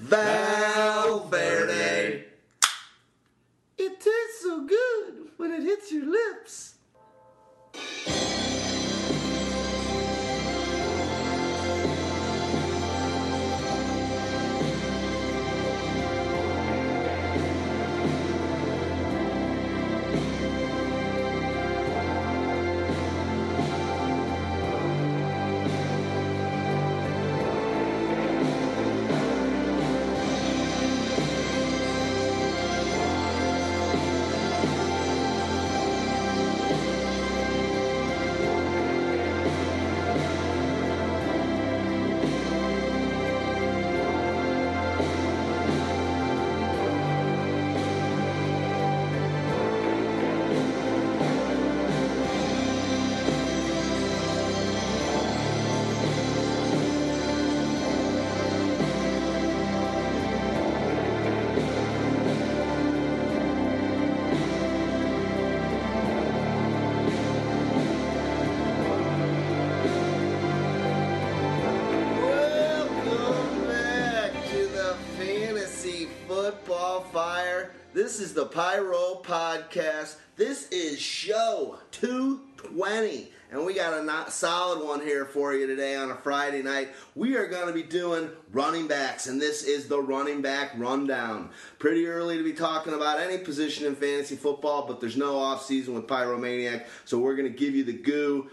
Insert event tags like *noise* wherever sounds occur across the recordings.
Valverde. This is the Pyro Podcast. This is show 220. And we got a solid one here for you today on a Friday night. We are going to be doing running backs, and this is the running back rundown. Pretty early to be talking about any position in fantasy football, but there's no off season with Pyromaniac, so we're going to give you the goo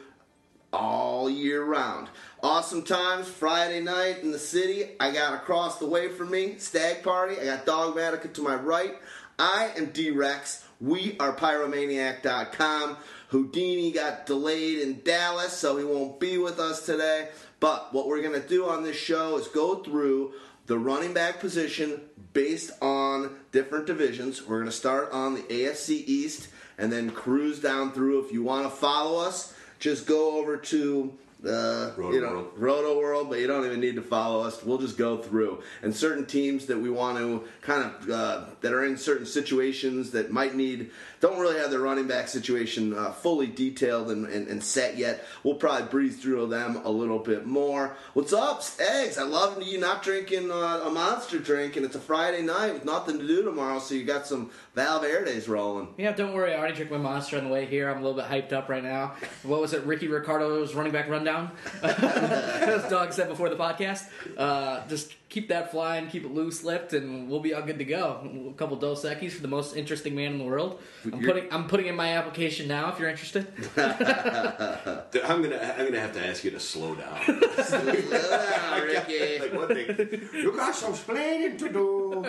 all year round. Awesome times Friday night in the city. I got across the way from me, Stagg Party. I got Dogmatica to my right. I am D Rex. We are pyromaniac.com. Houdini got delayed in Dallas, so he won't be with us today. But what we're going to do on this show is go through the running back position based on different divisions. We're going to start on the AFC East and then cruise down through. If you want to follow us, just go over to uh, Roto you know, World. Roto World, but you don't even need to follow us. We'll just go through. And certain teams that we want to kind of uh, that are in certain situations that might need don't really have their running back situation uh, fully detailed and, and, and set yet. We'll probably breeze through them a little bit more. What's up, eggs? I love you not drinking uh, a monster drink, and it's a Friday night with nothing to do tomorrow, so you got some Valverde's rolling. Yeah, don't worry. I already drank my monster on the way here. I'm a little bit hyped up right now. What was it? Ricky Ricardo's running back rundown, *laughs* as Dog said before the podcast. Uh, just keep that flying, keep it loose lipped, and we'll be all good to go. A couple Dos Equis for the most interesting man in the world. I'm You're- putting I'm putting in my application now. If you're interested. *laughs* Dude, I'm gonna I'm gonna have to ask you to slow down. *laughs* Ah, *laughs* Ricky. like what the, you got some explaining to do.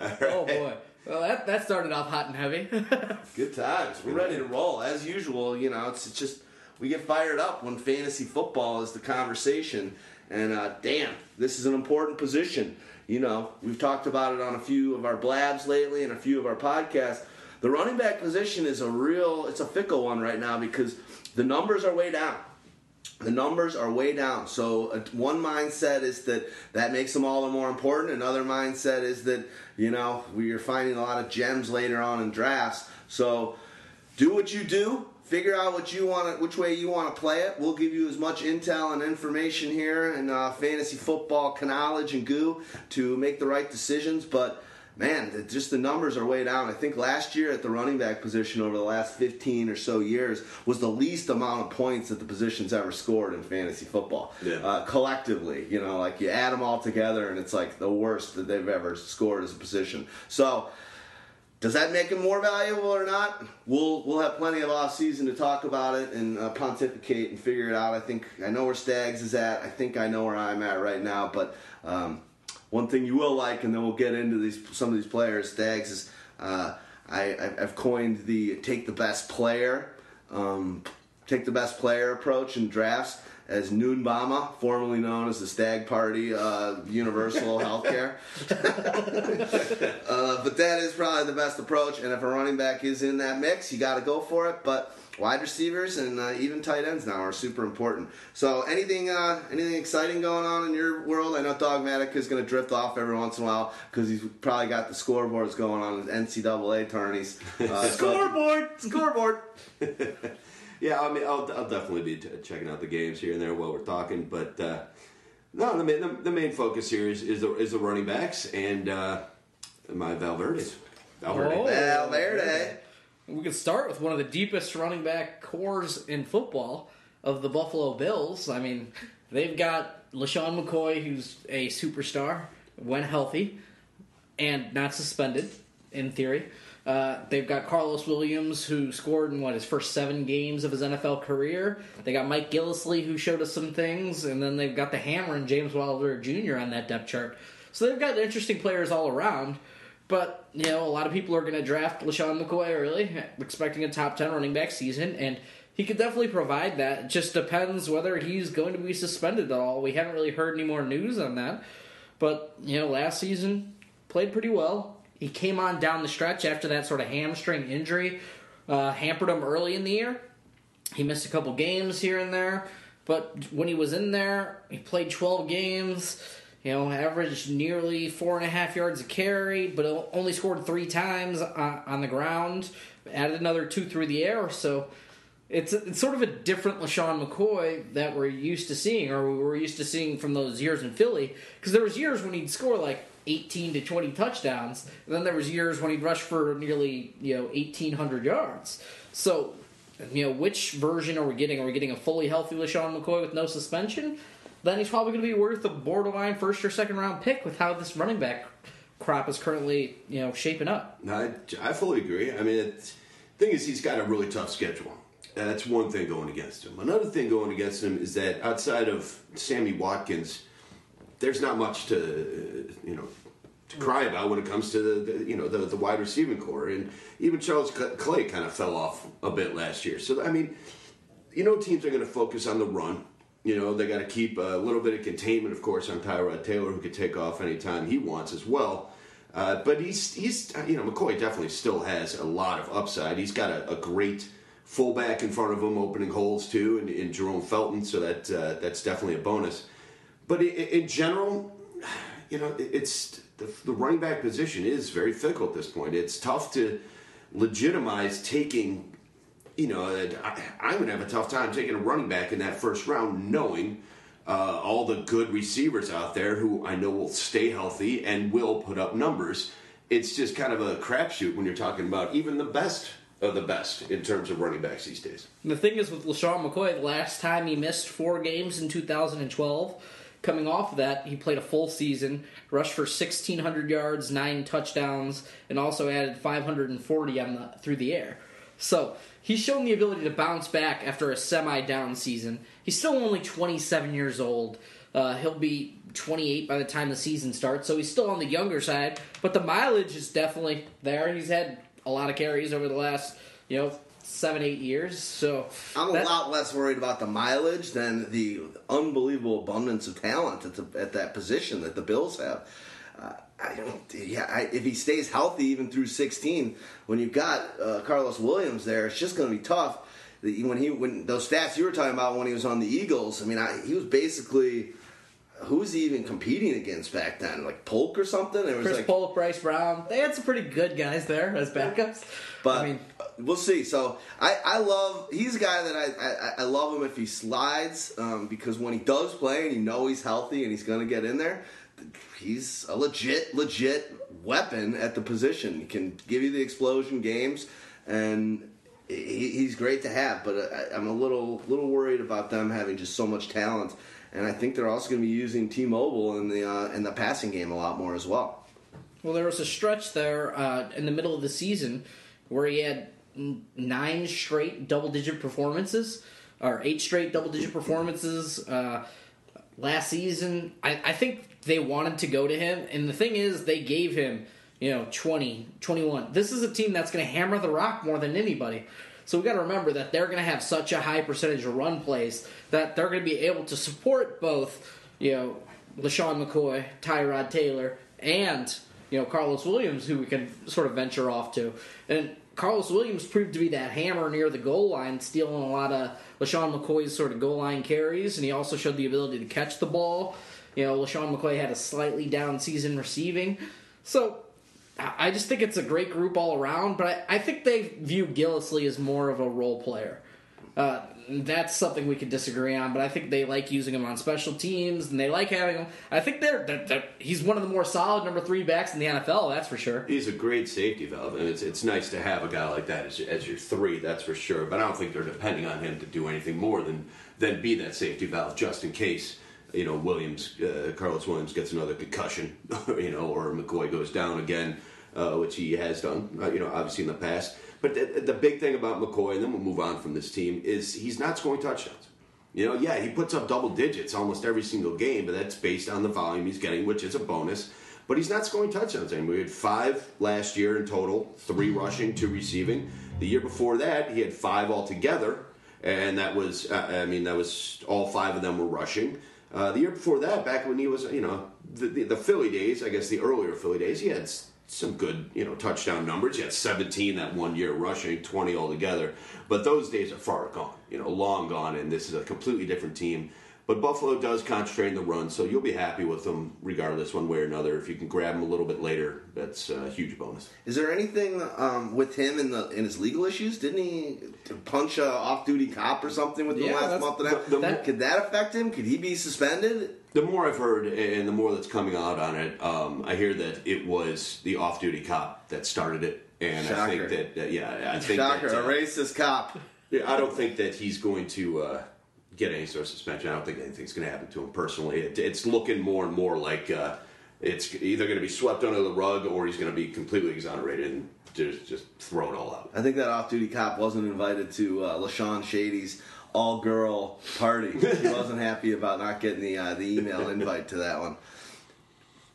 Oh boy. Well, that that started off hot and heavy. Good times. We're ready to roll as usual. You know, it's, it's just we get fired up when fantasy football is the conversation. And uh, damn, this is an important position. You know, we've talked about it on a few of our blabs lately and a few of our podcasts. The running back position is a real, it's a fickle one right now because the numbers are way down. The numbers are way down. So uh, one mindset is that that makes them all the more important. Another mindset is that you know we are finding a lot of gems later on in drafts. So do what you do. Figure out what you want, which way you want to play it. We'll give you as much intel and information here in uh, fantasy football knowledge and goo to make the right decisions. But man, just the numbers are way down. I think last year at the running back position over the last 15 or so years was the least amount of points that the position's ever scored in fantasy football. Yeah. Uh, collectively, you know, like you add them all together and it's like the worst that they've ever scored as a position. So, does that make him more valuable or not? We'll we'll have plenty of off season to talk about it and uh, pontificate and figure it out. I think I know where Stags is at. I think I know where I'm at right now. But um, one thing you will like, and then we'll get into these some of these players. Stags is uh, I I've coined the take the best player, um, take the best player approach in drafts as Noonbama, formerly known as the Stagg Party uh, Universal Healthcare. *laughs* Uh, but that is probably the best approach. And if a running back is in that mix, you got to go for it. But wide receivers and uh, even tight ends now are super important. So anything, uh, anything exciting going on in your world? I know Dogmatic is going to drift off every once in a while because he's probably got the scoreboards going on in NCAA tourneys. Uh, Scoreboard. scoreboard. *laughs* Yeah, I mean, I'll, I'll definitely be t- checking out the games here and there while we're talking. But uh, No, the main, the, the main focus here is, is the is the running backs and uh, my Valverde's. Valverde. Oh. Valverde. We could start with one of the deepest running back cores in football of the Buffalo Bills. I mean, they've got LeSean McCoy, who's a superstar, when healthy and not suspended, in theory. Uh, they've got Karlos Williams, who scored in what his first seven games of his NFL career. They got Mike Gillislee, who showed us some things, and then they've got the Hammer and James Wilder Jr. on that depth chart. So they've got interesting players all around. But you know, a lot of people are going to draft LeSean McCoy early, expecting a top ten running back season, and he could definitely provide that. It just depends whether he's going to be suspended at all. We haven't really heard any more news on that. But you know, last season played pretty well. He came on down the stretch after that sort of hamstring injury uh, hampered him early in the year. He missed a couple games here and there, but when he was in there, he played 12 games. You know, averaged nearly four and a half yards a carry, but only scored three times on, on the ground. Added another two through the air, so it's it's sort of a different LeSean McCoy that we're used to seeing, or we were used to seeing from those years in Philly. Because there was years when he'd score like 18 to 20 touchdowns, and then there was years when he'd rush for nearly you know 1,800 yards. So, you know, which version are we getting? Are we getting a fully healthy LeSean McCoy with no suspension? Then he's probably going to be worth a borderline first or second round pick with how this running back crop is currently you know shaping up. I, I fully agree. I mean, the thing is, he's got a really tough schedule. That's one thing going against him. Another thing going against him is that outside of Sammy Watkins, there's not much to uh, you know to cry about when it comes to the, the you know the, the wide receiving core. And even Charles Clay kind of fell off a bit last year. So I mean, you know, teams are going to focus on the run. You know, they got to keep a little bit of containment, of course, on Tyrod Taylor, who could take off anytime he wants as well. Uh, but he's he's you know McCoy definitely still has a lot of upside. He's got a, a great fullback in front of him, opening holes too, in, in Jerome Felton. So that uh, that's definitely a bonus. But in, general, you know, it's the, the running back position is very fickle at this point. It's tough to legitimize taking. You know, I, I'm going to have a tough time taking a running back in that first round, knowing uh, all the good receivers out there who I know will stay healthy and will put up numbers. It's just kind of a crapshoot when you're talking about even the best of the best in terms of running backs these days. And the thing is with LeSean McCoy, the last time he missed four games in 2012, coming off of that, he played a full season, rushed for 1,600 yards, nine touchdowns, and also added 540 on the, through the air. So he's shown the ability to bounce back after a semi-down season. He's still only 27 years old. Uh, he'll be 28 by the time the season starts, so he's still on the younger side. But the mileage is definitely there. He's had a lot of carries over the last, you know, seven, eight years. So I'm a lot less worried about the mileage than the unbelievable abundance of talent at, the, at that position that the Bills have. Uh, I don't. Yeah, I, if he stays healthy even through 16, when you've got uh, Karlos Williams there, it's just going to be tough. When he when those stats you were talking about when he was on the Eagles, I mean, I, he was basically who was he even competing against back then? Like Polk or something? It was Chris like Polk, Bryce Brown. They had some pretty good guys there as backups. But I mean, we'll see. So I, I love he's a guy that I, I, I love him if he slides um, because when he does play and you know he's healthy and he's going to get in there, he's a legit legit weapon at the position. He can give you the explosion games and. He, he's great to have, but I, I'm a little little worried about them having just so much talent, and I think they're also going to be using T-Mobile in the uh, in the passing game a lot more as well. well, there was a stretch there uh, in the middle of the season where he had nine straight double-digit performances, or eight straight double-digit performances. Uh, last season, I, I think they wanted to go to him, and the thing is, they gave him, you know, 20, 21. This is a team that's going to hammer the rock more than anybody. So we got to remember that they're going to have such a high percentage of run plays that they're going to be able to support both, you know, LeSean McCoy, Tyrod Taylor, and you know Karlos Williams, who we can sort of venture off to. And Karlos Williams proved to be that hammer near the goal line, stealing a lot of LeSean McCoy's sort of goal line carries, and he also showed the ability to catch the ball. You know, LeSean McCoy had a slightly down season receiving. So I just think it's a great group all around, but I, I think they view Gillislee as more of a role player. Uh, that's something we could disagree on, but I think they like using him on special teams, and they like having him. I think they're, they're, they're he's one of the more solid number three backs in the NFL. That's for sure. He's a great safety valve, and it's it's nice to have a guy like that as, as your three. That's for sure. But I don't think they're depending on him to do anything more than than be that safety valve just in case you know Williams, uh, Karlos Williams gets another concussion, *laughs* you know, or McCoy goes down again, uh, which he has done, uh, you know, obviously in the past. But the, the big thing about McCoy, and then we'll move on from this team, is he's not scoring touchdowns. You know, yeah, he puts up double digits almost every single game, but that's based on the volume he's getting, which is a bonus. But he's not scoring touchdowns anymore. We had five last year in total, three rushing, two receiving. The year before that, he had five altogether, and that was, uh, I mean, that was all five of them were rushing. Uh, the year before that, back when he was, you know, the, the, the Philly days, I guess the earlier Philly days, he had some good, you know, touchdown numbers. He had 17 that one year rushing, 20 altogether. But those days are far gone, you know, long gone, and this is a completely different team. But Buffalo does concentrate in the run, so you'll be happy with them regardless, one way or another. If you can grab them a little bit later, that's a huge bonus. Is there anything um, with him in the in his legal issues? Didn't he punch a off-duty cop or something within Yeah, the last month and a half? the- that- Could that affect him? Could he be suspended? The more I've heard and the more that's coming out on it, um, I hear that it was the off-duty cop that started it, and I think that, that yeah, I think Shocker, that, a uh, racist cop. Yeah, I don't think that he's going to uh, get any sort of suspension. I don't think anything's going to happen to him personally. It, it's looking more and more like uh, it's either going to be swept under the rug or he's going to be completely exonerated and just just throw it all out. I think that off-duty cop wasn't invited to uh, LeSean Shady's all-girl party. *laughs* he wasn't happy about not getting the uh, the email invite to that one.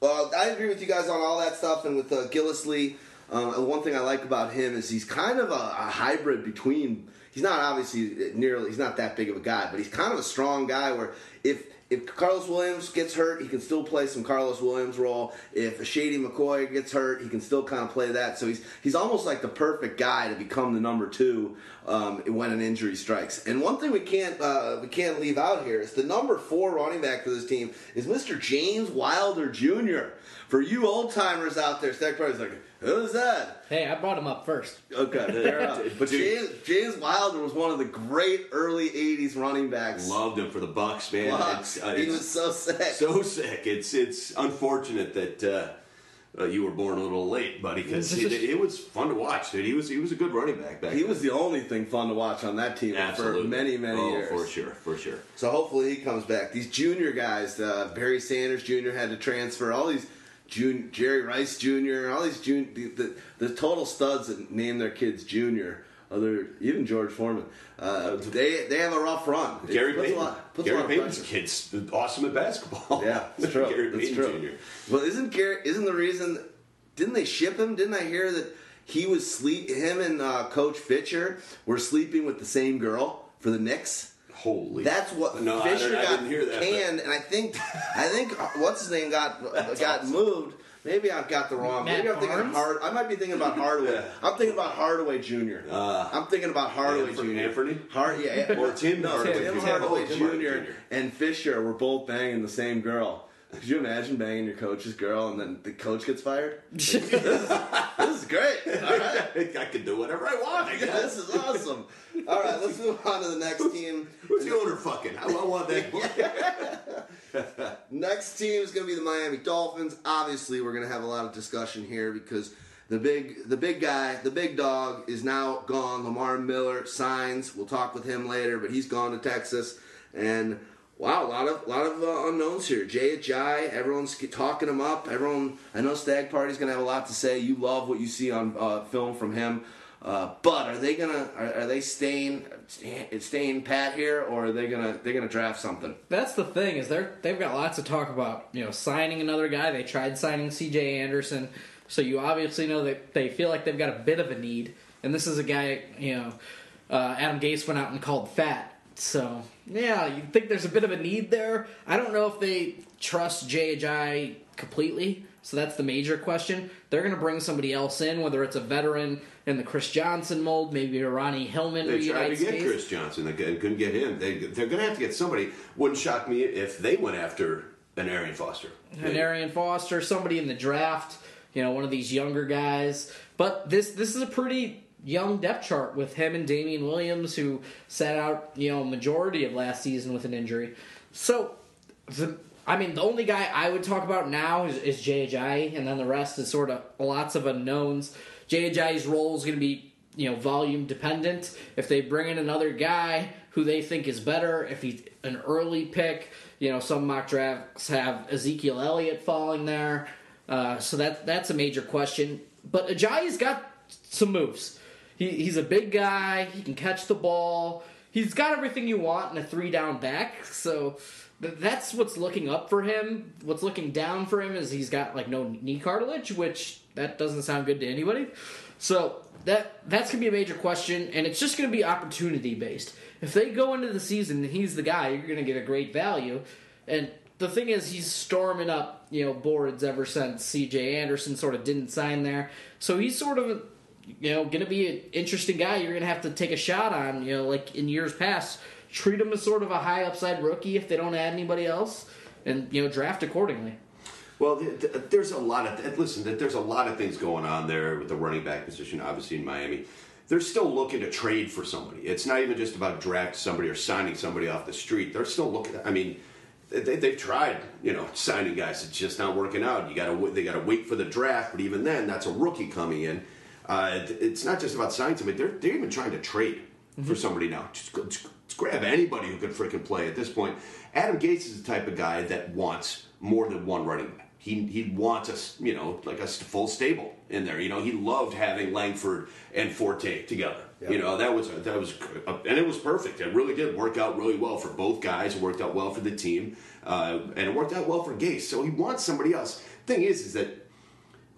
Well, I agree with you guys on all that stuff, and with uh, Gillislee, um, one thing I like about him is he's kind of a, a hybrid between. He's not obviously nearly. He's not that big of a guy, but he's kind of a strong guy. Where if if Karlos Williams gets hurt, he can still play some Karlos Williams role. If Shady McCoy gets hurt, he can still kind of play that. So he's he's almost like the perfect guy to become the number two um, when an injury strikes. And one thing we can't uh, we can't leave out here is the number four running back for this team is Mr. James Wilder Jr. For you old timers out there, Stagg Party's like, who's that? Hey, I brought him up first. Okay, fair enough. But James, James Wilder was one of the great early '80s running backs. Loved him for the Bucs, man. Bucs. It's, uh, he it's was so sick. so sick. It's it's unfortunate that. Uh, uh, you were born a little late, buddy, because *laughs* it, it was fun to watch, dude. He was he was a good running back back he then. was the only thing fun to watch on that team Absolutely. for many, many years. oh, years. for sure, for sure. So hopefully he comes back. These junior guys, uh, Barry Sanders Jr. had to transfer. All these Jerry Rice Jr. All these jun- the, the the total studs that name their kids Junior. Other even George Foreman. Uh, they they have a rough run. It Gary Payton. lot- Gary Payton's kid's awesome at basketball. Yeah, *laughs* that's true. Gary It's Payton true. Jr. Well, isn't Gary? Isn't the reason? Didn't they ship him? Didn't I hear that he was sleep? Him and uh, Coach Fisher were sleeping with the same girl for the Knicks. Holy. That's what No, I Fisher didn't- I got didn't hear that, but- and I think I think what's his name got got moved. Maybe I've got the wrong. Matt maybe I'm thinking Hard. I might be thinking about Hardaway. Yeah. I'm thinking about Hardaway Jr. Uh, I'm thinking about Hardaway Anthony- Jr. Anthony? Hard, yeah, Or Tim no, Hardaway Tim Jr. Hardaway Tim Jr. Hardaway Jr. and Fisher were both banging the same girl. Could you imagine banging your coach's girl and then the coach gets fired? *laughs* this, is, this is great. All right. I can do whatever I want. I guess. this is awesome. All right, let's move on to the next team. Who's the owner fucking? I I want that. *laughs* Next team is going to be the Miami Dolphins. Obviously, we're going to have a lot of discussion here because the big, the big guy, the big dog, is now gone. Lamar Miller signs. We'll talk with him later, but he's gone to Texas. And wow, a lot of, lot of uh, unknowns here. Jay Ajayi, everyone's talking him up. Everyone, I know Stagg Party's to have a lot to say. You love what you see on uh, film from him. Uh, but are they gonna are, are they staying staying pat here or are they gonna they're gonna draft something? That's the thing is they're they've got lots to talk about. You know, signing another guy. They tried signing C.J. Anderson, so you obviously know that they feel like they've got a bit of a need. And this is a guy, you know, uh, Adam Gase went out and called fat. So yeah, you think there's a bit of a need there. I don't know if they trust Ajayi completely. So that's the major question. They're going to bring somebody else in, whether it's a veteran in the Chris Johnson mold, maybe a Ronnie Hillman They tried to get case. Chris Johnson and couldn't get him. They, they're going to have to get somebody. Wouldn't shock me if they went after an Arian Foster. an Arian Foster, somebody in the draft, you know, one of these younger guys. But this this is a pretty young depth chart with him and Damien Williams, who sat out you know majority of last season with an injury. So, the, I mean, the only guy I would talk about now is, is Ajayi, and then the rest is sort of lots of unknowns. Ajayi's role is going to be you know volume dependent. If they bring in another guy who they think is better, if he's an early pick, you know some mock drafts have Ezekiel Elliott falling there, uh, so that that's a major question. But Ajayi's got some moves. He, he's a big guy. He can catch the ball. He's got everything you want in a three down back. So th- that's what's looking up for him. What's looking down for him is he's got like no knee cartilage, which that doesn't sound good to anybody. So that that's gonna be a major question, and it's just gonna be opportunity based. If they go into the season and he's the guy, you're gonna get a great value. And the thing is, he's storming up, you know, boards ever since C.J. Anderson sort of didn't sign there. So he's sort of, you know, going to be an interesting guy. You're going to have to take a shot on, you know, like in years past. Treat him as sort of a high upside rookie if they don't add anybody else, and you know, draft accordingly. Well, th- th- there's a lot of listen. There's a lot of things going on there with the running back position, obviously in Miami. They're still looking to trade for somebody. It's not even just about draft somebody or signing somebody off the street. They're still looking. I mean, they, they've tried, you know, signing guys. It's just not working out. You got to they got to wait for the draft. But even then, that's a rookie coming in. Uh, it's not just about signing somebody. They're they're even trying to trade for somebody now. Just, just, just grab anybody who could freaking play at this point. Adam Gase is the type of guy that wants more than one running back. He he wants us, you know, like a full stable in there. You know, he loved having Langford and Forte together. You know, that was that was and it was perfect. It really did work out really well for both guys. It worked out well for the team, uh, and it worked out well for Gase. So he wants somebody else. Thing is, is that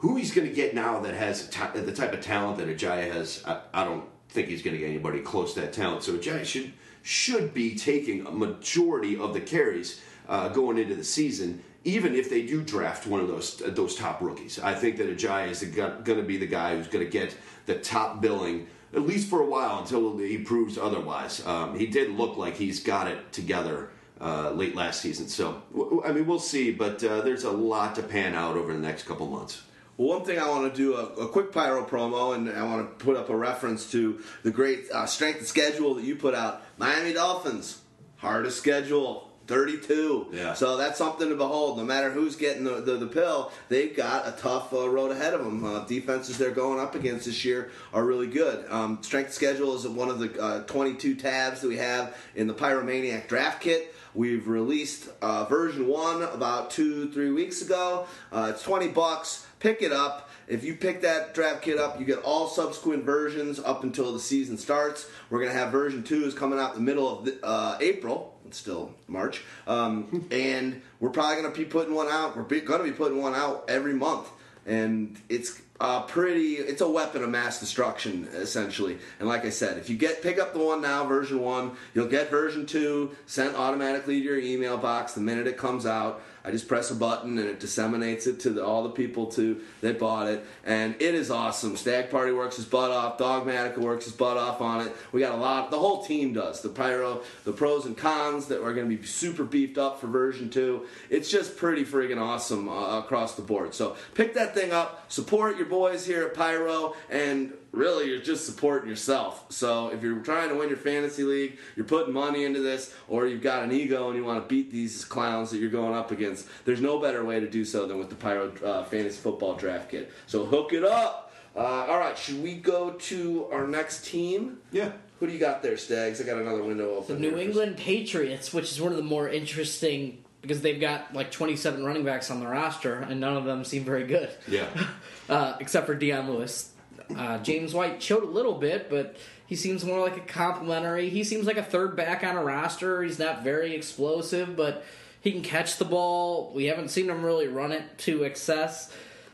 who he's going to get now that has the type of talent that Ajayi has, I, I don't think he's going to get anybody close to that talent. So Ajayi should should be taking a majority of the carries uh, going into the season, even if they do draft one of those uh, those top rookies. I think that Ajayi is going to be the guy who's going to get the top billing. At least for a while until he proves otherwise. Um, he did look like he's got it together uh, late last season. So, w- I mean, we'll see, but uh, there's a lot to pan out over the next couple months. Well, one thing I want to do a, a quick pyro promo, and I want to put up a reference to the great uh, strength and schedule that you put out. Miami Dolphins, hardest schedule. 32. Yeah. So that's something to behold. No matter who's getting the, the, the pill, they've got a tough uh, road ahead of them. Uh, defenses they're going up against this year are really good. Um, strength schedule is one of the uh, 22 tabs that we have in the Pyromaniac draft kit. We've released uh, version one about two, three weeks ago. Uh, it's 20 bucks. Pick it up. If you pick that draft kit up, you get all subsequent versions up until the season starts. We're going to have version two is coming out in the middle of the, uh, April. It's still March. Um, *laughs* and we're probably going to be putting one out. We're going to be putting one out every month. And it's uh, pretty. It's a weapon of mass destruction, essentially. And like I said, if you get pick up the one now, version one, you'll get version two sent automatically to your email box the minute it comes out. I just press a button and it disseminates it to the, all the people to that bought it, and it is awesome. Stagg Party works his butt off. Dogmatica works his butt off on it. We got a lot. The whole team does. The pyro, the pros and cons that are going to be super beefed up for version two. It's just pretty friggin' awesome uh, across the board. So pick that thing up. Support your boys here at Pyro, and really you're just supporting yourself. So if you're trying to win your fantasy league, you're putting money into this, or you've got an ego and you want to beat these clowns that you're going up against, there's no better way to do so than with the Pyro uh, Fantasy Football Draft Kit. So hook it up. Uh, all right, should we go to our next team? Yeah. Who do you got there, Stags? I got another window open. The. New England Patriots, which is one of the more interesting because they've got like 27 running backs on the roster, and none of them seem very good. Yeah. *laughs* uh, except for Dion Lewis. Uh, James White showed a little bit, but he seems more like a complimentary. He seems like a third back on a roster. He's not very explosive, but he can catch the ball. We haven't seen him really run it to excess.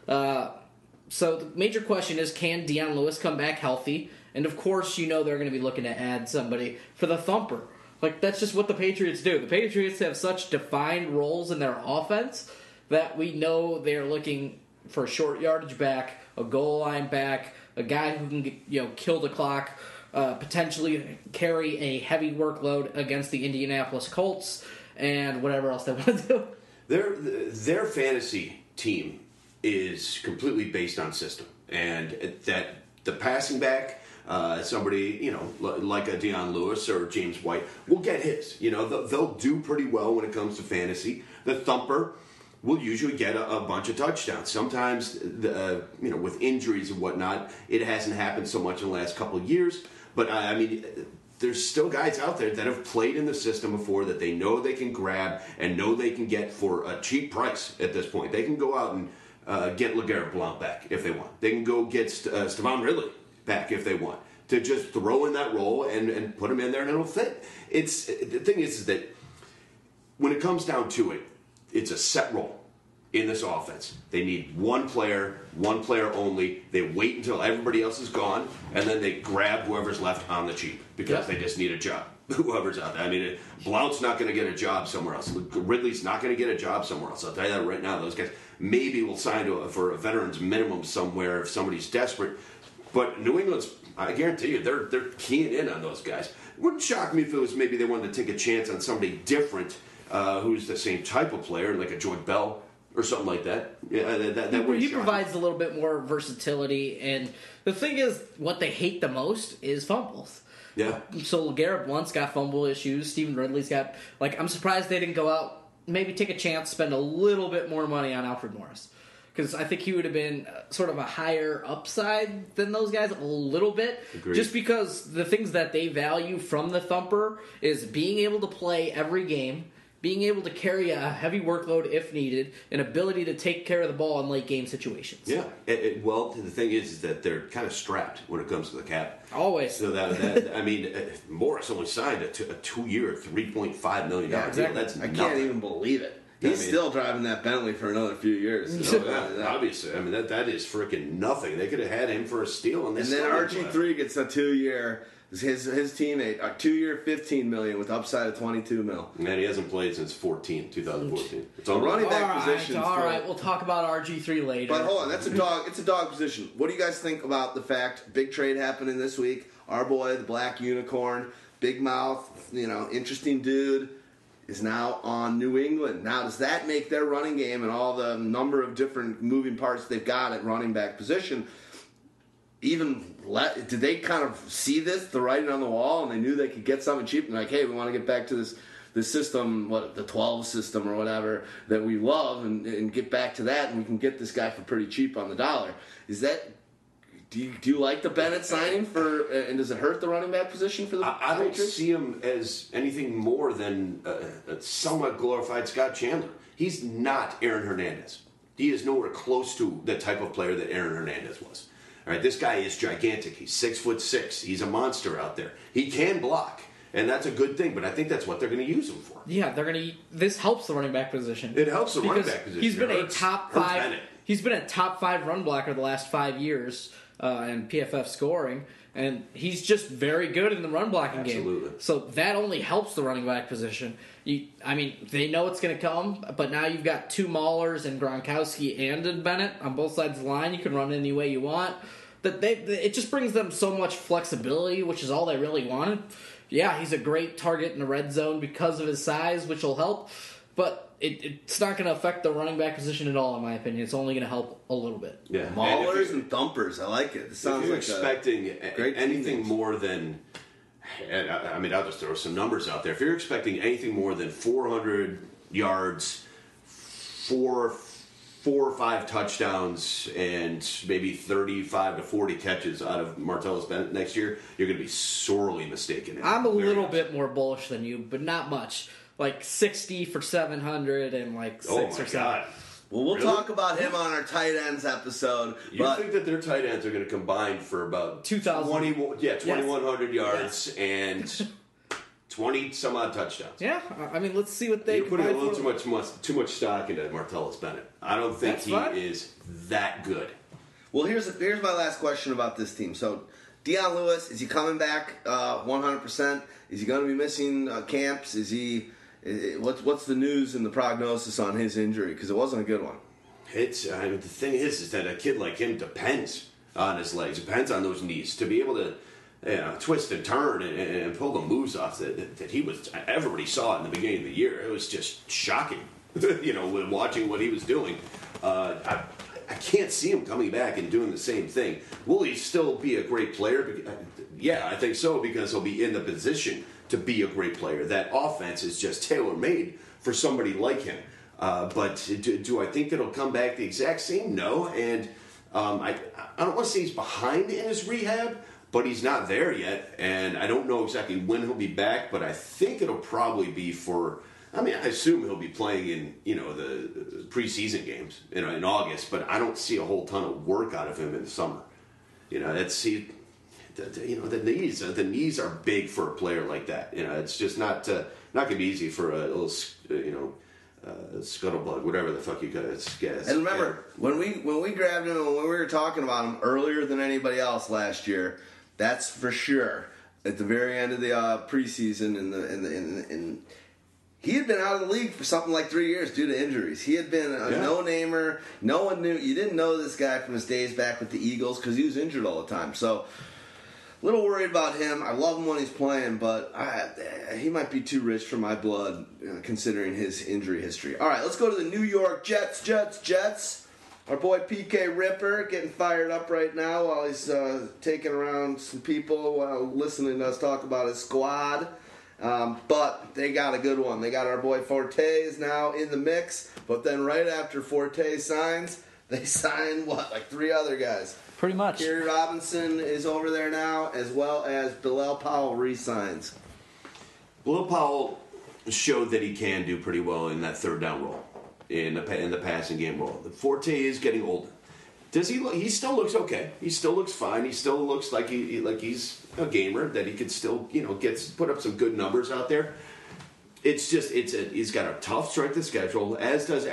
Uh, so the major question is, can Dion Lewis come back healthy? And of course, you know they're going to be looking to add somebody for the thumper. Like that's just what the Patriots do. The Patriots have such defined roles in their offense that we know they're looking for a short yardage back, a goal line back, a guy who can you know kill the clock, uh, potentially carry a heavy workload against the Indianapolis Colts, and whatever else they *laughs* want to do. Their their fantasy team is completely based on system, and that the passing back uh, somebody you know like a Dion Lewis or James White will get his. You know they'll, they'll do pretty well when it comes to fantasy. The thumper will usually get a, a bunch of touchdowns. Sometimes, the, uh, you know, with injuries and whatnot, it hasn't happened so much in the last couple of years. But I I mean, there's still guys out there that have played in the system before that they know they can grab and know they can get for a cheap price at this point. They can go out and uh, get LeGarrette Blount back if they want. They can go get St- uh, Stevan Ridley back if they want to just throw in that role and, and put him in there and it'll fit. It's the thing is, is that when it comes down to it, it's a set role in this offense. They need one player, one player only. They wait until everybody else is gone, and then they grab whoever's left on the cheap because Yeah. they just need a job. *laughs* Whoever's out there. I mean, Blount's not going to get a job somewhere else. Ridley's not going to get a job somewhere else. I'll tell you that right now. Those guys maybe will sign to a, for a veterans minimum somewhere if somebody's desperate. But New England's, I guarantee you, they're they're keying in on those guys. Wouldn't shock me if it was maybe they wanted to take a chance on somebody different uh, who's the same type of player, like a Jordan Bell or something like that. Yeah, that, that, that wouldn't he provides a little bit more versatility, and the thing is, what they hate the most is fumbles. Yeah, So Garrett Blount's got fumble issues. Stevan Ridley's got like I'm surprised they didn't go out, maybe take a chance, spend a little bit more money on Alfred Morris. Because I think he would have been uh, sort of a higher upside than those guys, a little bit. Agreed. Just because the things that they value from the thumper is being able to play every game, being able to carry a heavy workload if needed, and ability to take care of the ball in late game situations. yeah. It, it, well, the thing is, is that they're kind of strapped when it comes to the cap. Always. So that, that I mean, uh, Morris only signed a, two, a two-year, three point five million dollar Yeah, deal. That's I can't even believe it. I He's mean- still driving that Bentley for another few years. Oh, yeah, obviously, I mean that that is freaking nothing. They could have had him for a steal, and, they And then still RG three gets a two year. His his teammate a two year fifteen million with upside of twenty two mil. Man, he hasn't played since 14, 2014. It's A all running back right, position's all still- right. We'll talk about RG three later. But hold on, that's a dog. It's a dog position. What do you guys think about the fact big trade happening this week? Our boy, the Black Unicorn, big mouth, you know, interesting dude, is now on New England. Now, does that make their running game and all the number of different moving parts they've got at running back position even let? Did they kind of see this, the writing on the wall, and they knew they could get something cheap? And like, hey, we want to get back to this. This system, what the twelve system or whatever that we love, and, and get back to that, and we can get this guy for pretty cheap on the dollar. Is that do you, do you like the Bennett signing for? And does it hurt the running back position for the I, I don't see him as anything more than uh, a somewhat glorified Scott Chandler. He's not Aaron Hernandez. He is nowhere close to the type of player that Aaron Hernandez was. All right, this guy is gigantic. He's six foot six. He's a monster out there. He can block, and that's a good thing. But I think that's what they're going to use him for. Yeah, they're gonna. This helps the running back position. It helps the running back position. He's been It a top five. He's been a top five run blocker the last five years uh, in PFF scoring, and he's just very good in the run blocking Absolutely. game. So that only helps the running back position. You, I mean, they know it's going to come, but now you've got two Maulers and Gronkowski and Bennett on both sides of the line. You can run any way you want. That they, it just brings them so much flexibility, which is all they really wanted. Yeah, he's a great target in the red zone because of his size, which will help. But it, it's not going to affect the running back position at all, in my opinion. It's only going to help a little bit. Yeah, Maulers you- and thumpers. I like it. It If sounds you're like expecting a- great anything teammates. more than, and I I mean, I'll just throw some numbers out there. If you're expecting anything more than 400 yards, four, four or five touchdowns, and maybe 35 to 40 catches out of Martellus Bennett next year, you're going to be sorely mistaken. I'm a little much. bit more bullish than you, but not much. Like 60 for 700 and like 6 Oh or my 7. God! Well, we'll Really? talk about him on our tight ends episode. You but think that their tight ends are going to combine for about 2,000. 20, yeah, 2,100 yards and 20 some odd touchdowns? Yeah, I- I mean, let's see what they You're putting a little too much, much too much stock into Martellus Bennett. I don't think That's he fine. is that good. Well, here's here's my last question about this team. So, Dion Lewis is he coming back uh, 100%? Is he going to be missing uh, camps? Is he? What's what's the news and the prognosis on his injury? Because it wasn't a good one. It's I mean, the thing is, is that a kid like him depends on his legs, depends on those knees to be able to. Twist and turn and, and, pull the moves off that, that he was. Everybody saw it in the beginning of the year. It was just shocking. *laughs* you know, watching what he was doing. Uh, I, I can't see him coming back and doing the same thing. Will he still be a great player? Yeah, I think so because he'll be in the position to be a great player. That offense is just tailor made for somebody like him. Uh, but do, do, I think it'll come back the exact same? No. And um, I, I don't want to say he's behind in his rehab, but he's not there yet. And I don't know exactly when he'll be back, but I think it'll probably be for. I mean, I assume he'll be playing in you know the preseason games you know in August, but I don't see a whole ton of work out of him in the summer. You know, that's he, you know the knees the knees are big for a player like that. You know, it's just not uh, not gonna be easy for a little you know uh, scuttlebutt, whatever the fuck you guys guess. And remember, when we when we grabbed him and when we were talking about him earlier than anybody else last year, that's for sure. At the very end of the uh, preseason, in the in the in, in he had been out of the league for something like three years due to injuries. He had been a yeah. no-namer. No one knew. You didn't know this guy from his days back with the Eagles because he was injured all the time. So little worried about him. I love him when he's playing, but I, he might be too rich for my blood, uh, considering his injury history. All right, let's go to the New York Jets. Jets, Jets. Our boy PK Ripper getting fired up right now while he's uh, taking around some people while listening to us talk about his squad. Um, but they got a good one. They got our boy Forte is now in the mix. But then right after Forte signs, *laughs* they sign what like three other guys. Pretty much. Gary Robinson is over there now, as well as Bilal Powell resigns. Bilal Powell showed that he can do pretty well in that third down role, in the in the passing game role. The Forte is getting older. Does he? Look, he still looks okay. He still looks fine. He still looks like he like he's a gamer that he could still you know get put up some good numbers out there. It's just it's a, he's got a tough strength of schedule, as does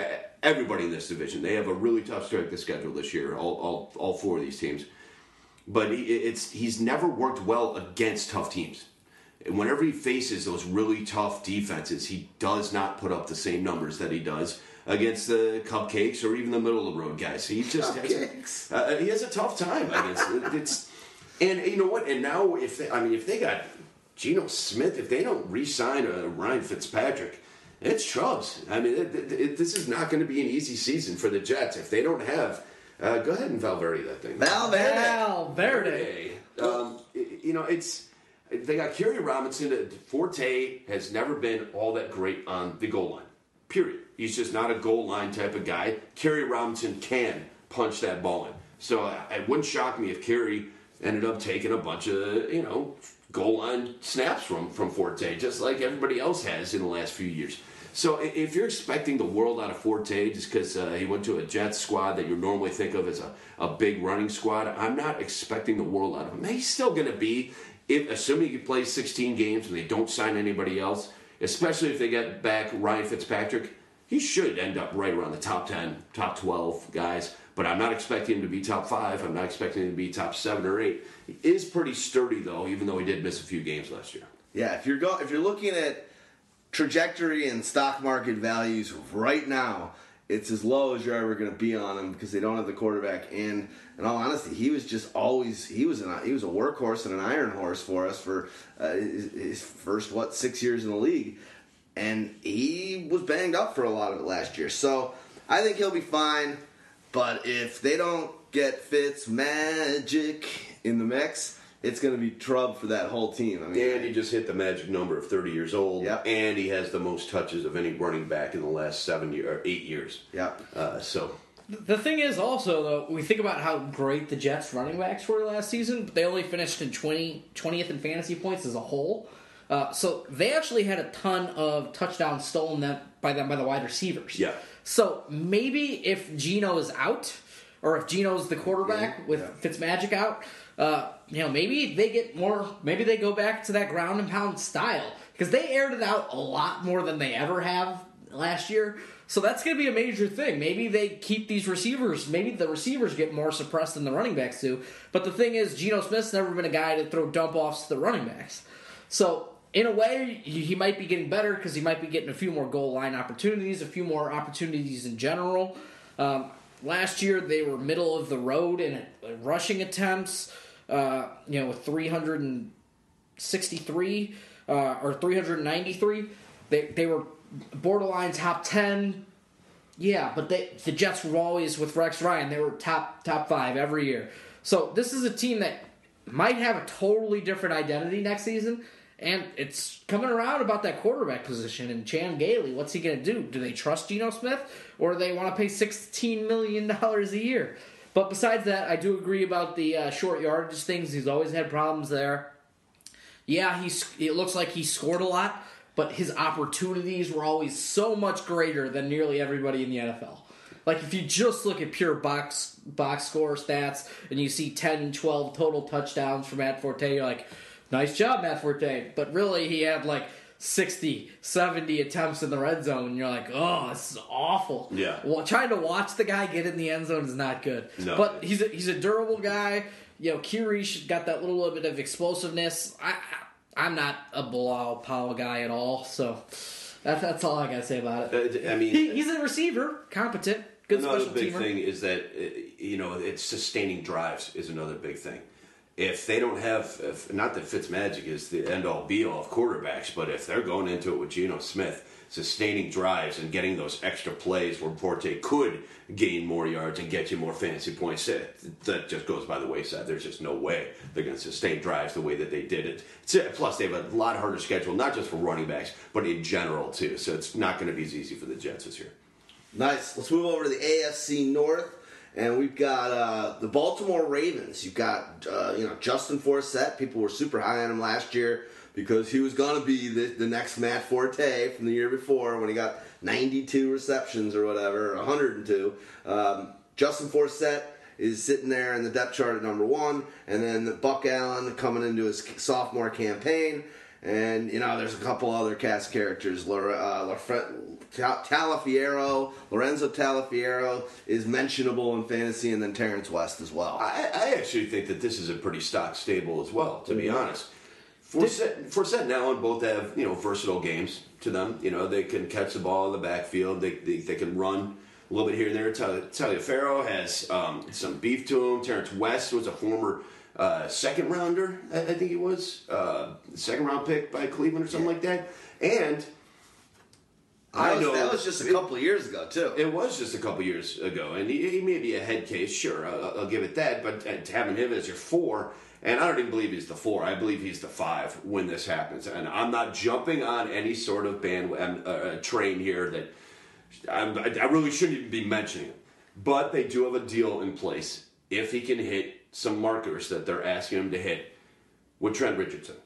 everybody in this division. They have a really tough strength of schedule this year. All, all, all four of these teams, but he, it's he's never worked well against tough teams. And whenever he faces those really tough defenses, he does not put up the same numbers that he does against the cupcakes or even the middle of the road guys. He just has, uh, he has a tough time against it. It's and you know what? And now if they, I mean if they got Geno Smith, if they don't re-sign uh, Ryan Fitzpatrick it's Trubs. I mean, it, it, it, this is not going to be an easy season for the Jets if they don't have. Uh, go ahead and Valverde that thing. Valverde. Valverde. Um, you know, it's they got Kerry Robinson. Forte has never been all that great on the goal line. Period. He's just not a goal line type of guy. Kerry Robinson can punch that ball in. So uh, it wouldn't shock me if Kerry ended up taking a bunch of you know goal line snaps from from Forte, just like everybody else has in the last few years. So if you're expecting the world out of Forte just because uh, he went to a Jets squad that you normally think of as a, a big running squad, I'm not expecting the world out of him. He's still going to be, if, assuming he plays 16 games and they don't sign anybody else, especially if they get back Ryan Fitzpatrick, he should end up right around the top 10, top 12 guys. But I'm not expecting him to be top five. I'm not expecting him to be top seven or eight. He is pretty sturdy though, even though he did miss a few games last year. Yeah, if you're go- if you're looking at trajectory and stock market values right now, it's as low as you're ever going to be on them because they don't have the quarterback. And in all honesty, he was just always he was an he was a workhorse and an iron horse for us for uh, his, his, first what six years in the league, and he was banged up for a lot of it last year. So I think he'll be fine. But if they don't get Fitz magic in the mix, it's going to be trouble for that whole team. I mean, and he just hit the magic number of 30 years old. Yep. And he has the most touches of any running back in the last seven year, or eight years. Yep. Uh, so. The thing is, also though, we think about how great the Jets running backs were last season. But they only finished in 20, 20th in fantasy points as a whole. Uh, so they actually had a ton of touchdowns stolen them by them by the wide receivers. Yeah. So maybe if Geno is out, or if Geno's the quarterback yeah. with yeah. Fitzmagic out, uh, you know, maybe they get more. Maybe they go back to that ground and pound style because they aired it out a lot more than they ever have last year. So that's going to be a major thing. Maybe they keep these receivers. Maybe the receivers get more suppressed than the running backs do. But the thing is, Geno Smith's never been a guy to throw dump offs to the running backs. So in a way, he might be getting better because he might be getting a few more goal line opportunities, a few more opportunities in general. Um, last year, they were middle of the road in rushing attempts uh, you know, with 363 uh, or 393. They, they were borderline top 10 Yeah, but they, the Jets were always with Rex Ryan. They were top top five every year. So this is a team that might have a totally different identity next season, and it's coming around about that quarterback position. And Chan Gailey, what's he going to do? Do they trust Geno Smith, or do they want to pay sixteen million dollars a year? But besides that, I do agree about the uh, short yardage things. He's always had problems there. Yeah, he's. It looks like he scored a lot, but his opportunities were always so much greater than nearly everybody in the NFL. Like if you just look at pure box box score stats and you see 10, 12 total touchdowns for Matt Forte, you're like, nice job, Matt Forte. But really, he had like 60, 70 attempts in the red zone, and you're like, oh, this is awful. Yeah. Well, trying to watch the guy get in the end zone is not good. No. But he's a, he's a durable guy. You know, Kirish got that little bit of explosiveness. I, I I'm not a Bilal Powell guy at all, so that's that's all I gotta say about it. Uh, I mean, He, he's a receiver, competent, good another special big teamer. thing is that uh, you know it's sustaining drives is another big thing. If they don't have, if, not that Fitzmagic is the end all be all of quarterbacks, but if they're going into it with Geno Smith, sustaining drives and getting those extra plays where Forte could gain more yards and get you more fantasy points, that, that just goes by the wayside. There's just no way they're going to sustain drives the way that they did it. It's- eh, Plus, they have a lot harder schedule, not just for running backs, but in general too. So it's not going to be as easy for the Jets this year. Nice. Let's move over to the AFC North, and we've got uh, the Baltimore Ravens. You've got uh, you know Justin Forsett. People were super high on him last year because he was going to be the, the next Matt Forte from the year before when he got 92 receptions or whatever, 102. Um, Justin Forsett is sitting there in the depth chart at number one, and then Buck Allen coming into his sophomore campaign. And you know, there's a couple other cast characters. Laura, uh, Taliaferro, Lorenzo Taliaferro is mentionable in fantasy, and then Terrence West as well. I, I actually think that this is a pretty stock stable as well, to be honest. Forsett, Forsett and Allen both have you know versatile games to them. You know they can catch the ball in the backfield. They they, they can run a little bit here and there. Tal- Taliaferro has um, some beef to him. Terrence West was a former uh, second rounder, I, I think he was uh, second round pick by Cleveland or something like that. And I know that was just a couple of years ago too. it was just a couple years ago, and he, he may be a head case, sure, I'll, I'll give it that. But uh, having him as your four, and I don't even believe he's the four. I believe he's the five when this happens. And I'm not jumping on any sort of bandwagon uh, train here that I'm, I I really shouldn't even be mentioning it. But they do have a deal in place if he can hit some markers that they're asking him to hit with Trent Richardson.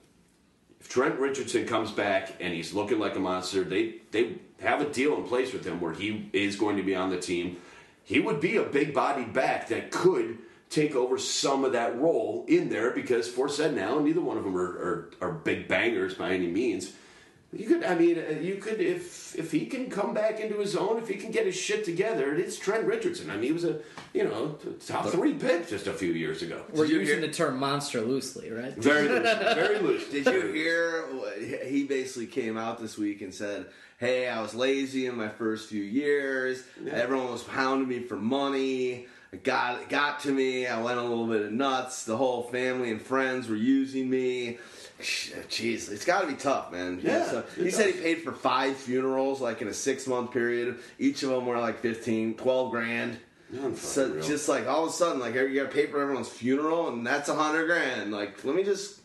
If Trent Richardson comes back and he's looking like a monster, they they have a deal in place with him where he is going to be on the team. He would be a big bodied back that could take over some of that role in there because Forsett now, neither one of them are, are, are big bangers by any means. You could, I mean, uh, you could if if he can come back into his own, if he can get his shit together, it's Trent Richardson. I mean, he was a you know top three pick just a few years ago. We're Did using hear- the term monster loosely, right? Very *laughs* loose, very loose. Did you hear? He basically came out this week and said, "Hey, I was lazy in my first few years. Everyone was pounding me for money. It got it got to me. I went a little bit nuts. The whole family and friends were using me." Jeez, it's got to be tough, man. Yeah, So, he said he paid for five funerals, like in a six month period. Each of them were like 15, 12 grand. So real. just like all of a sudden, like you got to pay for everyone's funeral, and that's a hundred grand. Like, let me just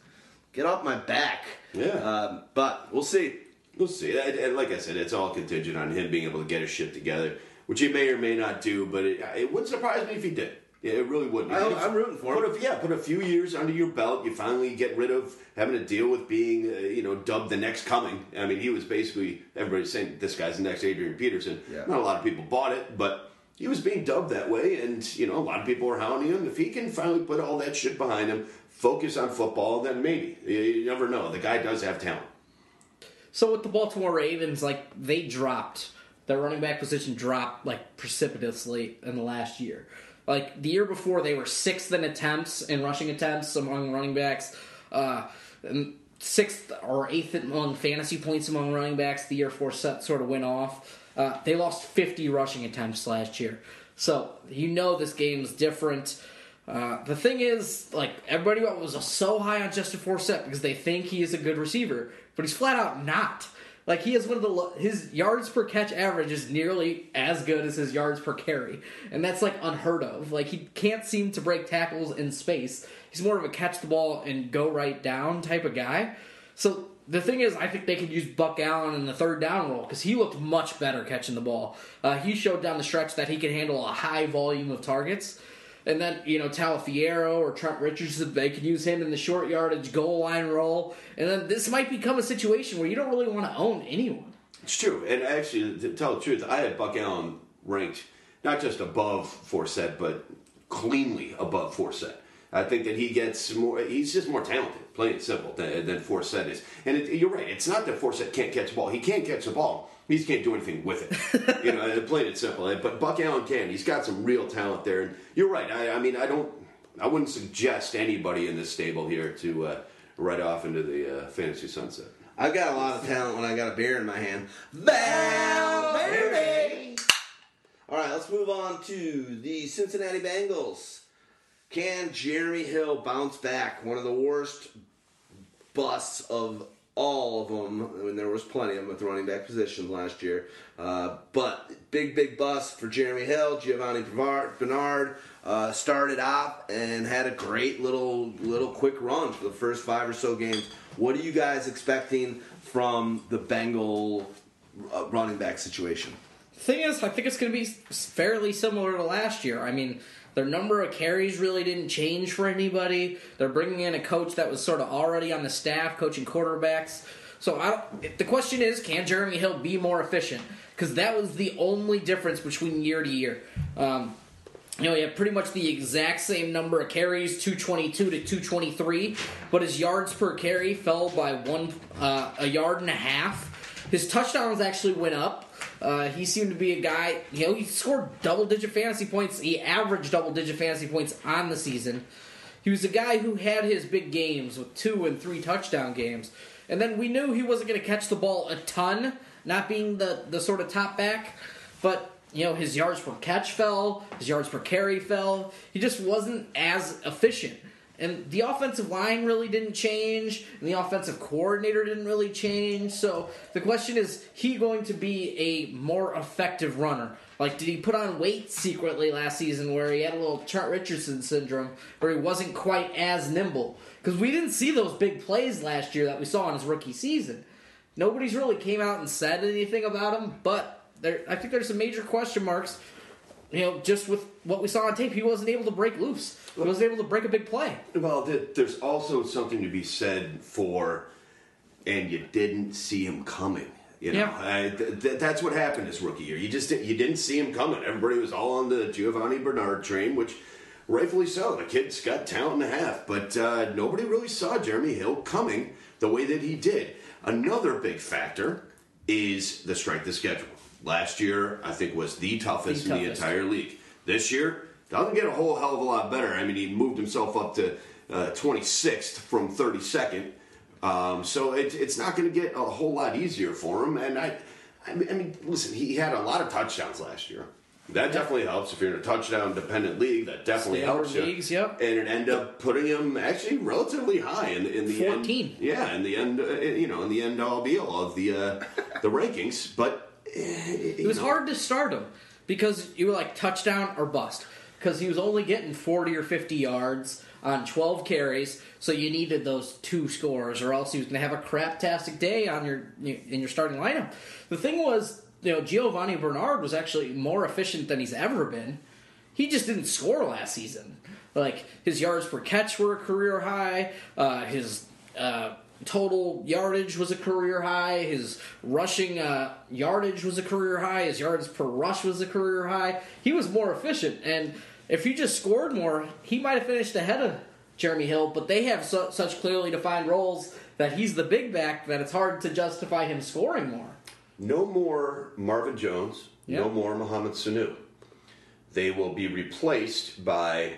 get off my back. Yeah. Um, but we'll see. We'll see. And- and like I said, it's all contingent on him being able to get his shit together, which he may or may not do. But it, it wouldn't surprise me if he did. Yeah, it really wouldn't. I- I'm rooting for put him. A, yeah, put a few years under your belt. You finally get rid of having to deal with being, uh, you know, dubbed the next coming. I mean, he was basically everybody's saying this guy's the next Adrian Peterson. Yeah. Not a lot of people bought it, but he was being dubbed that way, and you know, a lot of people were hounding him. If he can finally put all that shit behind him, focus on football, then maybe. You, you never know. The guy does have talent. So with the Baltimore Ravens, like they dropped their running back position dropped like precipitously in the last year. Like the year before, they were sixth in attempts in rushing attempts among running backs, uh, sixth or eighth among fantasy points among running backs. The year before, sort of went off. Uh, they lost 50 rushing attempts last year, so you know this game's different. Uh, the thing is, like everybody was so high on Justin Forsett because they think he is a good receiver, but he's flat out not. Like he has one of the his yards per catch average is nearly as good as his yards per carry, and that's like unheard of. Like he can't seem to break tackles in space. He's more of a catch the ball and go right down type of guy. So the thing is, I think they could use Buck Allen in the third down role because he looked much better catching the ball. Uh, he showed down the stretch that he can handle a high volume of targets. And then, you know, Taliaferro or Trent Richardson, they can use him in the short yardage goal line role. And then this might become a situation where you don't really want to own anyone. It's true, and actually, to tell the truth, I had Buck Allen ranked not just above Forsett, but cleanly above Forsett. I think that he gets more. He's just more talented, plain and simple, than, than Forsett is. And it, you're right. It's not that Forsett can't catch the ball. He can't catch the ball. He just can't do anything with it. *laughs* you know, plain and simple. But Buck Allen can. He's got some real talent there. And you're right. I, I mean, I don't. I wouldn't suggest anybody in this stable here to uh, ride off into the uh, fantasy sunset. I've got a lot of talent when I got a beer in my hand. Valverde! All right, let's move on to the Cincinnati Bengals. Can Jeremy Hill bounce back? One of the worst busts of all of them. I mean, there was plenty of them at the running back position last year. Uh, but big, big bust for Jeremy Hill. Giovani Bernard uh, started off and had a great little, little quick run for the first five or so games. What are you guys expecting from the Bengal uh, running back situation? Thing is, I think it's going to be fairly similar to last year. I mean, their number of carries really didn't change for anybody. They're bringing in a coach that was sort of already on the staff coaching quarterbacks. So the question is, can Jeremy Hill be more efficient? Because that was the only difference between year to year. Um, you know, he had pretty much the exact same number of carries, 222 to 223, but his yards per carry fell by one uh, a yard and a half. His touchdowns actually went up. Uh, he seemed to be a guy, you know, he scored double digit fantasy points. He averaged double digit fantasy points on the season. He was a guy who had his big games with two and three touchdown games. And then we knew he wasn't going to catch the ball a ton, not being the, the sort of top back. But, you know, his yards per catch fell, his yards per carry fell. He just wasn't as efficient. And the offensive line really didn't change, and the offensive coordinator didn't really change. So the question is, he going to be a more effective runner? Like, did he put on weight secretly last season where he had a little Trent Richardson syndrome, where he wasn't quite as nimble? Because we didn't see those big plays last year that we saw in his rookie season. Nobody's really came out and said anything about him, but there, I think there's some major question marks you know, just with what we saw on tape, he wasn't able to break loose. He wasn't able to break a big play. Well, there's also something to be said for, and you didn't see him coming. You know, Yeah. I, th- th- that's what happened his rookie year. You just you didn't see him coming. Everybody was all on the Giovani Bernard train, which rightfully so. The kid's got talent and a half, but uh, nobody really saw Jeremy Hill coming the way that he did. Another big factor is the strength of schedule. Last year, I think, was the toughest, The in the entire league. This year, doesn't get a whole hell of a lot better. I mean, he moved himself up to uh, 26th from 32nd. Um, so it, it's not going to get a whole lot easier for him. And I, I mean, I mean, listen, he had a lot of touchdowns last year. That definitely helps if you're in a touchdown dependent league. That definitely Standard helps you. leagues, yep. And it ended up putting him actually relatively high in, in the 14. end. Yeah, in the end, uh, you know, in the end all be all of the uh, the rankings. But It was hard to start him because you were like touchdown or bust because he was only getting 40 or 50 yards on 12 carries, so you needed those two scores, or else he was going to have a craptastic day on your in your starting lineup. The thing was, you know, Giovani Bernard was actually more efficient than he's ever been. He just didn't score last season. Like his yards per catch were a career high. Uh, his uh, total yardage was a career high. His rushing uh, yardage was a career high. His yards per rush was a career high. He was more efficient, and if he just scored more, he might have finished ahead of Jeremy Hill. But they have su- such clearly defined roles that he's the big back that it's hard to justify him scoring more. No more Marvin Jones. No more Mohamed Sanu. They will be replaced by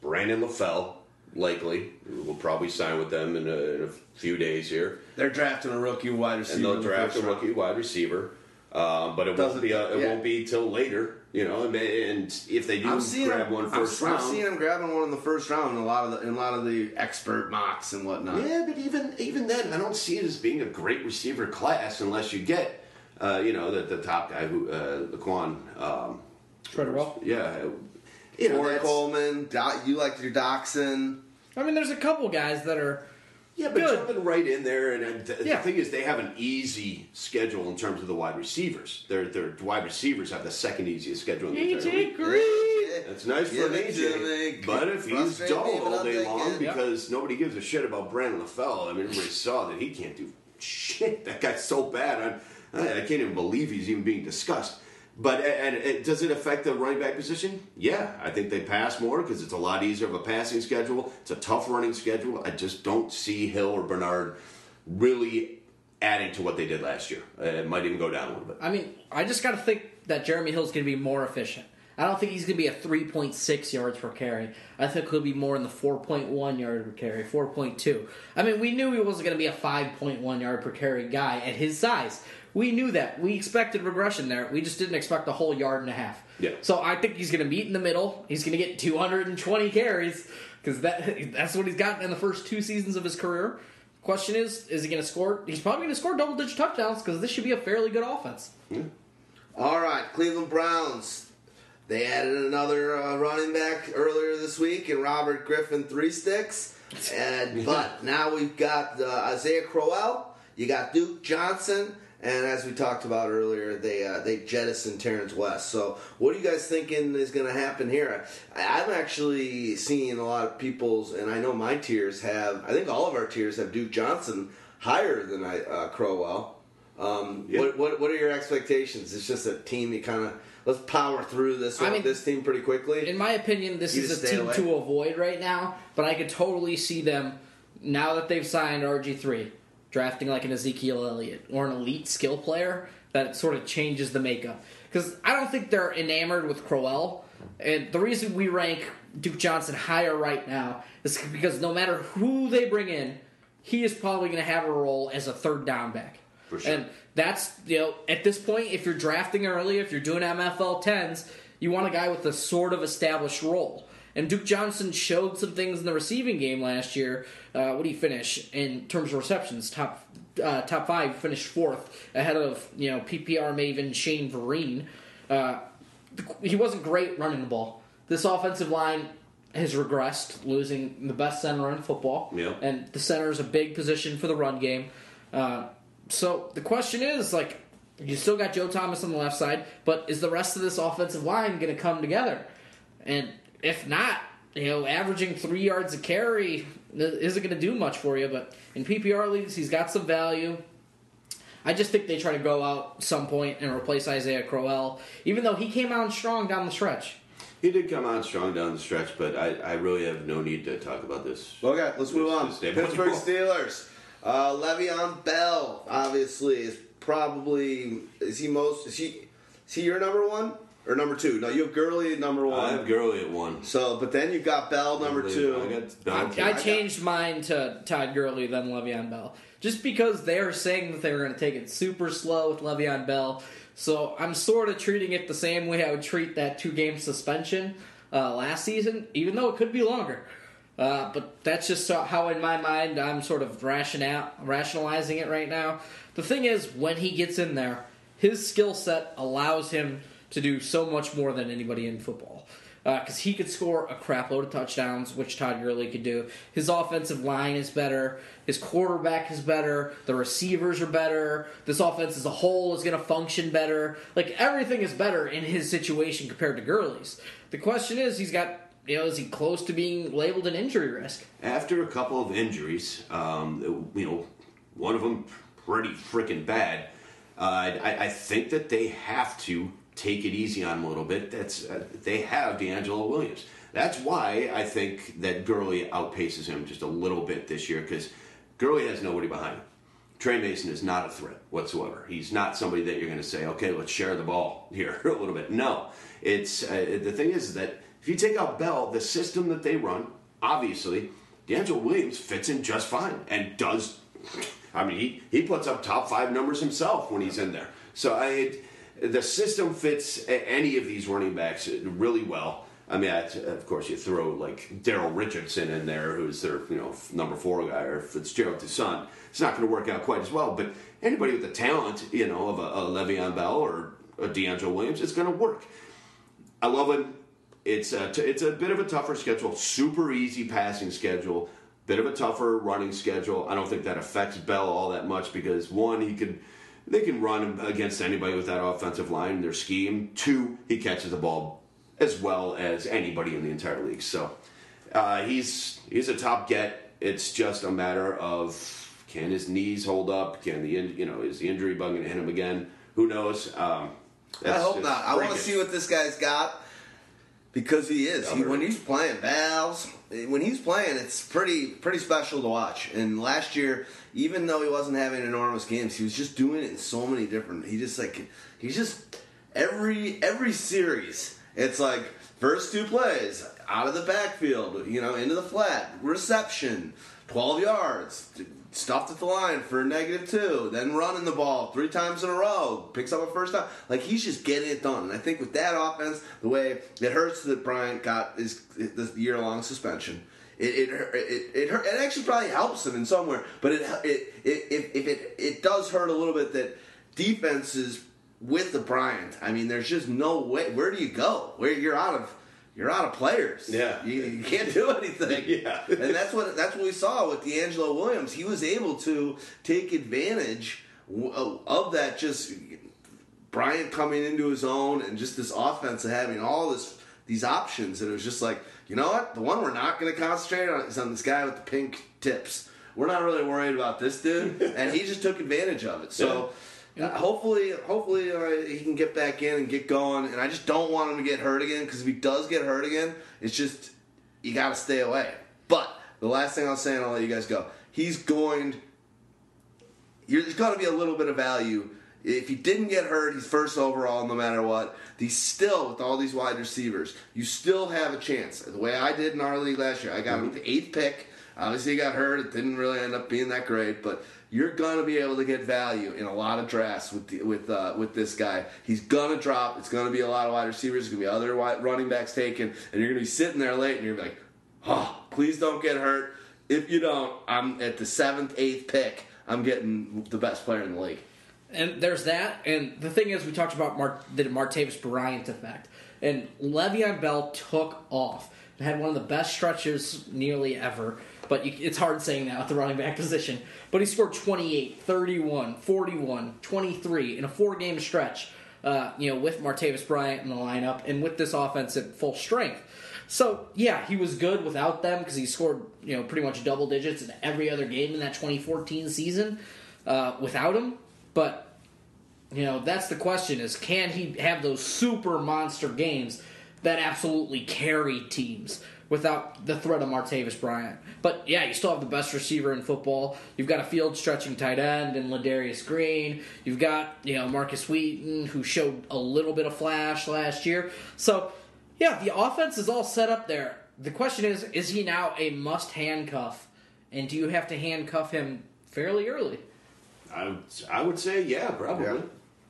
Brandon LaFell, likely. We'll probably sign with them in a, in a few days here. They're drafting a rookie wide receiver. And they'll in the draft a first round. rookie wide receiver. Uh, but it won't Doesn't- be uh, it yeah. won't be till later. You know, and, and if they do I'm seeing grab him, one I'm- first I'm, round, seeing him grabbing one in the first round in a lot of the in a lot of the expert mocks and whatnot. Yeah, but even even then, I don't see it as being a great receiver class unless you get, uh, you know, the, the top guy who uh, Laquon. Um, Treadwell. yeah, you know, Corey Coleman, Do- you like your Doctson. I mean, there's a couple guys that are. Yeah, but Good. jumping right in there, and, and the, Yeah. the thing is, they have an easy schedule in terms of the wide receivers. Their their wide receivers have the second easiest schedule in the entire league. Green. That's nice Give for it to. AJ, but if he's Frustrate dull all day long it. because nobody gives a shit about Brandon LaFell. I mean, everybody saw that he can't do shit. *laughs* That guy's so bad. I, I can't even believe he's even being discussed. But and it, does it affect the running back position? Yeah, I think they pass more because it's a lot easier of a passing schedule. It's a tough running schedule. I just don't see Hill or Bernard really adding to what they did last year. Uh, it might even go down a little bit. I mean, I just got to think that Jeremy Hill's going to be more efficient. I don't think he's going to be a 3.6 yards per carry. I think he'll be more in the 4.1 yard per carry, 4.2. I mean, we knew he wasn't going to be a 5.1 yard per carry guy at his size. We knew that. We expected regression there. We just didn't expect a whole yard and a half. Yeah. So I think he's going to meet in the middle. He's going to get 220 carries because that *laughs* that's what he's gotten in the first two seasons of his career. Question is, is he going to score? He's probably going to score double digit touchdowns because this should be a fairly good offense. Yeah. All right, Cleveland Browns. They added another uh, running back earlier this week in Robert Griffin three sticks, and *laughs* but now we've got uh, Isaiah Crowell. You got Duke Johnson, and as we talked about earlier, they uh, they jettisoned Terrence West. So, what are you guys thinking is going to happen here? I, I'm actually seeing a lot of people's, and I know my tiers have. I think all of our tiers have Duke Johnson higher than I, uh, Crowell. Um, Yeah. what, what what are your expectations? It's just a team you kind of let's power through this I mean- this team pretty quickly. in my opinion, this You is a team away. to avoid right now. But I could totally see them now that they've signed RG three, drafting like an Ezekiel Elliott or an elite skill player that sort of changes the makeup. Because I don't think they're enamored with Crowell, and the reason we rank Duke Johnson higher right now is because no matter who they bring in, he is probably going to have a role as a third down back. For sure. And that's you know at this point, if you're drafting early, if you're doing MFL tens, you want a guy with a sort of established role. And Duke Johnson showed some things in the receiving game last year. Uh, what did he finish in terms of receptions? Top uh, top five. Finished fourth ahead of you know PPR maven Shane Vereen. Uh, he wasn't great running the ball. This offensive line has regressed, losing the best center in football. Yeah. And the center is a big position for the run game. Uh, so the question is, like, you still got Joe Thomas on the left side, but is the rest of this offensive line going to come together? And if not, you know, averaging three yards a carry isn't going to do much for you. But in PPR leagues, he's got some value. I just think they try to go out some point and replace Isaiah Crowell, even though he came out strong down the stretch. He did come on strong down the stretch, but I, I really have no need to talk about this. Okay, let's move on. this day- Pittsburgh Steelers. Uh, Le'Veon Bell, obviously, is probably is he most is he is he your number one or number two? No, you have Gurley at number one. I have Gurley at one. so, but then you've got Bell number I two. got Bell. I, I got- changed mine to Todd Gurley then Le'Veon Bell, just because they're saying that they were going to take it super slow with Le'Veon Bell. So I'm sort of treating it the same way I would treat that two game suspension uh, last season, even though it could be longer. Uh, but that's just how, in my mind, I'm sort of rational, rationalizing it right now. The thing is, when he gets in there, his skill set allows him to do so much more than anybody in football. Because he could score a crap load of touchdowns, which Todd Gurley could do. His offensive line is better. His quarterback is better. The receivers are better. This offense as a whole is going to function better. Like, everything is better in his situation compared to Gurley's. The question is, he's got, you know, is he close to being labeled an injury risk? After a couple of injuries, um, you know, one of them pretty freaking bad. Uh, I, I think that they have to take it easy on him a little bit. That's uh, they have DeAngelo Williams. That's why I think that Gurley outpaces him just a little bit this year because Gurley has nobody behind him. Tre Mason is not a threat whatsoever. He's not somebody that you're going to say, okay, let's share the ball *laughs* here a little bit. No, it's uh, the thing is that if you take out Bell, the system that they run, obviously, DeAngelo Williams fits in just fine and does. *laughs* I mean, he, he puts up top five numbers himself when he's in there. So I, the system fits any of these running backs really well. I mean, of course, you throw like Daryl Richardson in there, who's their you know number four guy, or Fitzgerald Toussaint. It's not going to work out quite as well. But anybody with the talent, you know, of a, a Le'Veon Bell or a DeAngelo Williams, it's going to work. I love it. It's a, it's a bit of a tougher schedule, super easy passing schedule, bit of a tougher running schedule. I don't think that affects Bell all that much because one, he can they can run him against anybody with that offensive line, in their scheme. Two, he catches the ball as well as anybody in the entire league. So uh, he's he's a top get. It's just a matter of can his knees hold up? Can the you know is the injury bug going to hit him again? Who knows? Um, I hope not. I want to see what this guy's got because he is. He, when he's playing valves, when he's playing, it's pretty pretty special to watch. And last year, even though he wasn't having enormous games, he was just doing it in so many different. He just like he's just every every series. It's like first two plays out of the backfield, you know, into the flat, reception, twelve yards, stuffed at the line for a negative two, then running the ball three times in a row, picks up a first down. Like he's just getting it done. And I think with that offense, the way it hurts that Bryant got his this year long suspension. It it, it it hurt. It actually probably helps him in somewhere, but it it, it if, if it it does hurt a little bit that defenses with the Bryant. I mean, there's just no way. Where do you go? Where you're out of you're out of players. Yeah. you, you can't do anything. *laughs* Yeah. and that's what that's what we saw with DeAngelo Williams. He was able to take advantage uh, of that. Just Bryant coming into his own and just this offense of having all this these options. And it was just like, you know what? The one we're not going to concentrate on is on this guy with the pink tips. We're not really worried about this dude, *laughs* and he just took advantage of it. So. Uh, hopefully, hopefully uh, he can get back in and get going. And I just don't want him to get hurt again because if he does get hurt again, it's just you got to stay away. But the last thing I'll say, and I'll let you guys go. He's going. There's got to be a little bit of value. If he didn't get hurt, he's first overall no matter what. He's still with all these wide receivers. You still have a chance. The way I did in our league last year, I got him with the eighth pick. Obviously, he got hurt. It didn't really end up being that great, but you're gonna be able to get value in a lot of drafts with the, with uh, with this guy. He's gonna drop. It's gonna be a lot of wide receivers. It's gonna be other wide running backs taken, and you're gonna be sitting there late, and you're like, oh, please don't get hurt. If you don't, I'm at the seventh, eighth pick. I'm getting the best player in the league. And there's that. And the thing is, we talked about Mar- the Martavis Bryant effect. And Le'Veon Bell took off and had one of the best stretches nearly ever. But you, it's hard saying that at the running back position. But he scored 28, 31, 41, 23 in a four game stretch, uh, you know, with Martavis Bryant in the lineup and with this offense at full strength. So, yeah, he was good without them because he scored, you know, pretty much double digits in every other game in that 2014 season uh, without him. But you know, that's the question: is can he have those super monster games that absolutely carry teams without the threat of Martavis Bryant? But yeah, you still have the best receiver in football. You've got a field stretching tight end and Ladarius Green. You've got you know Markus Wheaton, who showed a little bit of flash last year. So yeah, the offense is all set up there. The question is: is he now a must handcuff? And do you have to handcuff him fairly early? I would, I would say yeah, probably.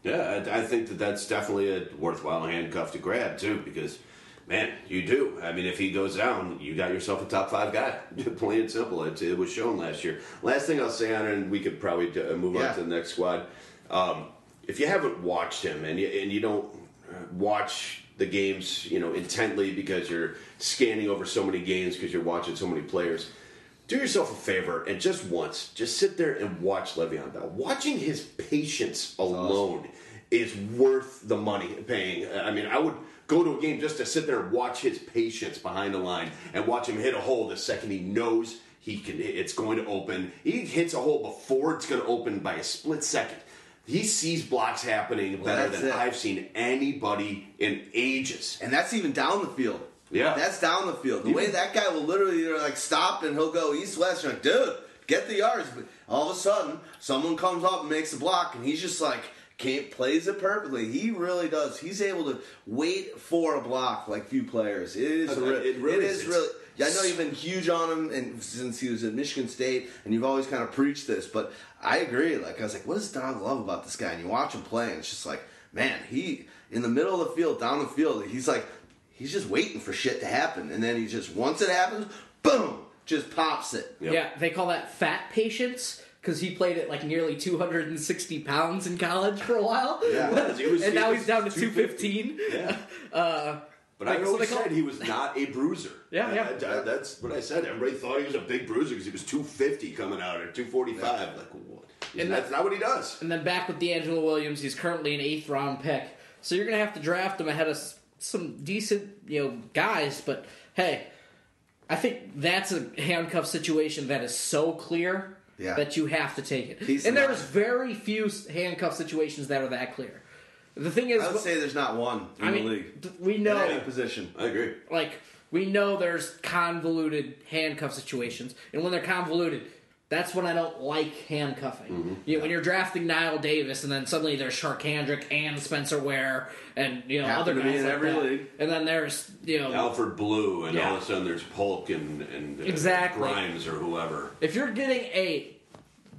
Yeah, I, I think that that's definitely a worthwhile handcuff to grab too, because man, you do. I mean, if he goes down, you got yourself a top five guy. *laughs* Plain and simple. It, it was shown last year. Last thing I'll say on it, and we could probably uh, move Yeah. on to the next squad. Um, if you haven't watched him and you, and you don't uh, watch the games, you know, intently because you're scanning over so many games because you're watching so many players do yourself a favor and just once, just sit there and watch Le'Veon Bell. Watching his patience alone is worth the money paying. I mean, I would go to a game just to sit there and watch his patience behind the line and watch him hit a hole the second he knows he can. It's going to open. He hits a hole before it's going to open by a split second. He sees blocks happening better than it. I've seen anybody in ages. And that's even down the field. Yeah. That's down the field. The way that guy will literally you know, like stop and he'll go east west. You're like, dude, get the yards. But all of a sudden, someone comes up and makes a block, and he's just like can't plays it perfectly. He really does. He's able to wait for a block like few players. It is Okay, re- it really it is. is really. Yeah, I know you've been huge on him, and since he was at Michigan State, and you've always kind of preached this. But I agree. Like I was like, what does Don love about this guy? And you watch him play, and it's just like, man, he in the middle of the field, down the field, he's like, he's just waiting for shit to happen, and then he just once it happens, boom, just pops it. Yep. Yeah, they call that fat patience because he played at like nearly 260 pounds in college for a while. Yeah, He was- he was- *laughs* and now he he's down to 215. 215. Yeah. *laughs* Uh, But Like, I so always said he was not a bruiser. *laughs* Yeah, yeah. I- I- that's what I said. Everybody thought he was a big bruiser because he was 250 coming out or 245. Like, what? And that's not what he does. and then back with DeAngelo Williams, he's currently an eighth round pick. So you're going to have to draft him ahead of some decent, you know, guys. But hey, I think that's a handcuff situation that is so clear Yeah. that you have to take it. He's and there's very few handcuff situations that are that clear. The thing is, I would say there's not one in I the mean, league. we know any position. I agree. like we know there's convoluted handcuff situations, and when they're convoluted, that's when I don't like handcuffing. Mm-hmm. You know, when you're drafting Knile Davis, and then suddenly there's Charcandrick and Spencer Ware, and you know other guys in like every that. league. and then there's you know Alfred Blue, and Yeah. all of a sudden there's Polk and, and uh, Exactly. Grimes or whoever. if you're getting a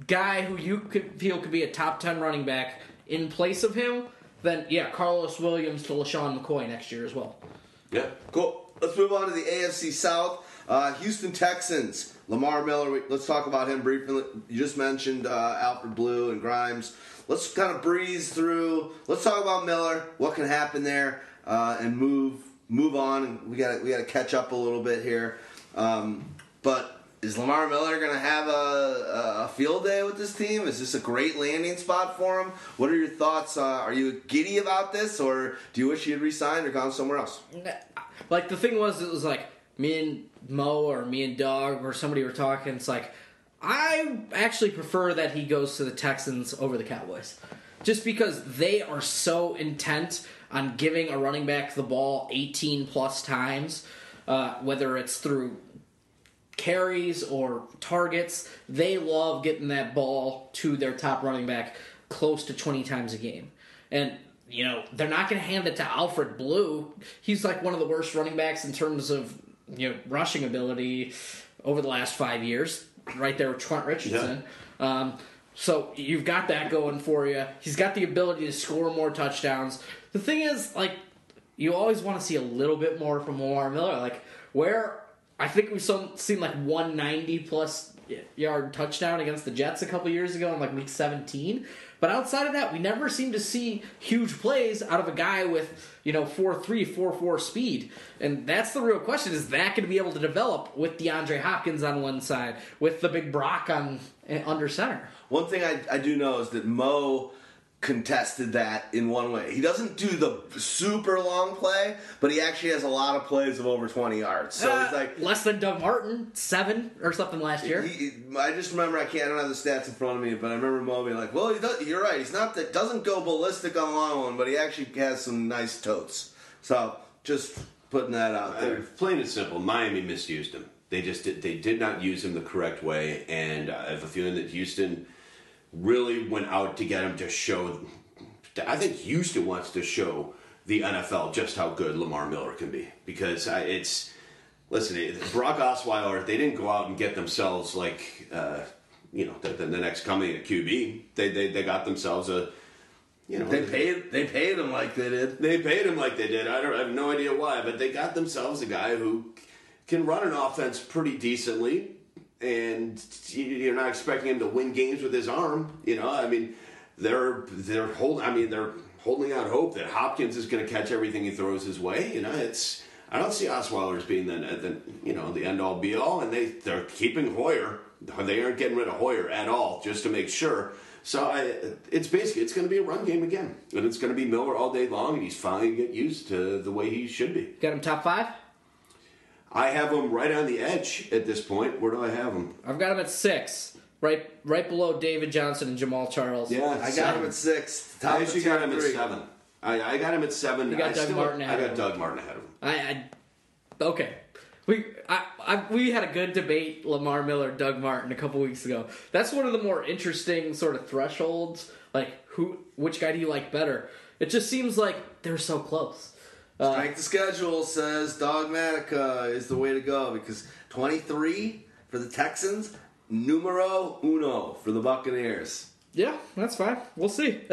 guy who you could feel could be a top ten running back in place of him, then yeah, Karlos Williams to LeSean McCoy next year as well. Yeah. Cool. Let's move on to the AFC South. Uh, Houston Texans. Lamar Miller. Let's talk about him briefly. You just mentioned uh, Alfred Blue and Grimes. Let's kind of breeze through. Let's talk about Miller. What can happen there, uh, and move move on. We got we got to catch up a little bit here. Um, but is Lamar Miller going to have a, a field day with this team? Is this a great landing spot for him? What are your thoughts? Uh, are you giddy about this, or do you wish he had resigned or gone somewhere else? Like the thing was, it was like me and Mo or me and Dog or somebody were talking. It's like I actually prefer that he goes to the Texans over the Cowboys, just because they are so intent on giving a running back the ball 18 plus times, uh, whether it's through carries or targets. They love getting that ball to their top running back close to 20 times a game. And, you know, they're not going to hand it to Alfred Blue. He's like one of the worst running backs in terms of, you know, rushing ability over the last five years, right there with Trent Richardson. Um, so you've got that going for you. He's got the ability to score more touchdowns. The thing is, like, you always want to see a little bit more from Lamar Miller. Like, where I think we've some, seen like 190 plus yard touchdown against the Jets a couple years ago in like week 17. But outside of that, we never seem to see huge plays out of a guy with, you know, 4 3, 4 4 speed. And that's the real question is that going to be able to develop with DeAndre Hopkins on one side, with the big Brock on eh, under center? One thing I, I do know is that Mo contested that in one way. He doesn't do the super long play, but he actually has a lot of plays of over 20 yards. So Uh, he's like, less than Doug Martin, seven or something last year. he, I just remember I can't I don't have the stats in front of me, but I remember Mo being like, "Well, he does, you're right. He's not that doesn't go ballistic on the long one, but he actually has some nice totes." So just putting that out Uh, there. plain and simple, Miami misused him. They just did, they did not use him the correct way, and I have a feeling that Houston really went out to get him to show. I think Houston wants to show the NFL just how good Lamar Miller can be because I, it's listen. Brock Osweiler, they didn't go out and get themselves like uh, you know the, the, the next coming at QB. They, they they got themselves a you know They paid they paid him like they did. they paid him like they did. I don't I have no idea why, but they got themselves a guy who can run an offense pretty decently, and you- you're not expecting him to win games with his arm. You know, I mean, they're they're holding. I mean, they're holding out hope that Hopkins is going to catch everything he throws his way. You know, it's I don't see Osweiler as being the, the you know the end all be all, and they they're keeping Hoyer. They aren't getting rid of Hoyer at all, just to make sure. So I, it's basically it's going to be a run game again, and it's going to be Miller all day long, and he's finally get used to the way he should be. Got him top five? I have them right on the edge at this point. Where do I have them? I've got them at six, right right below David Johnson and Jamaal Charles. Yeah, I got him at six. Top I actually got him at three. seven. I, I got him at seven. You got I Doug Martin Ahead I got of him. Doug Martin ahead of him. I, I okay. We I, I we had a good debate Lamar Miller Doug Martin a couple weeks ago. That's one of the more interesting sort of thresholds. Like who which guy do you like better? It just seems like they're so close. Uh, Strength of schedule says Dogmatica is the way to go because 23 for the Texans, numero uno for the Buccaneers. yeah, that's fine. We'll see. *laughs*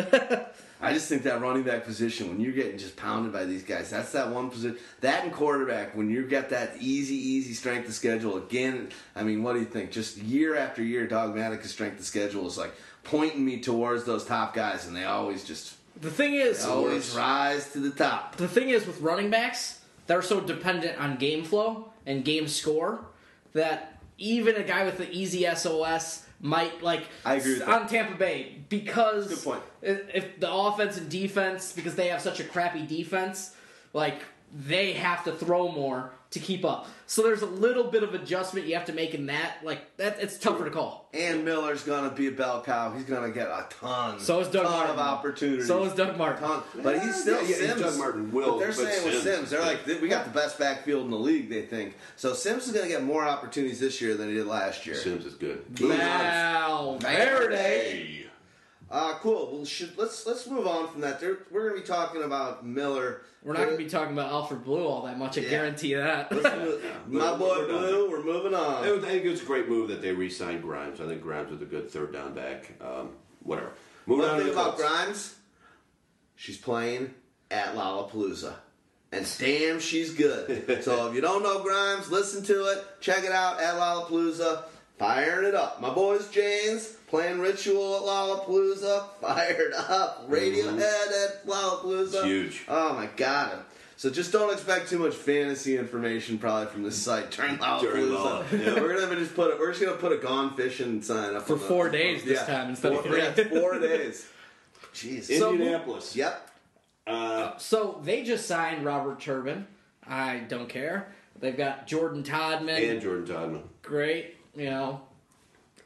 I just think that running back position, when you're getting just pounded by these guys, that's that one position. That and quarterback, when you've got that easy, easy strength of schedule again. I mean, what do you think? Just year after year, dogmatic strength of schedule is like pointing me towards those top guys, and they always just The thing is, always rise to the top. the thing is with running backs, they're so dependent on game flow and game score that even a guy with the easy SOS might like I agree with on Tampa Bay because Good point. If the offense and defense because they have such a crappy defense, like they have to throw more to keep up. So there's a little bit of adjustment you have to make in that. Like that, it's tougher to call. And Miller's gonna be a bell cow. He's gonna get a ton. So is Doug ton Martin. of opportunities. So is Doug Martin. ton. But he's still Yeah, yeah, Sims. Doug Martin will, But they're but saying with Sims- Sims, they're like we got the best backfield in the league. They think so. Sims is gonna get more opportunities this year than he did last year. Sims is good. Val Verde. Hey. Uh, cool. Well, should, let's let's move on from that. There, we're gonna be talking about Miller. We're not going to be talking about Alfred Blue all that much. I Yeah. guarantee that. Move- *laughs* My boy. Blue. We're moving on. I think it was a great move that they re-signed Grimes. I think Grimes was a good third down back. Um, whatever. Moving on One to thing the about Grimes, she's playing at Lollapalooza. And damn, she's good. *laughs* so if you don't know Grimes, listen to it. Check it out at Lollapalooza. Firing it up. My boys James playing Ritual at Lollapalooza. *laughs* Fired up. Radiohead at Lollapalooza. It's huge. Oh my god. So just don't expect too much fantasy information probably from this site Turn *laughs* Lollapalooza. During Lolla, yeah. We're gonna just put a, we're just gonna put a gone fishing sign up For on the- four days this yeah. time instead of Four- three. yeah, four *laughs* days. Jeez. So- Indianapolis. Yep. Uh, So they just signed Robert Turbin. I don't care. They've got Jordan Todman. and Jordan Todman. Great. You know,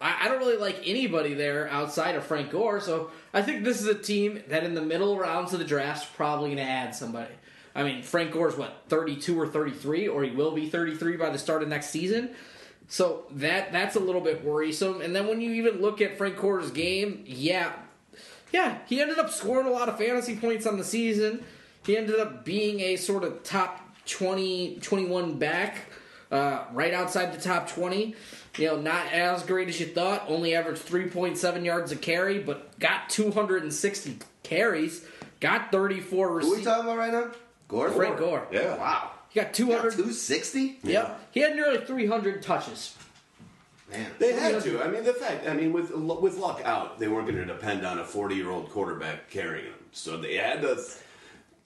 I, I don't really like anybody there outside of Frank Gore. So I think this is a team that in the middle rounds of the draft's probably going to add somebody. I mean, Frank Gore's what 32 or 33, or he will be 33 by the start of next season. So that that's a little bit worrisome. And then when you even look at Frank Gore's game, yeah, yeah, he ended up scoring a lot of fantasy points on the season. He ended up being a sort of top 20, 21 back, uh, right outside the top 20. You know, not as great as you thought. Only averaged 3.7 yards a carry, but got 260 carries. Got 34 Who are we receivers. talking about right now? Gore? Frank Gore. Yeah. Wow. He got 200. Two sixty? Yep. He had nearly 300 touches. Man. They had to. I mean, the fact. I mean, with with luck out, they weren't going to depend on a forty-year-old quarterback carrying them. So they had to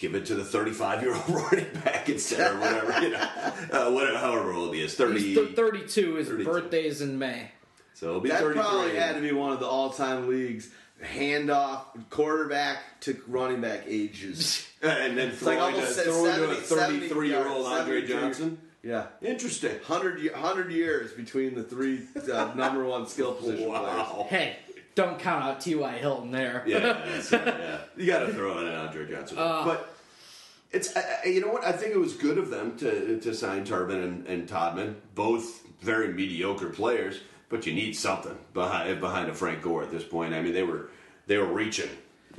give it to the thirty-five-year-old *laughs* running back instead, or whatever. You know, uh, whatever, however old he is, thirty. He's 32. His 32. birthday's in May. so it'll be That thirty-three. probably had to be one of the all-time leagues handoff quarterback to running back ages. *laughs* and then like throwing almost a, throwing to a 70 70 thirty-three-year-old yards, Andre Johnson. Yeah. Interesting. 100, 100 years between the three uh, *laughs* number one skill position players. Hey, don't count out T.Y. Hilton there. Yeah, that's right, yeah. You got to throw in an Andre Johnson. but it's I, I- you know what I think it was good of them to to sign Turbin and, and Todman, both very mediocre players. But you need something behind behind a Frank Gore at this point. I mean, they were they were reaching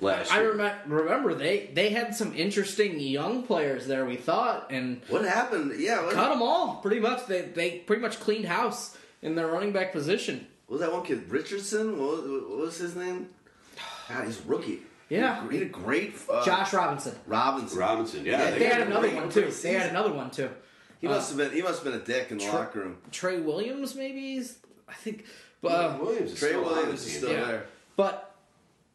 last I year. remember, remember they they had some interesting young players there. We thought and What happened? Yeah, what, cut them all pretty much. They they pretty much cleaned house in their running back position. what was that one kid? Richardson? What, was- what was his name? God, he's a rookie. Yeah. He had a great. Uh, Josh Robinson. Another Robinson, yeah, Yeah, They had had another one too. They had another one too. He must have been. He must have been a dick in the Tra- locker room. Trey Williams, maybe. Is, I think. But Uh, uh, Williams is Trey still Williams is still Yeah. there. But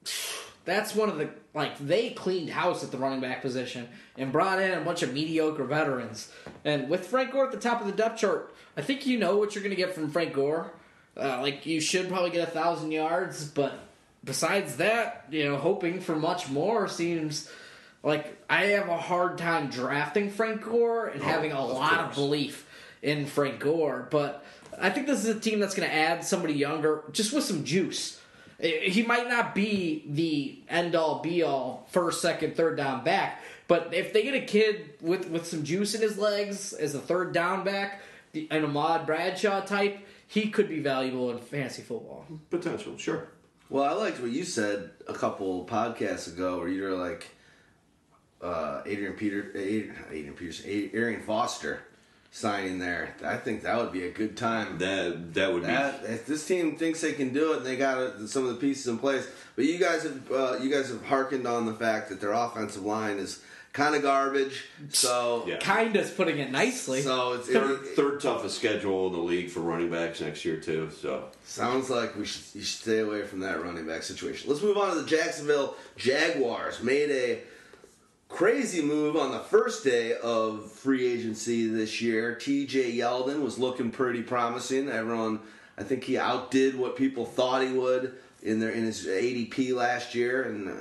*sighs* that's one of the like they cleaned house at the running back position and brought in a bunch of mediocre veterans. And with Frank Gore at the top of the depth chart, I think you know what you're going to get from Frank Gore. Uh, like you should probably get a thousand yards, but besides that, you know, hoping for much more seems like I have a hard time drafting Frank Gore and oh, having a of lot of belief in Frank Gore. But I think this is a team that's going to add somebody younger, just with some juice. He might not be the end all be all first, second, third down back, but if they get a kid with with some juice in his legs as a third down back, an Ahmad Bradshaw type, he could be valuable in fantasy football. potential, sure. Well, I liked what you said a couple podcasts ago, where you were like, uh, Adrian Peter, Adrian, Adrian Peterson, Arian Foster signing there. I think that would be a good time. That that would That, if this team thinks they can do it, and they got some of the pieces in place. But you guys have uh, you guys have hearkened on the fact that their offensive line is kind of garbage. So Yeah. Kinda's putting it nicely. so it's, be third, it, third toughest schedule in the league for running backs next year too. So sounds like we should you should stay away from that running back situation. Let's move on to the Jacksonville Jaguars. Made a crazy move on the first day of free agency this year. T.J. Yeldon was looking pretty promising. Everyone, I think he outdid what people thought he would in their in his ADP last year, and uh,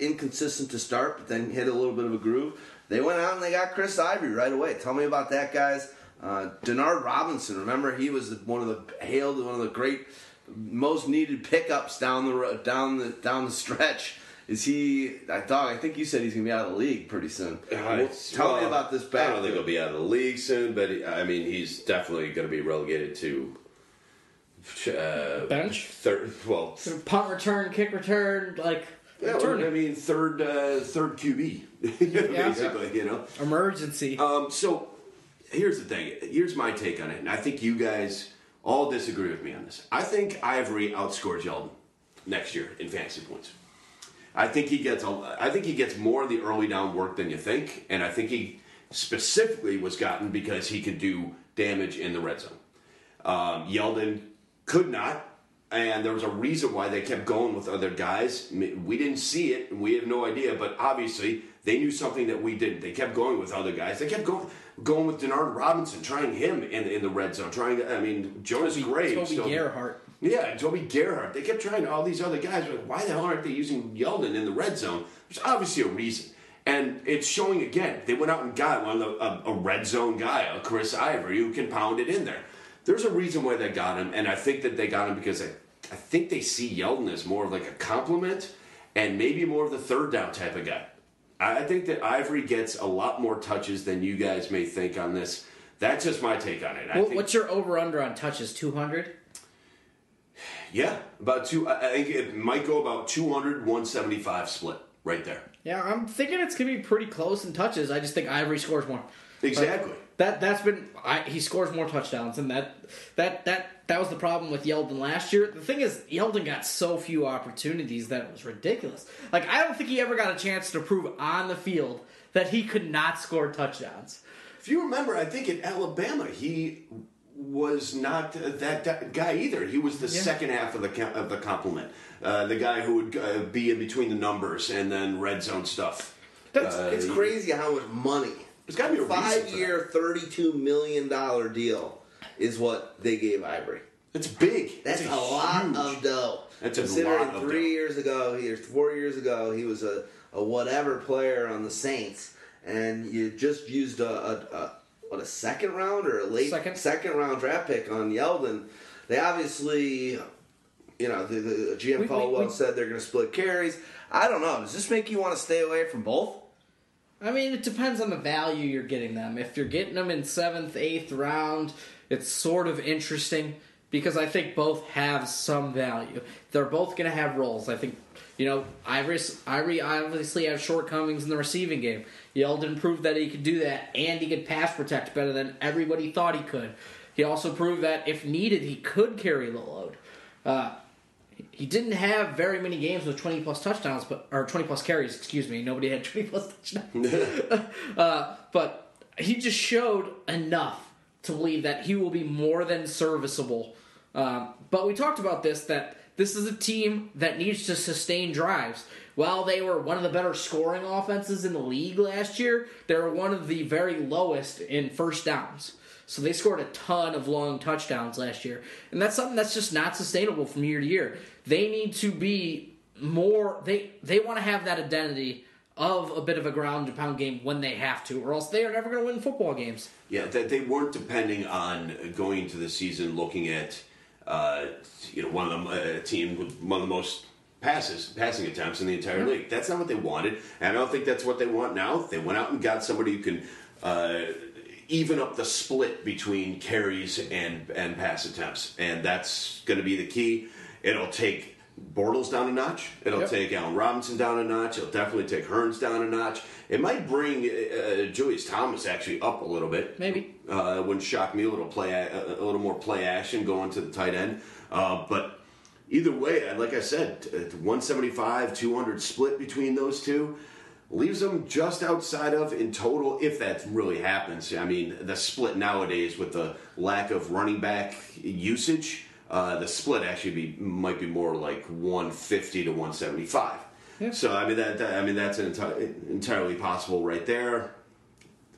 inconsistent to start, but then hit a little bit of a groove. They went out and they got Chris Ivory right away. Tell me about that, guys. Uh, Denard Robinson, remember he was one of the hailed one of the great, most needed pickups down the down the down the stretch. Is he? I thought. I think you said he's gonna be out of the league pretty soon. Well, tell me about this Back I don't think he'll be out of the league soon, but he- I mean, he's definitely going to be relegated to uh, Bench? Third, well, Punt return, kick return, like yeah, return I mean, third uh, third QB, *laughs* basically. You know. emergency. Um, so here's the thing. Here's my take on it, and I think you guys all disagree with me on this. I think Ivory outscores Yeldon next year in fantasy points. I think he gets a, I think he gets more of the early down work than you think, and I think he specifically was gotten because he could do damage in the red zone. Um, Yeldon could not, and there was a reason why they kept going with other guys. We didn't see it, and we have no idea, but obviously they knew something that we didn't. They kept going with other guys. They kept going going with Denard Robinson, trying him in in the red zone. Trying, I mean, Jonas Toby, Gray, Toby Gerhart. yeah, Toby Gerhart. They kept trying all these other guys. Like, why the hell aren't they using Yeldon in the red zone? There's obviously a reason. And it's showing again. They went out and got one of the, a, a red zone guy, a Chris Ivory, who can pound it in there. There's a reason why they got him, and I think that they got him because I, I think they see Yeldon as more of like a compliment and maybe more of the third down type of guy. I think that Ivory gets a lot more touches than you guys may think on this. That's just my take on it. What- think, What's your over under on touches? Two hundred. Yeah, about two. I I think it might go about 200, 175 split right there. Yeah, I'm thinking it's gonna be pretty close in touches. I just think Ivory scores more. Exactly. That that's been I, he scores more touchdowns, and that that that that was the problem with Yeldon last year. The thing is, Yeldon got so few opportunities that it was ridiculous. Like I don't think he ever got a chance to prove on the field that he could not score touchdowns. If you remember, I think in Alabama he was not uh, that, that guy either. He was the Yeah. second half of the of the compliment, uh, the guy who would uh, be in between the numbers and then red zone stuff. That's, Uh, it's crazy how much money. There's got to be a five-year, thirty-two million dollar deal is what they gave Ivory. It's big. That's It's a, lot huge- of dough. That's a Considering lot of three dough. years ago, he four years ago, he was a, a whatever player on the Saints, and you just used a, a, a what a second round or a late Second. round draft pick on Yeldon. They obviously, you know, the, the GM We- we- Caldwell we- said they're going to split carries. I don't know. Does this make you want to stay away from both? I mean, it depends on the value you're getting them. If you're getting them in seventh, eighth round, it's sort of interesting because I think both have some value. They're both going to have roles. I think, you know, Iris, Ivory obviously has shortcomings in the receiving game. Yeldon proved that he could do that, and he could pass protect better than everybody thought he could. He also proved that if needed, he could carry the load. Uh, he didn't have very many games with 20 plus touchdowns, but or 20 plus carries. Excuse me, nobody had *laughs* 20 plus touchdowns. *laughs* uh, but he just showed enough to believe that he will be more than serviceable. Um, but we talked about this that this is a team that needs to sustain drives. While they were one of the better scoring offenses in the league last year, they were one of the very lowest in first downs. So they scored a ton of long touchdowns last year. And that's something that's just not sustainable from year to year. They need to be more they they want to have that identity of a bit of a ground and pound game when they have to, or else they are never going to win football games. Yeah, that they weren't depending on going into the season looking at uh, you know one of them a team with one of the most passes passing attempts in the entire league. That's not what they wanted, and I don't think that's what they want now. They went out and got somebody who can. Uh, even up the split between carries and and pass attempts, and that's going to be the key. It'll take Bortles down a notch. It'll Yep. take Allen Robinson down a notch. It'll definitely take Hurns down a notch. It might bring uh, Julius Thomas actually up a little bit. Maybe. Uh, it wouldn't shock me a little play, a, a little more play action going to the tight end. Uh, but either way, uh, like I said, uh, 175, 200 split between those two leaves them just outside of in total, if that really happens. I mean, the split nowadays with the lack of running back usage, uh, the split actually be might be more like 150 to 175. Yeah. So I mean that, that- I mean that's an enti- entirely possible right there.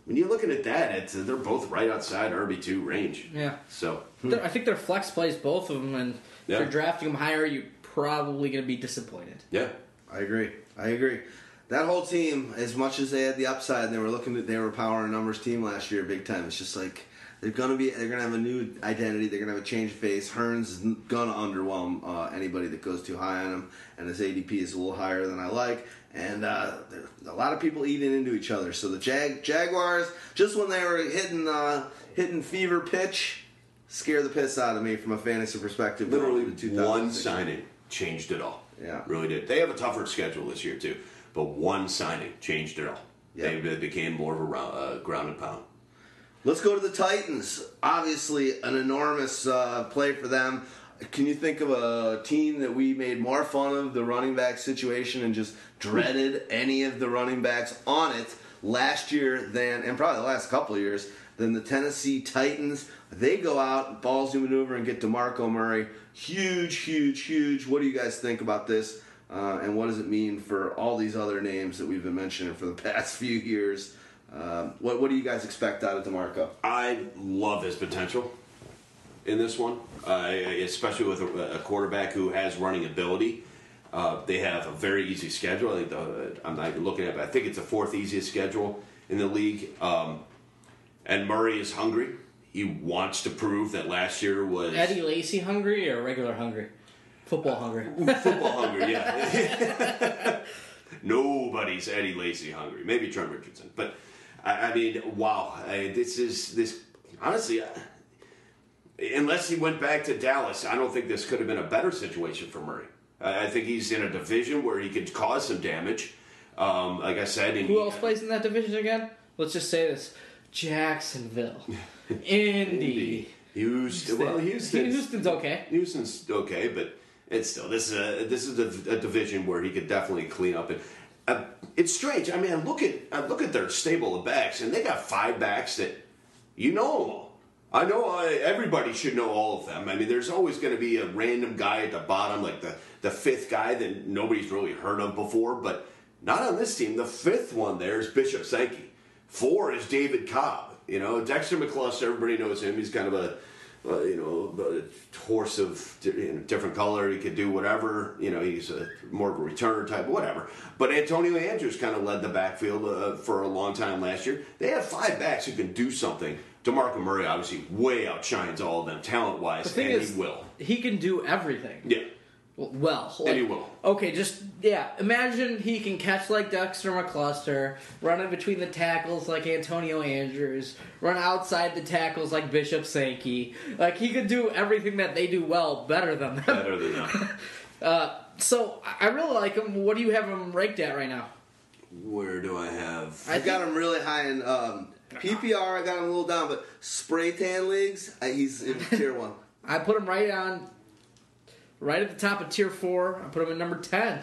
When you're looking at that, it's, they're both right outside RB two range. Yeah. So They're- I think they're flex plays, both of them, and Yeah. if you're drafting them higher, you're probably going to be disappointed. yeah, I agree. I agree. That whole team, as much as they had the upside, and they were looking at they were power and numbers team last year, big time. It's just like they're gonna be they're gonna have a new identity. They're gonna have a change of face. Hurns is gonna underwhelm uh, anybody that goes too high on him, and his ADP is a little higher than I like. And uh, there a lot of people eating into each other. So the Jag Jaguars, just when they were hitting uh, hitting fever pitch, scare the piss out of me from a fantasy perspective. literally one signing changed it all. Yeah. really did. They have a tougher schedule this year too, but one signing changed it all. Yeah. They, became more of a uh, ground and pound. Let's go to the Titans. Obviously, an enormous uh, play for them. Can you think of a team that we made more fun of the running back situation and just dreaded *laughs* any of the running backs on it last year than, and probably the last couple of years, than the Tennessee Titans? They go out, ballsy maneuver, and get DeMarco Murray. Huge, huge, huge. What do you guys think about this? Uh, and what does it mean for all these other names that we've been mentioning for the *laughs* past few years? Um, what, what do you guys expect out of DeMarco? I love his potential in this one, uh, especially with a, a quarterback who has running ability. Uh, they have a very easy schedule. I think the, I'm not even looking at it, but I think it's the fourth easiest schedule in the league. Um, and Murray is hungry. He wants to prove that last year was Eddie Lacy hungry or regular hungry? Football hungry. football hungry. Yeah, *laughs* nobody's Eddie Lacy hungry. Maybe Trent Richardson, but I, I mean, wow, I, this is this honestly. I, unless he went back to Dallas, I don't think this could have been a better situation for Murray. I, I think he's in a division where he could cause some damage. Um, like I said, and Who else plays in that division again? Let's just say this: Jacksonville, *laughs* Indy. Houston. Well, Houston's, Houston's okay. Houston's okay, but it's still this is a this is a, a division where he could definitely clean up. And uh, it's strange. I mean, I look at I look at their stable of backs, and they got five backs that you know. I know uh, everybody should know all of them. I mean, there's always going to be a random guy at the bottom, like the the fifth guy that nobody's really heard of before, but not on this team. The fifth one there is Bishop Sankey. Four is David Cobb. You know, Dexter McCluster, everybody knows him. He's kind of a, uh, you know, a horse of you know, different color. He could do whatever. You know, he's a more of a returner type, whatever. But Antonio Andrews kind of led the backfield uh, for a long time last year. They have five backs who can do something. DeMarco Murray obviously way outshines all of them talent The wise, thing and is, he will. he can do everything. Yeah. Well, And he will. Okay, just yeah. Imagine he can catch like Dexter McCluster, run in between the tackles like Antonio Andrews, run outside the tackles like Bishop Sankey. Like he could do everything that they do well better than them. Better than them. *laughs* Uh, so I I really like him. What do you have him ranked at right now? Where do I have? I I got him really high in um, PPR. I got him a little down, but spray tan leagues, uh, he's in tier one. *laughs* I put him right on, right at the top of tier four. I put him at number ten.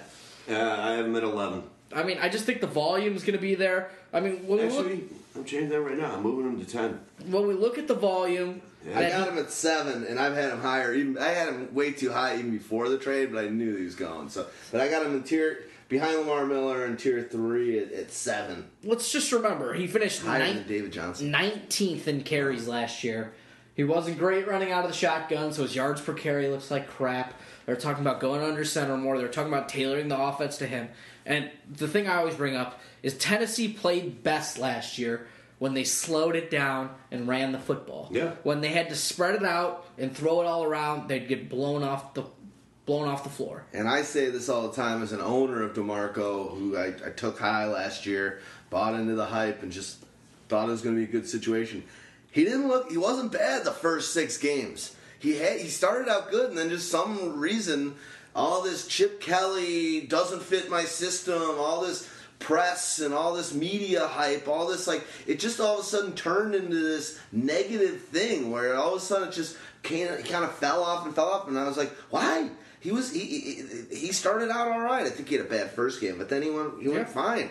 Uh, I have him at eleven. I mean, I just think the volume is going to be there. I mean, when we look, Actually, I'm changing that right now. I'm moving him to ten. when we look at the volume, Yeah. I that got he- him at seven, and I've had him higher. Even I had him way too high even before the trade, but I knew he was gone. So, but I got him in tier behind Lamar Miller in tier three at, at seven, let's just remember he finished higher ninth. than David Johnson. 19th in carries last year. He wasn't great running out of the shotgun, so his yards per carry looks like crap. They're talking about going under center more. They're talking about tailoring the offense to him. And the thing I always bring up is Tennessee played best last year when they slowed it down and ran the football. Yeah. When they had to spread it out and throw it all around, they'd get blown off the blown off the floor. And I say this all the time as an owner of DeMarco, who I, I took high last year, bought into the hype, and just thought it was going to be a good situation. He didn't look. He wasn't bad the first six games. He had, he started out good, and then just some reason all this Chip Kelly doesn't fit my system, all this press and all this media hype, all this like it just all of a sudden turned into this negative thing where all of a sudden it just kind of, kind of fell off and fell off, and I was like, why? He was he, he he started out all right. I think he had a bad first game, but then he went he went Yeah. fine.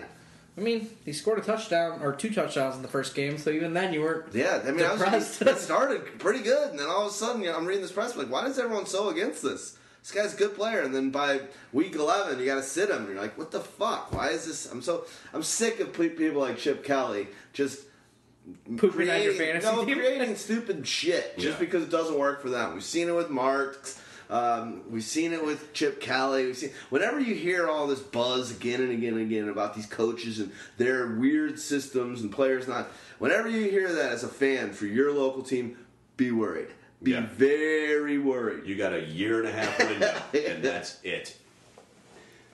I mean, he scored a touchdown or two touchdowns in the first game, so even then you weren't. Yeah, I mean, I was, Depressed. it *laughs* started pretty good, and then all of a sudden, you know, I'm reading this press, like, why is everyone so against this? This guy's a good player, and then by week 11, you got to sit him, and you're like, what the fuck? Why is this? I'm so I'm sick of people like Chip Kelly just Pooping on your fantasy no, team. creating stupid shit just Yeah. because it doesn't work for them. We've seen it with Marks. Um, we've seen it with Chip Kelly. We've seen whenever you hear all this buzz again and again and again about these coaches and their weird systems and players not. Whenever you hear that as a fan for your local team, be worried. Be Yeah. very worried. You got a year and a half window, *laughs* and that's it.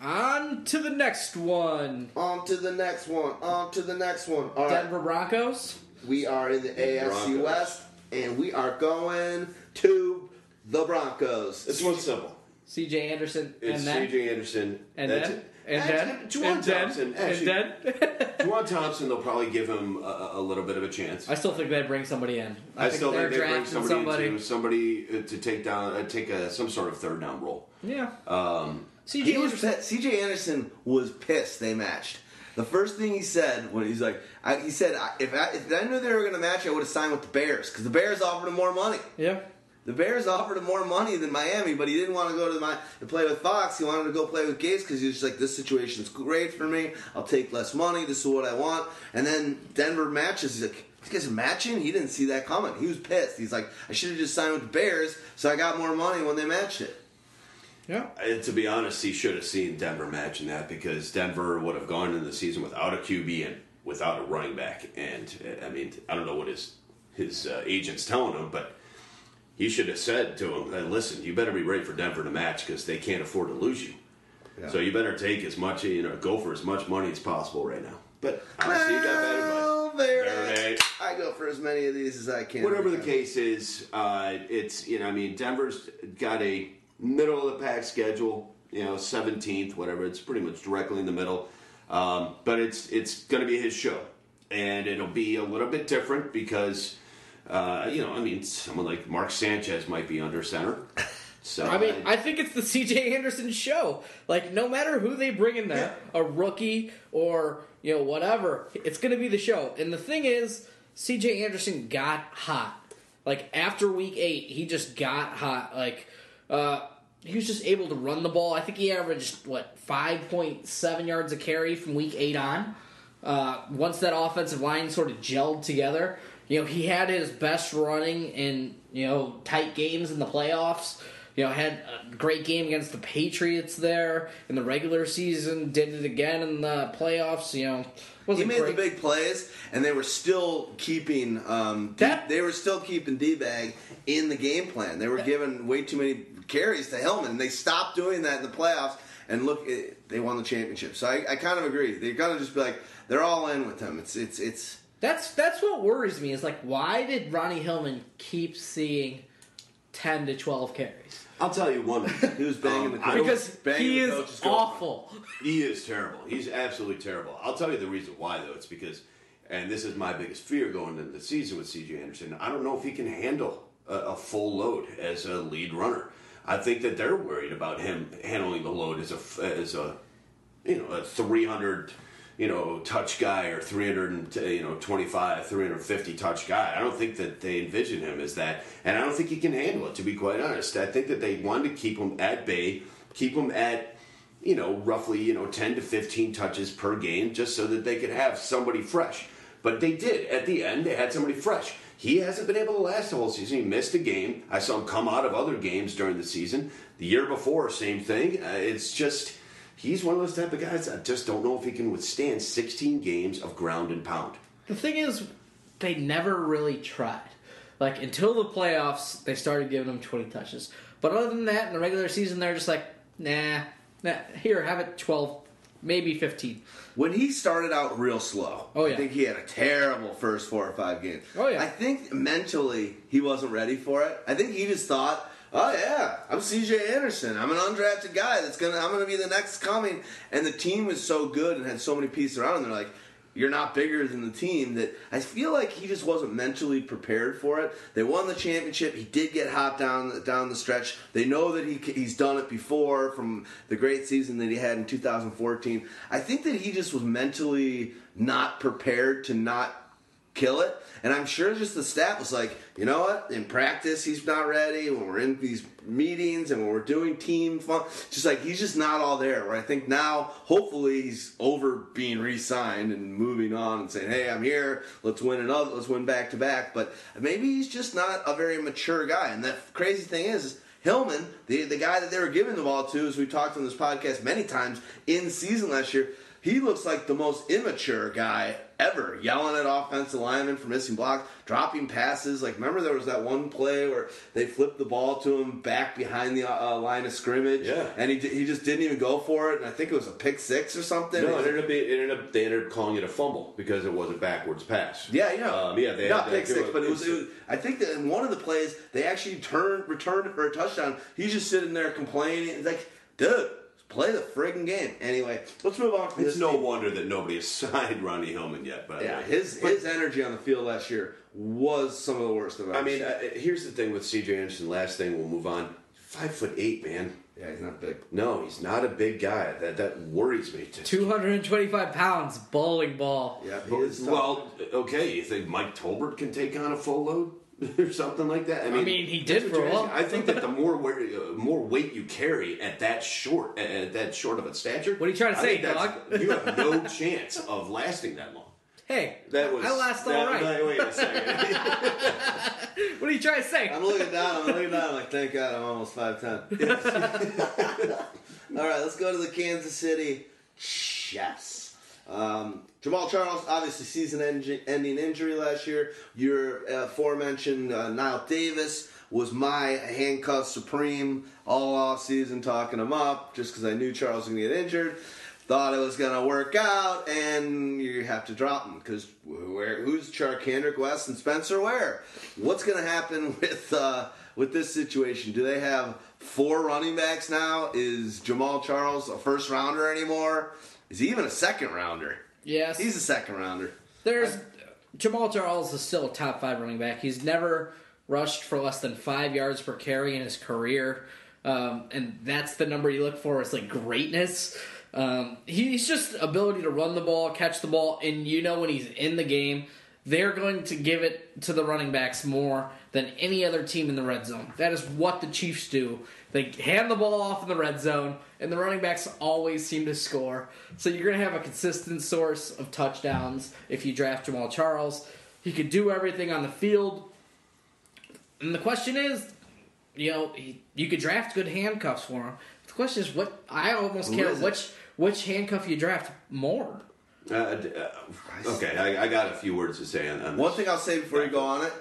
On to the next one. On to the next one. On to the next one. All right. Denver Broncos. We are in the AFC Broncos. West, and we are going to the Broncos. This one's simple. C.J. Anderson It's and then C.J. Anderson. and That's then it. and Actually, then Juwan and then Thompson. and Actually, then. *laughs* *laughs* Juwan Thompson, they'll probably give him a, a little bit of a chance. I still think they bring somebody in. I, still they're think they bring drafting somebody, into somebody uh, to take down, uh, take a, some sort of third down role. Yeah. Um, C.J. He was Anderson. pissed. CJ Anderson was pissed they matched. The first thing he said when he's like, I, he said, I, if, I, if I knew they were going to match, I would have signed with the Bears because the Bears offered him more money. Yeah. The Bears offered him more money than Miami, but he didn't want to go to my to play with Fox. He wanted to go play with Gase because he was just like, "This situation's great for me. I'll take less money. This is what I want." And then Denver matches. He's like, "These guys are matching." He didn't see that coming. He was pissed. He's like, "I should have just signed with the Bears, so I got more money when they matched it." Yeah. and to be honest, he should have seen Denver matching that because Denver would have gone into the season without a QB and without a running back. And uh, I mean, I don't know what his his uh, agent's telling him, but he should have said to him, hey, "Listen, you better be ready for Denver to match because they can't afford to lose you. Yeah. So you better take as much, you know, go for as much money as possible right now." But honestly, you got bad advice. There There it it is. I go for as many of these as I can. Whatever the case is, uh, it's you know, I mean, Denver's got a middle of the pack schedule. You know, seventeenth, whatever. It's pretty much directly in the middle. Um, but it's it's going to be his show, and it'll be a little bit different because uh, you know, I mean, someone like Mark Sanchez might be under center. So I mean, I think it's the C.J. Anderson show. Like, no matter who they bring in there, a rookie or you know whatever, it's going to be the show. And the thing is, C.J. Anderson got hot. Like after week eight, he just got hot. Like, uh, he was just able to run the ball. I think he averaged what five point seven yards a carry from week eight on. Uh, once that offensive line sort of gelled together, you know, he had his best running in, you know, tight games in the playoffs. You know, had a great game against the Patriots there in the regular season, did it again in the playoffs, you know. He made great. the big plays, and they were still keeping um, That- they were still keeping D bag in the game plan. They were giving way too many carries to Hillman, and they stopped doing that in the playoffs. And look, it, they won the championship. So I, I kind of agree. They're gonna just be like they're all in with him. It's it's it's That's that's what worries me. Is like, why did Ronnie Hillman keep seeing ten to twelve carries? I'll tell you one. he was banging Um, the I coach, Because banging he the is coach's awful. He is terrible. He's absolutely terrible. I'll tell you the reason why, though. It's because, and this is my biggest fear going into the season with CJ Anderson. I don't know if he can handle a, a full load as a lead runner. I think that they're worried about him handling the load as a as a you know a 300 you know touch guy or 300 you know 25 350 touch guy. I don't think that they envision him as that, and I don't think he can handle it. To be quite honest, I think that they wanted to keep him at bay, keep him at you know, roughly, you know, 10 to 15 touches per game just so that they could have somebody fresh. But they did. At the end, they had somebody fresh. He hasn't been able to last the whole season. He missed a game. I saw him come out of other games during the season. The year before, same thing. Uh, it's just, he's one of those type of guys I just don't know if he can withstand 16 games of ground and pound. The thing is, they never really tried. Like until the playoffs, they started giving him twenty touches. But other than that, in the regular season, they're just like, nah, nah. Here, have it 12, maybe 15. When he started out real slow, Oh, I think he had a terrible first four or five games. Oh, yeah. I think mentally he wasn't ready for it. I think he just thought, "Oh yeah, I'm C.J. Anderson. I'm an undrafted guy that's gonna I'm gonna be the next coming." And the team was so good and had so many pieces around him. They're like. You're not bigger than the team. That I feel like he just wasn't mentally prepared for it. They won the championship. He did get hot down down the stretch. They know that he he's done it before from the great season that he had in 2014. I think that he just was mentally not prepared to not kill it. And I'm sure just the staff was like, you know what? In practice, he's not ready. When we're in these meetings and when we're doing team fun, just like he's just not all there. Where I think now, hopefully, he's over being re-signed and moving on and saying, hey, I'm here. Let's win another. Let's win back to back. But maybe he's just not a very mature guy. And that crazy thing is. is Hillman, the, the guy that they were giving the ball to, as we talked on this podcast many times in season last year, he looks like the most immature guy ever, yelling at offensive linemen for missing blocks, dropping passes. Like, remember there was that one play where they flipped the ball to him back behind the uh, line of scrimmage, Yeah. and he, he just didn't even go for it. And I think it was a pick six or something. No, it ended up it ended up they ended up calling it a fumble because it was a backwards pass. Yeah, yeah, um, yeah. They not had, pick they- six, but it was, it was. I think that in one of the plays they actually turned, returned for a touchdown. He's just sitting there complaining. It's like, dude, play the friggin' game. Anyway, let's move on. From It's this no team. wonder that nobody has *laughs* signed Ronnie Hillman yet. But Yeah, his his energy on the field last year was some of the worst I've I mean, uh, here's the thing with C.J. Anderson. Last thing, we'll move on. Five foot eight, man. yeah, he's not big. No, he's not a big guy. That that worries me. 225 pounds, bowling ball. Yeah, he is tough. Well, okay. You think Mike Tolbert can take on a full load *laughs* or something like that? I mean, I mean, he did for a while. I think that the more weight, uh, more weight you carry at that short, at- at that short of a stature, What are you trying to I say, dog? *laughs* You have no *laughs* chance of lasting that long. Hey, That was I last all that- right. that- wait a second. What are you trying to say? I'm looking down. I'm looking down. I'm like, thank God, I'm almost five ten. All right, let's go to the Kansas City Chiefs. Um, Jamaal Charles, obviously season-ending injury last year. Your uh, aforementioned uh, Knile Davis was my handcuff supreme all off season, talking him up just because I knew Charles was going to get injured. Thought it was going to work out, and you have to drop him because who's Charcandrick West and Spencer Ware? What's going to happen *laughs* with uh, with this situation? Do they have four running backs now? Is Jamaal Charles a first rounder anymore? Is he even a second rounder? Yes. He's a second rounder. There's Jamaal Charles is still a top five running back. He's never rushed for less than five yards per carry in his career, um, and that's the number you look for. Is like greatness. Um, he's just ability to run the ball, catch the ball, and you know when he's in the game, they're going to give it to the running backs more than any other team in the red zone. That is what the Chiefs do. They hand the ball off in the red zone, and the running backs always seem to score. So you're going to have a consistent source of touchdowns if you draft Jamaal Charles. He could do everything on the field. And the question is, you know, he, you could draft good handcuffs for him. The question is, what I almost Who care is it? which which handcuff you draft more. Uh, uh, okay, I, I got a few words to say on, on One thing I'll say before you go on it,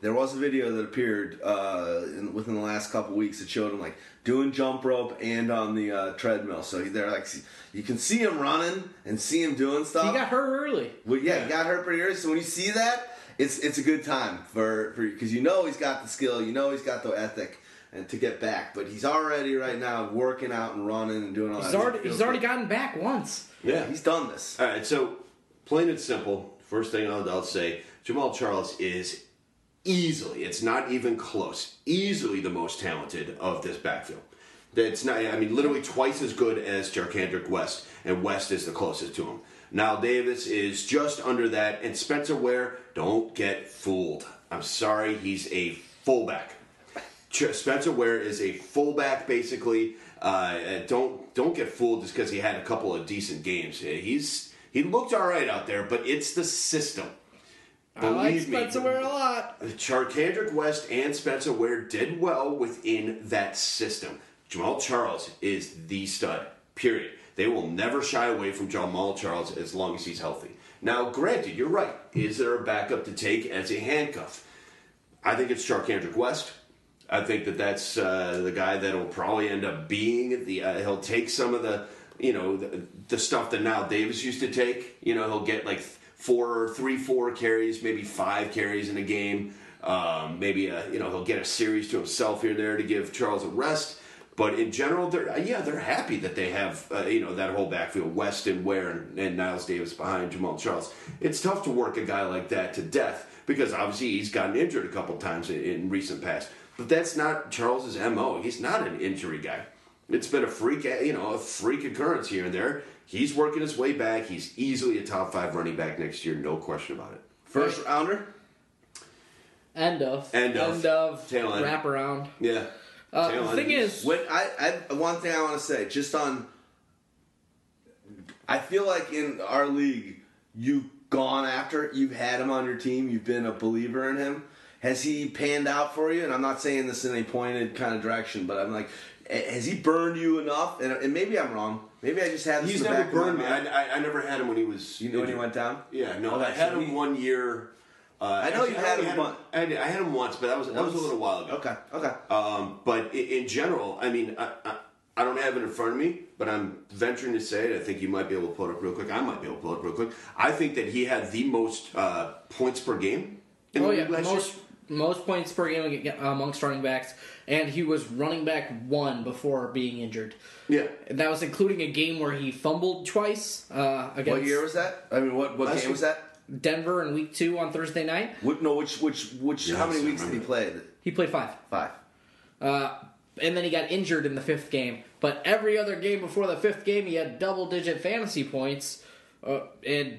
there was a video that appeared uh, in, within the last couple weeks that showed him like doing jump rope and on the uh, treadmill. So they're like, you can see him running and see him doing stuff. He got hurt early. Well, yeah, he got hurt pretty early. So when you see that, it's it's a good time for for because you know he's got the skill, you know he's got the ethic, and to get back. But he's already right now working out and running and doing all He's that. already he's already good. gotten back once. Yeah. he's done this. All right, so plain and simple. First thing I'll, I'll say, Jamaal Charles is easily, it's not even close, easily the most talented of this backfield. That's not, I mean, literally twice as good as Charcandrick West, and West is the closest to him. Now Davis is just under that, and Spencer Ware, don't get fooled. I'm sorry, he's a fullback. Spencer Ware is a fullback, basically. Uh, don't don't get fooled just because he had a couple of decent games. He's he looked all right out there, but it's the system. I like Spencer Ware a lot. Charcandrick West and Spencer Ware did well within that system. Jamaal Charles is the stud. Period. They will never shy away from Jamaal Charles as long as he's healthy. Now, granted, you're right. Is there a backup to take as a handcuff? I think it's Charcandrick West. I think that that's uh, the guy that will probably end up being the. Uh, he'll take some of the you know, the, the stuff that now Davis used to take. You know, he'll get like four, three, four carries, maybe five carries in a game. Um, maybe a, you know he'll get a series to himself here and there to give Charles a rest. But in general, they're yeah they're happy that they have uh, you know that whole backfield, Weston, Ware, and, and Niles Davis behind Jamaal Charles. It's tough to work a guy like that to death because obviously he's gotten injured a couple times in, in recent past. But that's not Charles's mo. He's not an injury guy. It's been a freak, you know, a freak occurrence here and there. He's working his way back. He's easily a top five running back next year, no question about it. First rounder. End of. End of. End of. Tail end. Wrap around. Yeah. Uh, the end. thing is, When I, I one thing I want to say, just on, I feel like in our league, you've gone after, you've had him on your team, you've been a believer in him. Has he panned out for you? And I'm not saying this in a pointed kind of direction, but I'm like, has he burned you enough? And, and maybe I'm wrong. Maybe I just have this He's in the never back burned me. I, I, I never had him when he was. You know when he went down? Yeah, no, Okay, I had so him he- one year. Uh, I know you had only him I, did- I had him once, but that was that was a little while ago. Okay, okay. Um, but in, in general, I mean, I, I, I don't have it in front of me, but I'm venturing to say it. I think you might be able to pull it up real quick. I might be able to pull it up real quick. I think that he had the most uh, points per game in oh the yeah, last most year. most points per game amongst running backs, and he was running back one before being injured. Yeah. And that was including a game where he fumbled twice uh, against What year was that? I mean, what, what Last game year? was that? Denver in week two on Thursday night. What, no, which, which, which, Yeah, how many I weeks did he play? He played five. Five. Uh, and then he got injured in the fifth game. But every other game before the fifth game, he had double digit fantasy points. Uh, and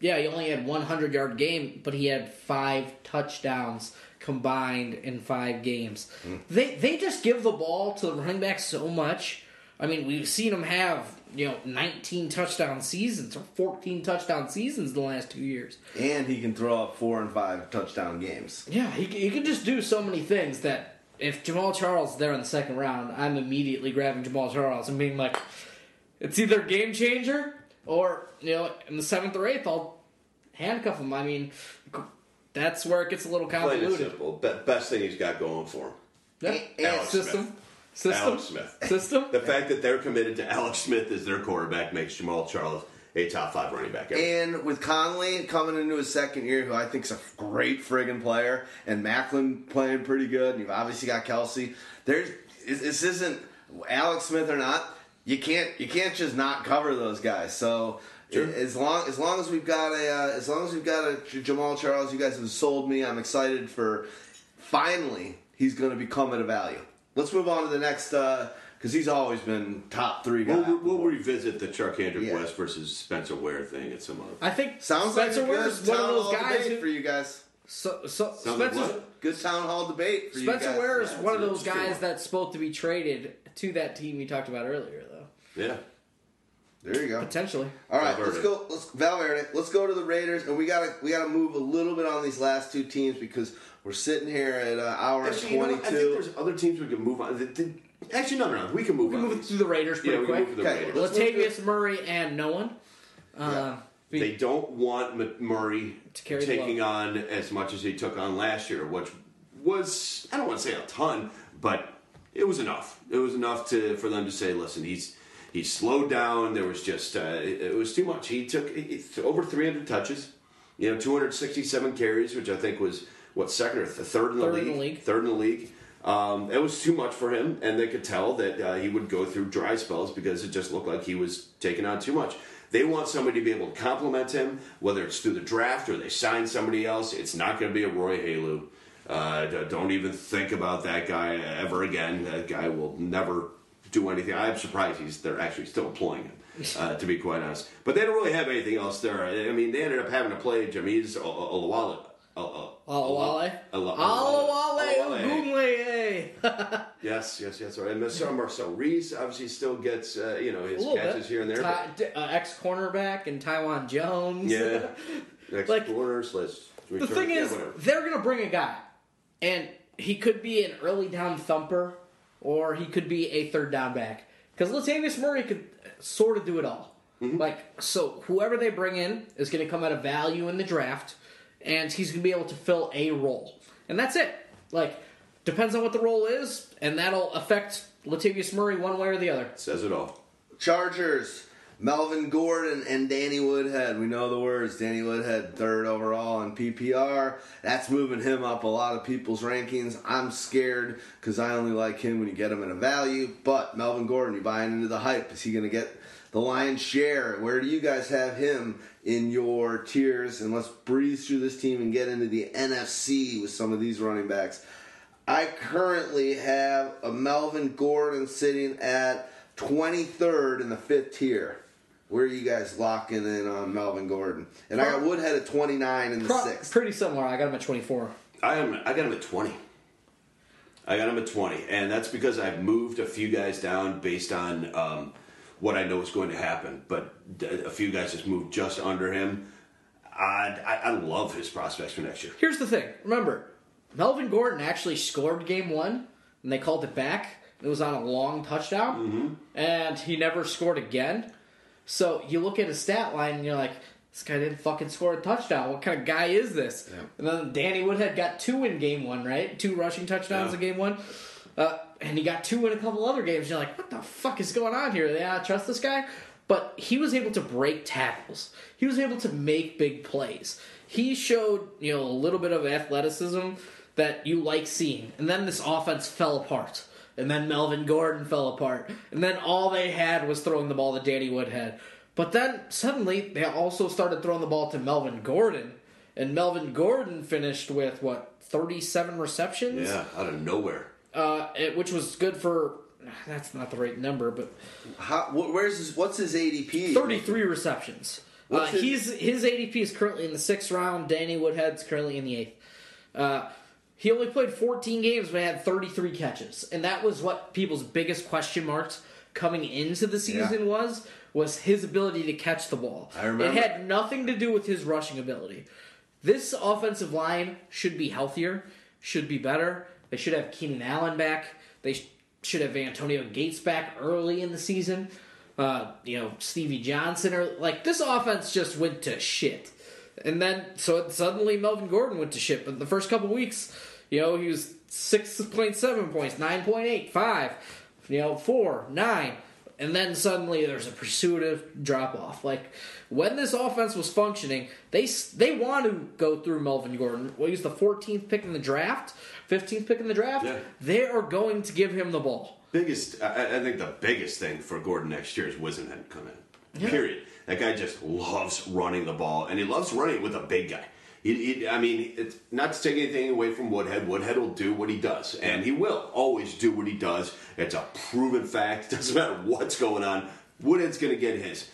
yeah, he only had 100 yard game, but he had five touchdowns combined in five games. Hmm. They they just give the ball to the running back so much. I mean, we've seen him have you know 19 touchdown seasons or 14 touchdown seasons in the last two years. And he can throw up four and five touchdown games. Yeah, he, he can just do so many things that if Jamaal Charles is there in the second round, I'm immediately grabbing Jamaal Charles and being like, it's either game changer or, you know, in the seventh or eighth, I'll handcuff him. I mean, that's where it gets a little Plain and convoluted. simple. Be- best thing he's got going for him. Yeah. Alex System. Smith. System. Alex Smith. *laughs* System. The fact that they're committed to Alex Smith as their quarterback makes Jamaal Charles a top five running back. Ever. And with Conley coming into his second year, who I think is a great friggin' player, and Maclin playing pretty good, and you've obviously got Kelce. There's this this isn't Alex Smith or not. You can't you can't just not cover those guys. So Sure. as long as long as we've got a uh, as long as we've got a J- Jamaal Charles, you guys have sold me. I'm excited for finally he's going to become at a value. Let's move on to the next because he's always been top three guy. We'll, we'll revisit the Charcandrick Yeah. West versus Spencer Ware thing at some other. I think Sounds Spencer like a Ware's good one of those guys who. for you guys. So, so Sounds like Good town hall debate for you Spencer guys. Ware is Yeah, one of those guys that's supposed to be traded to that team we talked about earlier, though. Yeah. There you go. Potentially. All right, Valverde. let's go. Let's Valverde. Let's go to the Raiders, and we gotta we gotta move a little bit on these last two teams because we're sitting here at uh, hour Actually, you know twenty? I think there's other teams we can move on. The- the- Actually, no, no, no. We can move We on. can move through the Raiders yeah, pretty we can quick. move to the Okay, Raiders. let's move Latavius Murray and no one. Uh, be- They don't want M- Murray To carry taking on as much as he took on last year, which was I don't want to say a ton, but it was enough. It was enough to for them to say, "Listen, he's he slowed down. There was just uh, it, it was too much. He took he, over 300 touches, you know, 267 carries, which I think was what second or th- third in the Third league. in the league. Third in the league. Um, it was too much for him, and they could tell that uh, he would go through dry spells because it just looked like he was taking on too much. They want somebody to be able to complement him, whether it's through the draft or they sign somebody else. It's not going to be a Roy Helu. Uh, don't even think about that guy ever again. That guy will never do anything. I'm surprised he's they're actually still employing him, uh, to be quite honest. But they don't really have anything else there. I mean, they ended up having to play Jamize Olawale. Alawale. Alawale. *laughs* Yes, yes, yes. Right. And Marcel, Marcel Reese obviously still gets uh, you know his catches bit. here and there. Uh, ex cornerback and Taiwan Jones. yeah, *laughs* Like, corner slash. The thing Yeah, is, whatever. they're gonna bring a guy, and he could be an early down thumper, or he could be a third down back. Because Latavius Murray could sort of do it all. Mm-hmm. Like, so whoever they bring in is going to come at a value in the draft, and he's going to be able to fill a role, and that's it. Like, depends on what the role is, and that'll affect Latavius Murray one way or the other. says it all. Chargers. Melvin Gordon and Danny Woodhead. We know the words. Danny Woodhead, third overall in PPR. That's moving him up a lot of people's rankings. I'm scared because I only like him when you get him at a value. But Melvin Gordon, you buying into the hype? Is he going to get the lion's share? Where do you guys have him in your tiers? And let's breeze through this team and get into the NFC with some of these running backs. I currently have a Melvin Gordon sitting at 23rd in the fifth tier. Where are you guys locking in on Melvin Gordon? And I got Woodhead at 29 in the Pro- sixth. pretty similar. I got him at 24. I am. I got him at twenty. I got him at twenty, and that's because I've moved a few guys down based on um, what I know is going to happen. But a few guys just moved just under him. I, I, I love his prospects for next year. Here's the thing. Remember, Melvin Gordon actually scored game one, and they called it back. It was on a long touchdown, and he never scored again. So you look at his stat line, and you're like, this guy didn't fucking score a touchdown. What kind of guy is this? And then Danny Woodhead got two in game one, right? Two rushing touchdowns Yeah. in game one. Uh, and he got two in a couple other games. You're like, what the fuck is going on here? They not trust this guy? But he was able to break tackles. He was able to make big plays. He showed, you know, a little bit of athleticism that you like seeing. And then this offense fell apart. And then Melvin Gordon fell apart. And then all they had was throwing the ball to Danny Woodhead. But then suddenly they also started throwing the ball to Melvin Gordon. And Melvin Gordon finished with, what, 37 receptions? Yeah, out of nowhere. uh, it, which was good for. That's not the right number, but How, where's his, what's his ADP? 33 receptions. Uh, his- he's his ADP is currently in the sixth round. Danny Woodhead's currently in the eighth. Uh, he only played 14 games, but had 33 catches, and that was what people's biggest question marks coming into the season Yeah. was was his ability to catch the ball. I remember. It had nothing to do with his rushing ability. This offensive line should be healthier, should be better. They should have Keenan Allen back. They should have Antonio Gates back early in the season. Uh, you know, Stevie Johnson or like this offense just went to shit. And then so suddenly Melvin Gordon went to shit. But the first couple weeks, you know, he was six point seven points, nine point eight, five, you know, four, nine. And then suddenly there's a pursuitive drop off. Like when this offense was functioning, they they want to go through Melvin Gordon. Well, he's the 14th pick in the draft, 15th pick in the draft. Yeah. They are going to give him the ball. Biggest, I, I think the biggest thing for Gordon next year is Whisenhunt come in. Period. That guy just loves running the ball, and he loves running it with a big guy. I mean, it's not to take anything away from Woodhead. Woodhead will do what he does, and he will always do what he does. It's a proven fact. *laughs* Doesn't matter what's going on. Woodhead's going to get his.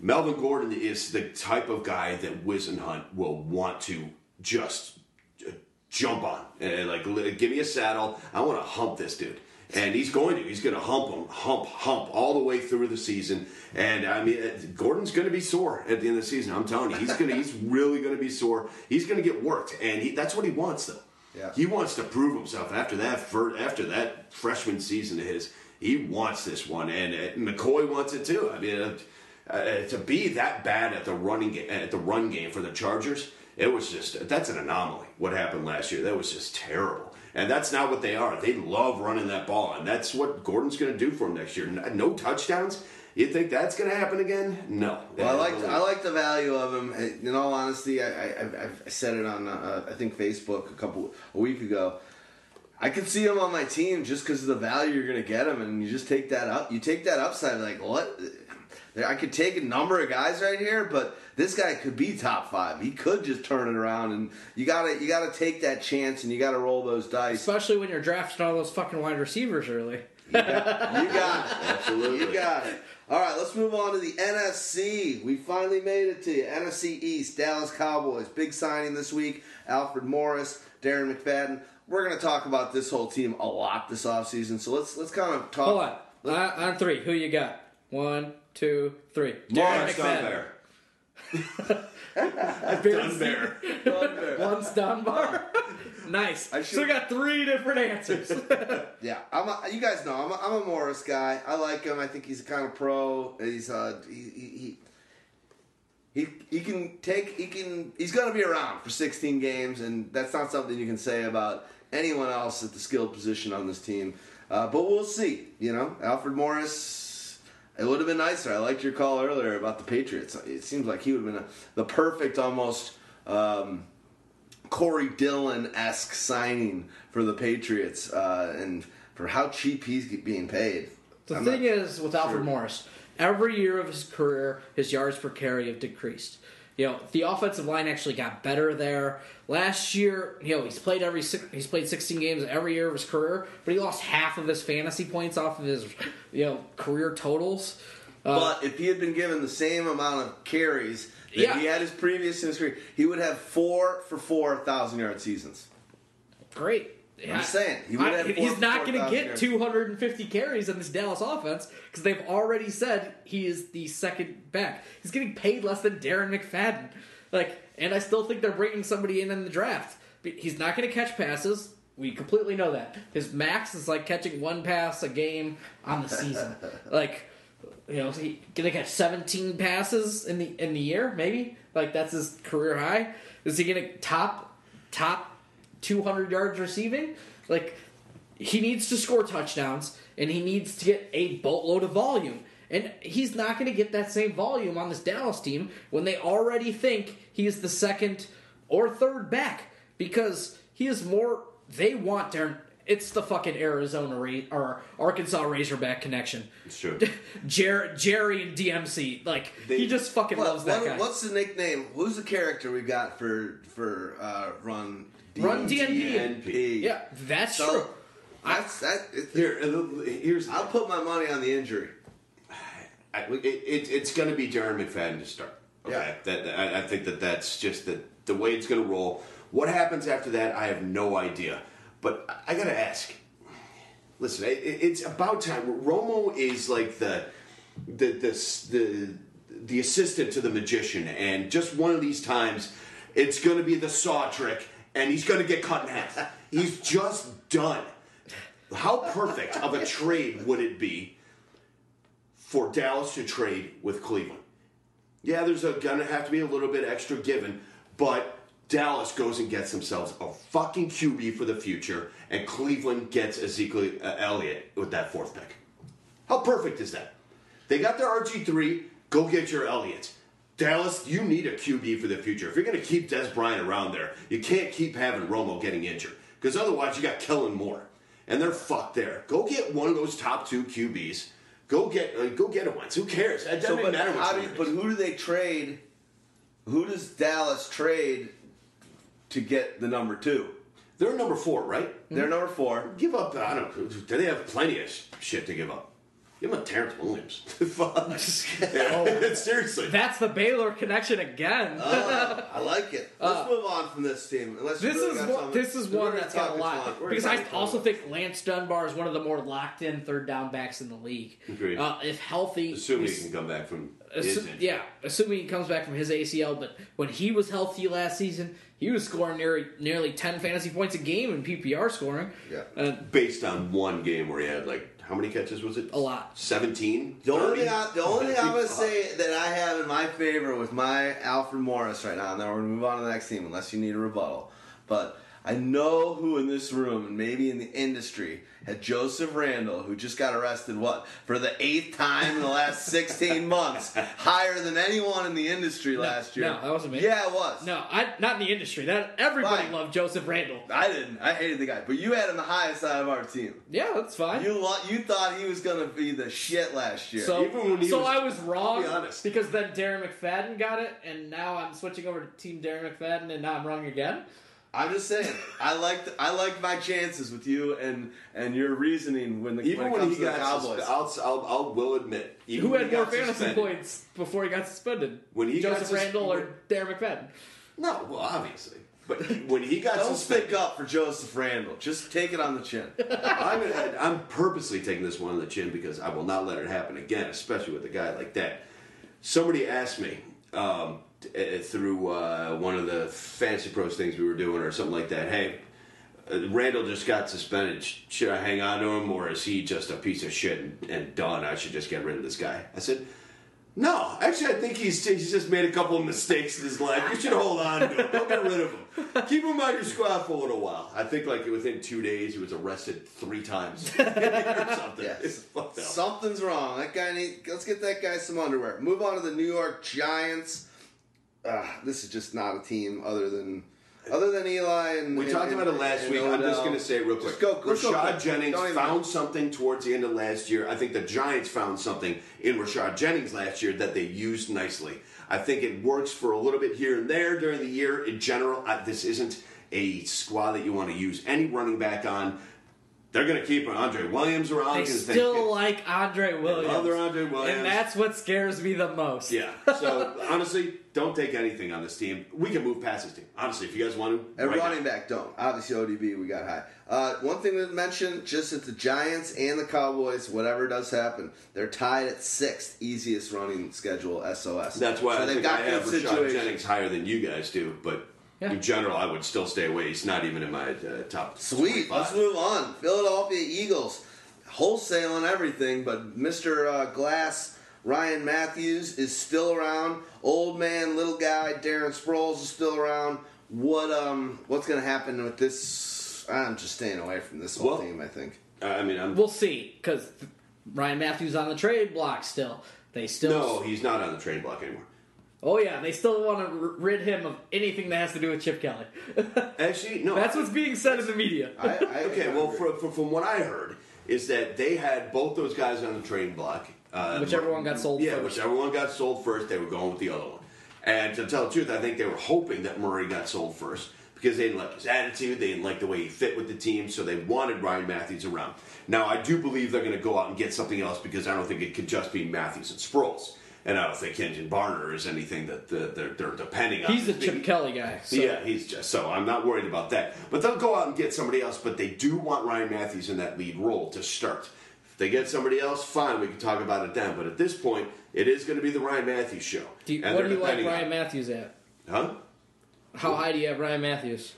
Melvin Gordon is the type of guy that Whisenhunt will want to just uh, jump on. Uh, like, give me a saddle. I want to hump this dude. And he's going to. He's going to hump him, hump, hump all the way through the season. And I mean, uh, Gordon's going to be sore at the end of the season. I'm telling you, he's going to. he's really going to be sore. He's going to get worked, and he, that's what he wants, though. Yeah. He wants to prove himself after that. After that freshman season of his, he wants this one, and uh, McCoy wants it too. I mean, uh, uh, to be that bad at the running ga- at the run game for the Chargers, it was just that's an anomaly. What happened last year? That was just terrible. And that's not what they are. They love running that ball, and that's what Gordon's going to do for them next year. No touchdowns. You think that's going to happen again? No. Well, I like I like the value of him. In all honesty, I I, I, I said it on uh, I think Facebook a couple a week ago. I could see him on my team just because of the value you're going to get him, and you just take that up. You take that upside, like what? I could take a number of guys right here, but this guy could be top five. He could just turn it around, and you gotta you gotta take that chance, and you gotta roll those dice. Especially when you're drafting all those fucking wide receivers early. You got it. *laughs* Absolutely. You got it. All right, let's move on to the NFC. We finally made it to you. NFC East, Dallas Cowboys. Big signing this week. Alfred Morris, Darren McFadden. We're going to talk about this whole team a lot this offseason, so let's let's kind of talk. Hold on. On, on three. Who you got? One, two, three. Lawrence McFadden. Dunbar. I barely Dunbar. Once Dunbar. *laughs* nice. I so should- we got three different answers. *laughs* *laughs* Yeah, I'm a, you guys know I'm a, I'm a Morris guy. I like him. I think he's a kind of pro. He's uh he he. he he, he can take he can he's going to be around for 16 games and that's not something you can say about anyone else at the skilled position on this team uh, but we'll see you know alfred morris It would have been nicer. I liked your call earlier about the Patriots. It seems like he would have been a, the perfect, almost um, Corey Dillon esque signing for the Patriots, uh, and for how cheap he's being paid. The I'm thing is, with Alfred sure. Morris, every year of his career, his yards per carry have decreased. You know, the offensive line actually got better there. Last year, you know, he's played every six, he's played 16 games every year of his career, but he lost half of his fantasy points off of his, you know, career totals. Uh, But if he had been given the same amount of carries that Yeah. he had his previous in his career, he would have four for four thousand yard seasons. great. I'm just saying, he would I- he's not going to get yards. 250 carries in this Dallas offense because they've already said he is the second back. He's getting paid less than Darren McFadden. Like, and I still think they're bringing somebody in in the draft. But He's not going to catch passes. We completely know that. His max is like catching one pass a game on the season. *laughs* like, you know, is he gonna catch 17 passes in the in the year? Maybe like that's his career high. Is he gonna top top 200 yards receiving? Like, he needs to score touchdowns and he needs to get a boatload of volume. And he's not going to get that same volume on this Dallas team when they already think he's the second or third back because he is more. They want Darren. It's the fucking Arizona Ra- or Arkansas Razorback connection. It's true. *laughs* Jer- Jerry and DMC, like They- he just fucking What- loves that what- guy. what's the nickname? Who's the character we got for for uh, Run Run DNP. DNP. yeah, that's So true. that's that. It, Here, here's I'll put my money on the injury. I, it, it, it's going to be Darren McFadden to start. Okay, Yeah. that I, I think that that's just the the way it's going to roll. What happens after that, I have no idea. But I, I got to ask. Listen, it- it's about time. Romo is like the the the the the assistant to the magician, and just one of these times, it's going to be the saw trick, and he's going to get cut in half. He's just done. How perfect of a trade would it be for Dallas to trade with Cleveland. Yeah, there's a, gonna have to be a little bit extra given, but Dallas goes and gets themselves a fucking QB for the future, and Cleveland gets Ezekiel Elliott with that fourth pick. How perfect is that? They got their RG3, go get your Elliott. Dallas, you need a QB for the future. If you're going to keep Dez Bryant around there, you can't keep having Romo getting injured. Because otherwise, you got Kellen Moore. And they're fucked there. Go get one of those top two QBs. Go get uh, go get a Wentz. Who cares? It doesn't So, but matter how do but who do they trade? Who does Dallas trade to get the number two? They're number four, right? They're number four. Give up. I don't know. They have plenty of shit to give up. Give him a Terrance Williams. *laughs* Fuck. *laughs* Seriously. That's the Baylor connection again. Oh, I like it. Let's move on from this team. Unless Uh, This really is got one, this is one that's got a lot We're because I also Atlanta. think Lance Dunbar is one of the more locked in third down backs in the league. Agreed. Uh, if healthy, Assuming he can come back from his assu- injury. yeah, assuming he comes back from his ACL. But when he was healthy last season, he was scoring nearly nearly ten fantasy points a game in PPR scoring. Yeah. Uh, Based on one game where he had like how many catches was it? A lot. Seventeen. The only thing, I, the only thing I'm going to say that I have in my favor with my Alfred Morris right now, and then we're going to move on to the next team unless you need a rebuttal. But I know who in this room and maybe in the industry had Joseph Randle, who just got arrested, what, for the eighth time in the last 16 months, higher than anyone in the industry last year. no, that wasn't me. Yeah, it was. no, I not in the industry. That everybody Fine. loved Joseph Randle. I didn't. I hated the guy. But you had him the highest out of our team. Yeah, that's fine. You lo- you thought he was going to be the shit last year. So, Even when he so was- I was wrong I'll be honest. because then Darren McFadden got it, and now I'm switching over to Team Darren McFadden, and now I'm wrong again. I'm just saying, I liked I liked my chances with you and and your reasoning when the Even when it when, he to the got Cowboys. suspended, I'll, I'll, I'll will admit, even Who had more fantasy suspended- points before he got suspended? When he got Joseph sus- Randle or Darren McFadden? No, well, obviously, but when he got suspended. Don't suspended, speak up for Joseph Randle. Just take it on the chin. *laughs* I'm, I'm purposely taking this one on the chin because I will not let it happen again, especially with a guy like that. Somebody asked me um, t- through uh, one of the fantasy pros things we were doing or something like that. Hey, uh, Randle just got suspended. Should I hang on to him or is he just a piece of shit and, and done? I should just get rid of this guy. I said, No, actually, I think he's he's just made a couple of mistakes in his life. You should hold on to him. Don't get rid of him. Keep him on your squad for a little while. I think like within two days, he was arrested three times *laughs* or something. Yes. Fucked up. Something's wrong. That guy need. Let's get that guy some underwear. Move on to the New York Giants. Uh, this is just not a team other than other than Eli and We and- talked and- about it last and week. I'm just going to say it real quick. Just go- let's go Rashad quick. Jennings even- found something towards the end of last year. I think the Giants found something in Rashad Jennings last year that they used nicely. I think it works for a little bit here and there during the year. In general, I, this isn't a squad that you want to use any running back on. They're going to keep Andre Williams around. They 'cause still like Andre Williams. Other Andre Williams. And that's what scares me the most. yeah. So *laughs* honestly, don't take anything on this team. We can move past this team. Honestly, if you guys want to, And right running now. back don't. Obviously, ODB we got high. Uh, one thing to mention, just that the Giants and the Cowboys, whatever does happen, they're tied at sixth easiest running schedule SOS. That's why so I they've think got I have good Rashad situations. Jennings higher than you guys do. But Yeah. in general, I would still stay away. He's not even in my uh, top. Sweet. 25. Let's move on. Philadelphia Eagles, wholesaling everything, but Mr. Uh, Glass, Ryan Mathews is still around. Old man, little guy, Darren Sproles is still around. What um, what's going to happen with this? I'm just staying away from this whole Well- team. I think. I mean, I'm We'll see, because Ryan Mathews on the trade block still. They still. no, he's not on the trade block anymore. Oh yeah, they still want to r- rid him of anything that has to do with Chip Kelly. *laughs* Actually, no. That's what's being said in the media. I, I, *laughs* okay. I Well, agree. for, for, from what I heard, is that they had both those guys on the trade block. Uh, Whichever one got sold Yeah, first. whichever one got sold first, they were going with the other one. And to tell the truth, I think they were hoping that Murray got sold first because they didn't like his attitude, they didn't like the way he fit with the team, so they wanted Ryan Mathews around. Now, I do believe they're going to go out and get something else because I don't think it could just be Mathews and Sproles. And I don't think Kenjon Barner is anything that they're, they're depending on. He's a as Chip Kelly guy. So. yeah, he's just so I'm not worried about that. But they'll go out and get somebody else. But they do want Ryan Mathews in that lead role to start. They get somebody else, fine, we can talk about it then. But at this point, it is going to be the Ryan Mathews show. Do you, what do you like depending on- Ryan Mathews at? Huh? How high do you have Ryan Mathews?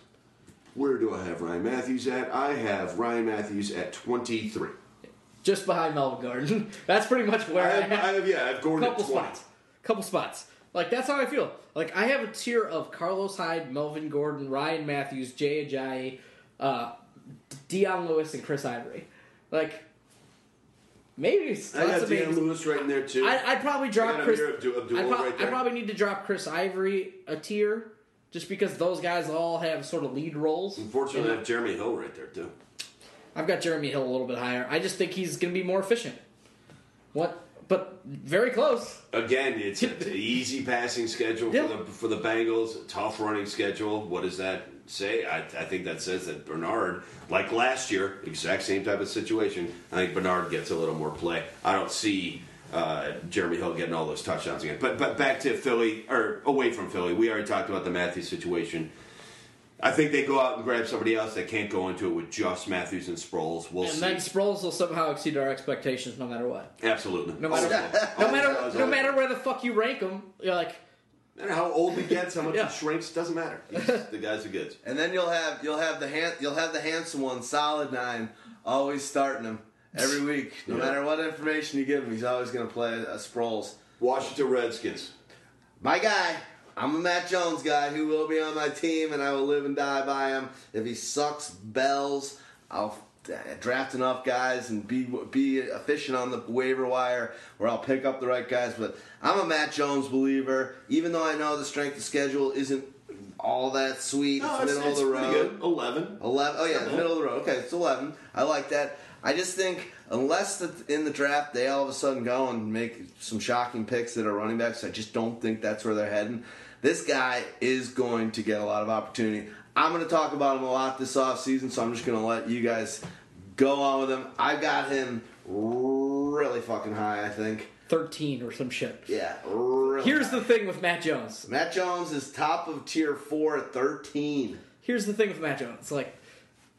Where do I have Ryan Mathews at? I have Ryan Mathews at 23. Just behind Melvin Gordon. *laughs* that's pretty much where I I, have, have. I have yeah, I have Gordon couple at 20. spots. Couple spots. Like that's how I feel. Like I have a tier of Carlos Hyde, Melvin Gordon, Ryan Mathews, Jay Ajayi, uh, Dion Lewis, and Chris Ivory. Like maybe it's I got names. Lewis right in there too. I, I'd probably drop Chris. Ameer Abdul- Abdul I, pro- right I probably need to drop Chris Ivory a tier, just because those guys all have sort of lead roles. Unfortunately, I have Jeremy Hill right there too. I've got Jeremy Hill a little bit higher. I just think he's going to be more efficient. What? But very close. Again, it's *laughs* an easy passing schedule Yeah. for the for the Bengals. Tough running schedule. What is that say? I, I think that says that Bernard, like last year, exact same type of situation. I think Bernard gets a little more play. I don't see uh, Jeremy Hill getting all those touchdowns again. But but back to Philly or away from Philly. We already talked about the Mathews situation. I think they go out and grab somebody else that can't go into it with just Mathews and Sproles. We'll And see. then Sproles will somehow exceed our expectations no matter what. Absolutely. No matter, Always will. no matter, no matter where the fuck you rank them, you're like, And how old he gets, how much Yeah. he shrinks, doesn't matter. *laughs* He's, the guy's are good. And then you'll have you'll have the hand you'll have the handsome one, solid nine, always starting him every *laughs* week. No Yeah. matter what information you give him, he's always going to play a Sproles. Washington Redskins. My guy, I'm a Matt Jones guy who will be on my team, and I will live and die by him. If he sucks bells, I'll uh, draft enough guys and be be efficient on the waiver wire, where I'll pick up the right guys. But I'm a Matt Jones believer, even though I know the strength of schedule isn't all that sweet. No, it's it's, middle it's of the road. good. Eleven. 11. Oh, yeah, bad. middle of the road. Okay, it's 11. I like that. I just think unless the, in the draft they all of a sudden go and make some shocking picks that are running backs, I just don't think that's where they're heading. This guy is going to get a lot of opportunity. I'm going to talk about him a lot this offseason, so I'm just going to let you guys go on with him. I've got him really fucking high, I think. 13 or some shit. Yeah, really Here's high. the thing with Matt Jones. Matt Jones is top of tier 4 at 13. Here's the thing with Matt Jones. Like,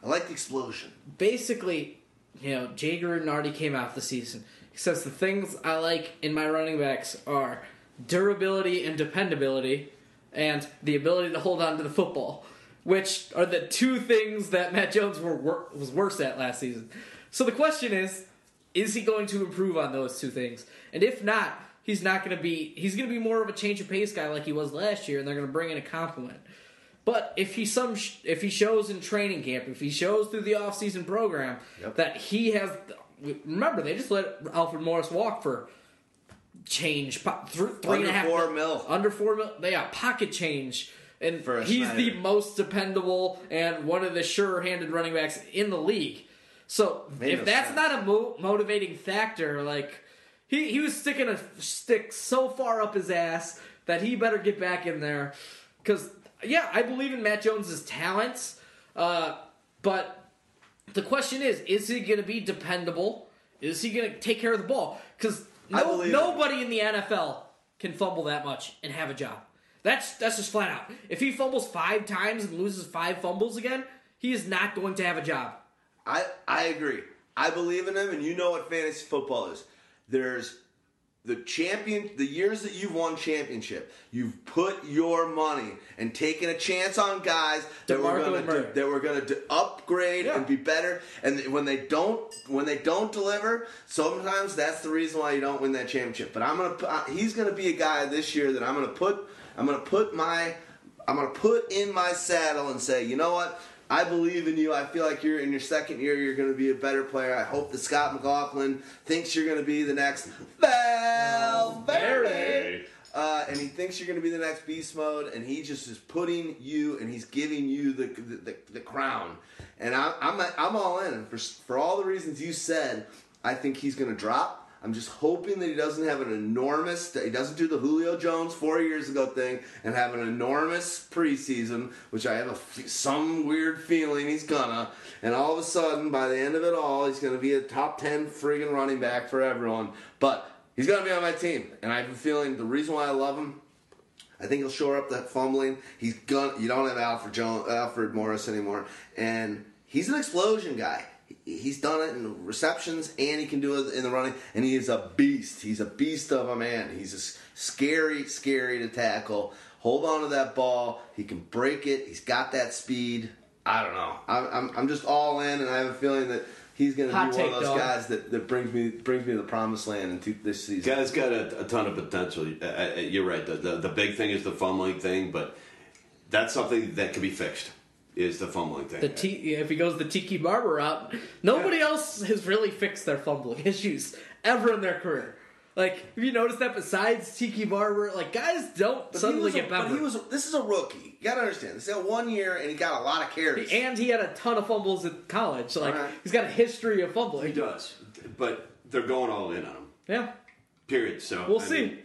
I like the explosion. basically, you know, Jay Gruden already came out the season. He says the things I like in my running backs are durability and dependability, and the ability to hold on to the football, which are the two things that Matt Jones were was worse at last season. So the question is, is he going to improve on those two things? And if not, he's not going to be. He's going to be more of a change of pace guy like he was last year, and they're going to bring in a compliment. But if he some if he shows in training camp, if he shows through the offseason program Yep. that he has, remember they just let Alfred Morris walk for change three and Under a half four mil- under four mil. They got pocket change, and he's the most dependable and one of the sure-handed running backs in the league. So Made if no that's sense. not a mo- motivating factor, like he he was sticking a stick so far up his ass that he better get back in there. Because yeah, I believe in Matt Jones's talents, uh, but the question is, is he going to be dependable? Is he going to take care of the ball? Because no, it. nobody in the NFL can fumble that much and have a job. That's that's just flat out. If he fumbles five times and loses five fumbles again, he is not going to have a job. I I agree. I believe in him, and you know what fantasy football is. There's the champion, the years that you've won championship, you've put your money and taken a chance on guys that were going to that were going to upgrade Yeah. and be better. And when they don't, when they don't deliver, sometimes that's the reason why you don't win that championship. But I'm gonna, uh, he's going to be a guy this year that I'm going to put, I'm going to put my, I'm going to put in my saddle and say, you know what? I believe in you. I feel like you're in your second year. You're going to be a better player. I hope that Scot McCloughan thinks you're going to be the next Valverde. Uh, and he thinks you're going to be the next beast mode, and he just is putting you and he's giving you the the, the, the crown. And I, I'm I'm all in. And for for all the reasons you said, I think he's going to drop. I'm just hoping that he doesn't have an enormous. He doesn't do the Julio Jones four years ago thing and have an enormous preseason, which I have a, some weird feeling he's gonna. And all of a sudden, by the end of it all, he's to be a top ten friggin' running back for everyone. But he's to be on my team, and I have a feeling the reason why I love him I think he'll shore up that fumbling. He's gonna. You don't have Alfred Jones, Alfred Morris anymore, and he's an explosion guy. He- He's done it in receptions, and he can do it in the running. And he is a beast. He's a beast of a man. He's a s- scary, scary to tackle. Hold on to that ball. He can break it. He's got that speed. I don't know. I'm, I'm, I'm just all in, and I have a feeling that he's going to be Hot one of those dog. guys that, that brings me brings me to the promised land in two, this season. Guy's got a, a ton of potential. Uh, uh, you're right. The, the the big thing is the fumbling thing, but that's something that can be fixed. Is the fumbling thing? The T, if he goes the Tiki Barber route, nobody else has really fixed their fumbling *laughs* issues ever in their career. Like, have you noticed that besides Tiki Barber, like guys don't But suddenly he was a, get better. But he was. This is a rookie. You got to understand. This is a one year, and he got a lot of carries. and he had a ton of fumbles at college. So like, Alright. he's got a history of fumbling. he does, but they're going all in on him. Yeah, Period. So we'll I see. mean,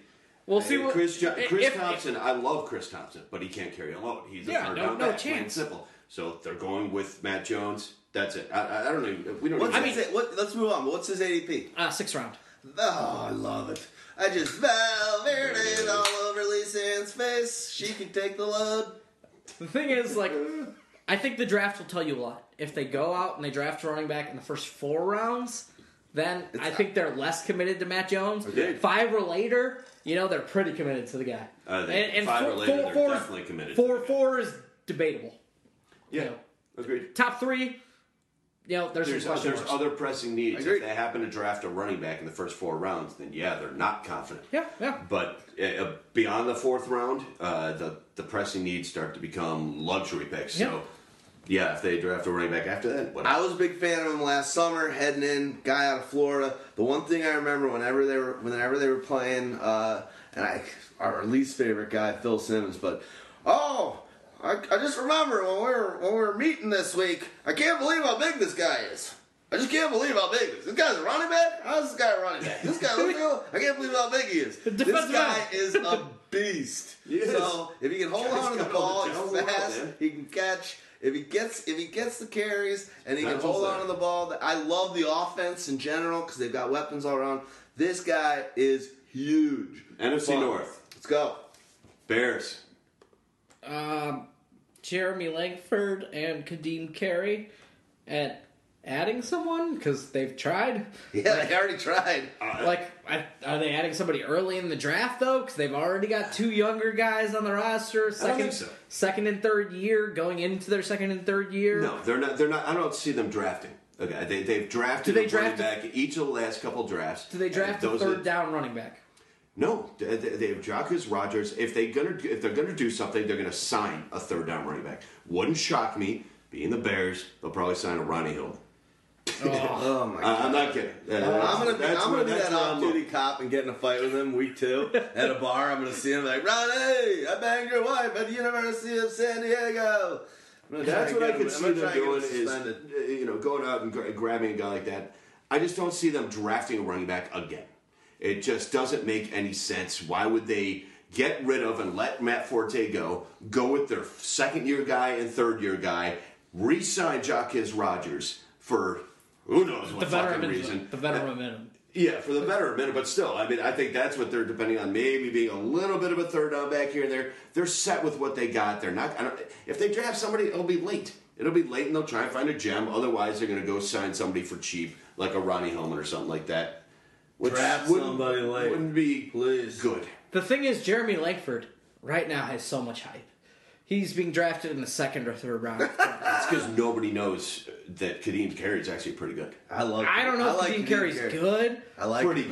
we'll see what Chris, Jo- if- Chris if- Thompson. I love Chris Thompson, but he can't carry a load. He's a Yeah, third no- down no back, plain and chance. simple. So they're going with Matt Jones. That's it. I, I- I don't even. We don't. What's even, his, what, let's move on. What's his ADP? uh, sixth round. Oh, I love it. I just Valverde it all over Lisanne's face. She can take the load. The thing is, like, I think the draft will tell you a lot. If they go out and they draft a running back in the first four rounds, then I think they're less committed to Matt Jones. Agreed. Five or later, you know, they're pretty committed to the guy. And think five or later, they're definitely committed to Four, guy. four is debatable. Yeah, you know. agreed. Top three, you know, there's, There's, some there's other pressing needs. Agreed. If they happen to draft a running back in the first four rounds, then yeah, they're not confident. Yeah, yeah. But uh, beyond the fourth round, uh, the the pressing needs start to become luxury picks. So yeah, if they draft a running back after that, what I was a big fan of him last summer, heading in, guy out of Florida. The one thing I remember whenever they were whenever they were playing, uh, and I our least favorite guy, Phil Simmons, but oh, I, I just remember when we were when we were meeting this week. I can't believe how big this guy is. I just can't believe how big this. This guy's a running back. How's this guy a running back? This guy, look at him. I can't believe how big he is. This guy is a beast. *laughs* He is. So if he can hold on to the ball, the he's talent in the world, fast. He can catch. If he gets if he gets the carries and he can hold on to the ball, I love the offense in general because they've got weapons all around. This guy is huge. NFC Fun. North. Let's go. Bears. Um, Jeremy Langford and Ka'Deem Carey, at adding someone because they've tried. Yeah, they already tried. Like, I, are they adding somebody early in the draft though? Because they've already got two younger guys on the roster, second, think so. second and third year, going into their second and third year. No, they're not. They're not. I don't see them drafting. Okay, they they've drafted Do they a running back each of the last couple drafts. Do they draft a third are- down running back? No, they, they they have Jacquizz Rogers. If they gonna if they're gonna do something, they're gonna sign a third down running back. Wouldn't shock me. Being the Bears, they'll probably sign a Ronnie Hill. Oh my *laughs* I, god. I'm not kidding. Uh, I'm gonna be, that's I'm where- gonna be that off-duty cop and get in a fight with him week two *laughs* at a bar. I'm gonna see him like Ronnie, I banged your wife at the University of San Diego. I'm gonna try That's what I could him- see them gonna doing is, uh, you know, going out and gra- grabbing a guy like that. I just don't see them drafting a running back again. It just doesn't make any sense. Why would they get rid of and let Matt Forte go, go with their second year guy and third year guy, re-sign Jacquizz Rogers for who knows The what fucking reason? the veteran minimum. Uh, yeah, for the better minute, but still, I mean, I think that's what they're depending on. Maybe being a little bit of a third down back here and there. They're set with what they got. They're not. I don't, if they draft somebody, it'll be late. It'll be late, and they'll try and find a gem. Otherwise, they're going to go sign somebody for cheap, like a Ronnie Hillman or something like that. Which Draft wouldn't- somebody late. Wouldn't be Please. good. The thing is, Jeremy Langford right now has so much hype. He's being drafted in the second or third round. *laughs* It's because nobody knows that Ka'Deem Carey is actually pretty good. I love. I don't know I if like Ka'Deem Ka'Deem Carey's Carey. good. I like pretty him.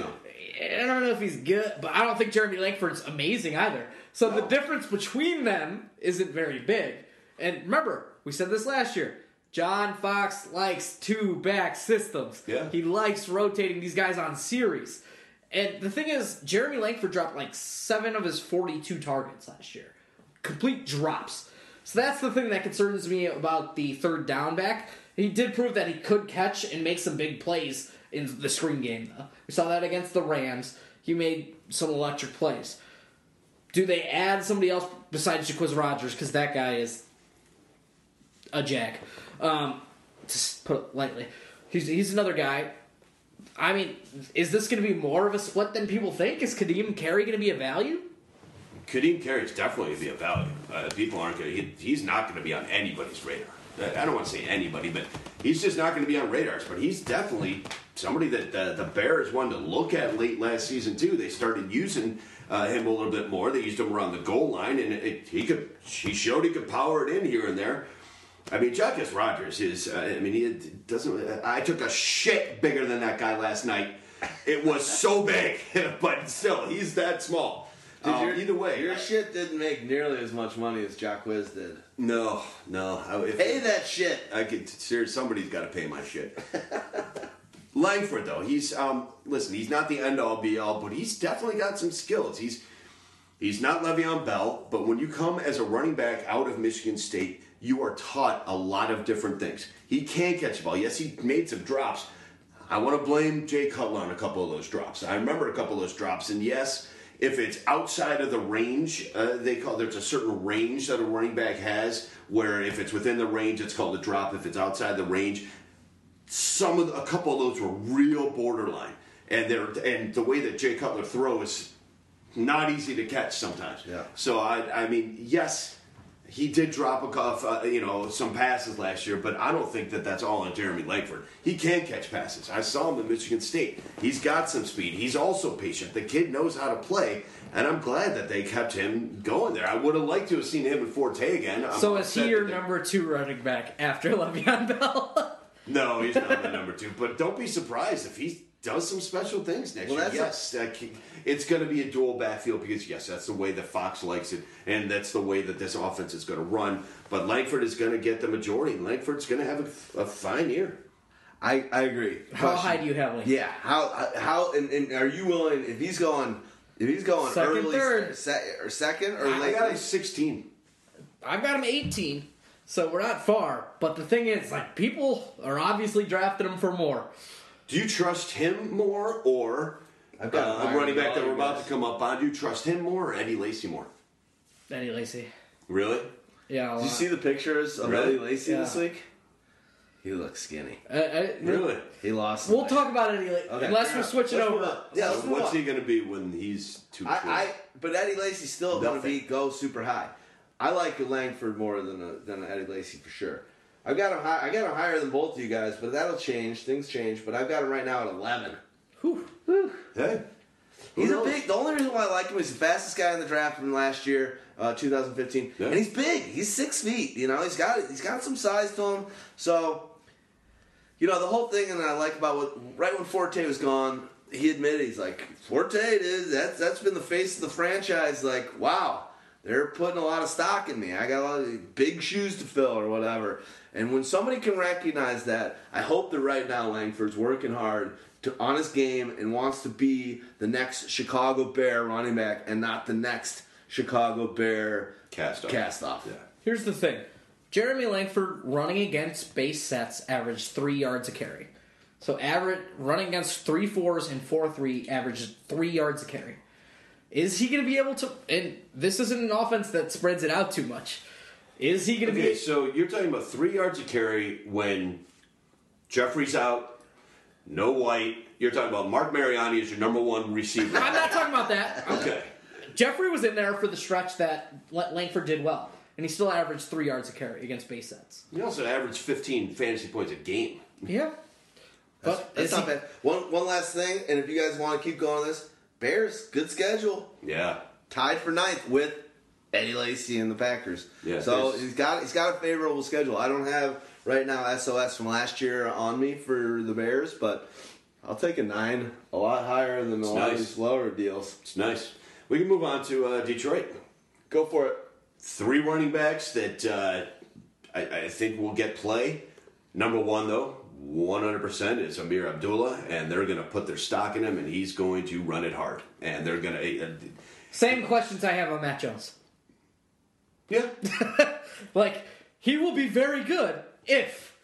good. I don't know if he's good, but I don't think Jeremy Langford's amazing either. So the difference between them isn't very big. And remember, we said this last year. John Fox likes two back systems. Yeah. He likes rotating these guys on series. And the thing is, Jeremy Langford dropped like seven of his 42 targets last year. Complete drops. So that's the thing that concerns me about the third down back. He did prove that he could catch and make some big plays in the screen game, though. We saw that against the Rams. He made some electric plays. Do they add somebody else besides Jacquizz Rogers? Because that guy is a jack. Um, just put it lightly. He's, he's another guy. I mean, is this going to be more of a split than people think? Is Ka'Deem Carey going to be a value? Ka'Deem Carey is definitely going to be a value. Uh, people aren't going to. He, he's not going to be on anybody's radar. I I don't want to say anybody, but he's just not going to be on radars. But he's definitely somebody that uh, the Bears wanted to look at late last season too. They started using uh, him a little bit more. They used him around the goal line, and it, he could. He showed he could power it in here and there. I mean, Jacquizz Rogers is. Uh, I mean, he doesn't. I took a shit bigger than that guy last night. It was so big, *laughs* but still, he's that small. Did Um, your- either way, your shit didn't make nearly as much money as Jacquizz did. no, no. I- Pay that shit. I could. Seriously, somebody's got to pay my shit. *laughs* Langford, though, he's um. Listen, he's not the end all be all, but he's definitely got some skills. He's he's not Le'Veon Bell, but when you come as a running back out of Michigan State, you are taught a lot of different things. He can catch the ball. Yes, he made some drops. I want to blame Jay Cutler on a couple of those drops. I remember a couple of those drops, and yes, if it's outside of the range, uh, they call there's a certain range that a running back has. Where if it's within the range, it's called a drop. If it's outside the range, some of the, a couple of those were real borderline, and they're and the way that Jay Cutler throws, not easy to catch sometimes. Yeah. So I I mean yes, he did drop a cuff, uh, you know, some passes last year, but I don't think that that's all on Jeremy Langford. He can catch passes. I saw him at Michigan State. He's got some speed. He's also patient. The kid knows how to play, and I'm glad that they kept him going there. I would have liked to have seen him and Forte again. I'm So is he your number two running back after *laughs* Le'Veon Bell? No, he's not the number two. But don't be surprised if he does some special things next Well, year. that's Yes, that c- it's going to be a dual backfield because yes, that's the way that Fox likes it, and that's the way that this offense is going to run. But Langford is going to get the majority. Langford's going to have a, a fine year. I, I agree. How Question. high do you have him? Yeah. How how and, and are you willing if he's going if he's going Second, early third. se- or second or I late? got him 16. I've got him 18, so we're not far. But the thing is, like, people are obviously drafting him for more. Do you trust him more or I've got uh, higher a running back that we're you about guys. to come up on? Do you trust him more or Eddie Lacy more? Eddie Lacy. Really? Yeah, a Did you see the pictures of Really? Eddie Lacy Yeah. this week? He looks skinny. Uh, uh, Really? He lost. We'll weight. talk about Eddie Lacy. Okay, Unless fair we enough. switch it Let's move over. on. Yeah, let's So move what's on. he going to be when he's too? I, I but Eddie Lacy's still going to Nothing. be go super high. I like Langford more than a, than Eddie Lacy for sure. I've got him high, I got him higher than both of you guys, but that'll change. Things change, but I've got him right now at eleven. Whew. hey. He's a big. The only reason why I like him is the fastest guy in the draft from last year, uh, 2015, Yeah. and he's big. He's six feet. You know, he's got he's got some size to him. So, you know, the whole thing, and I like about what right when Forte was gone, he admitted he's like Forte, dude. That's that's been the face of the franchise. Like, wow, they're putting a lot of stock in me. I got a lot of big shoes to fill or whatever. And when somebody can recognize that, I hope that right now Langford's working hard to on his game and wants to be the next Chicago Bear running back and not the next Chicago Bear Cast off. Cast off. Yeah. Here's the thing Jeremy Langford running against base sets averaged three yards a carry. So average running against three fours and four three averages three yards a carry. Is he going to be able to? And this isn't an offense that spreads it out too much. Is he going to be. Okay, be? so you're talking about three yards of carry when Jeffery's out, no White. You're talking about Marc Mariani as your number one receiver. I'm not talking about that. Okay. Jeffery was in there for the stretch that Langford did well, and he still averaged three yards a carry against base sets. He also averaged 15 fantasy points a game. Yeah, That's, but that's not he- bad. One one last thing, and if you guys want to keep going on this, Bears good schedule, Yeah. tied for ninth with Eddie Lacy and the Packers. Yeah, so he's got he's got a favorable schedule. I don't have right now SOS from last year on me for the Bears, but I'll take a nine, a lot higher than a lot of these lower deals. It's nice. We can move on to uh, Detroit. Go for it. Three running backs that uh, I, I think will get play. Number one, though, 100% is Ameer Abdullah, and they're going to put their stock in him, and he's going to run it hard. And they're going to. Uh, same questions I have on Matt Jones. yeah. *laughs* Like he will be very good if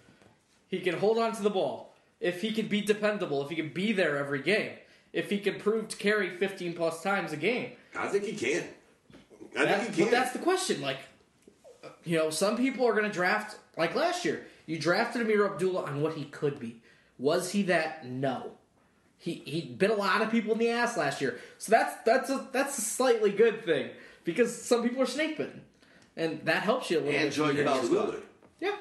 he can hold on to the ball, if he can be dependable, if he can be there every game, if he can prove to carry 15 plus times a game. I think he can. I That- think he can. but that's the question. Like, you know, some people are going to draft like last year. You drafted Ameer Abdullah on what he could be. Was he that? No. He he bit a lot of people in the ass last year. So that's that's a that's a slightly good thing because some people are snake bitten, and that helps you a little And bit. Joique Bell's Absolutely. Yeah.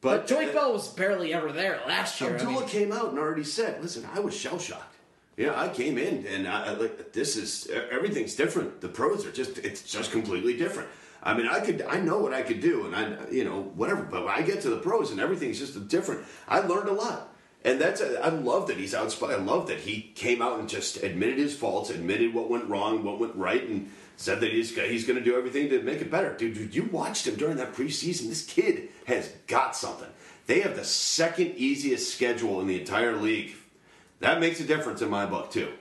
But, But, Joique uh, Bell was barely ever there last year. I Abdullah mean, came out and already said, "Listen, I was shell shocked. Yeah, I came in and I, I like this is everything's different. The pros are just it's just completely different. I mean, I could I know what I could do and I you know whatever, but when I get to the pros and everything's just different. I learned a lot." And that's a, I love that he's outspoken. I love that he came out and just admitted his faults, admitted what went wrong, what went right, and said that he's he's going to do everything to make it better. Dude, dude, you watched him during that preseason. This kid has got something. They have the second easiest schedule in the entire league. That makes a difference in my book too.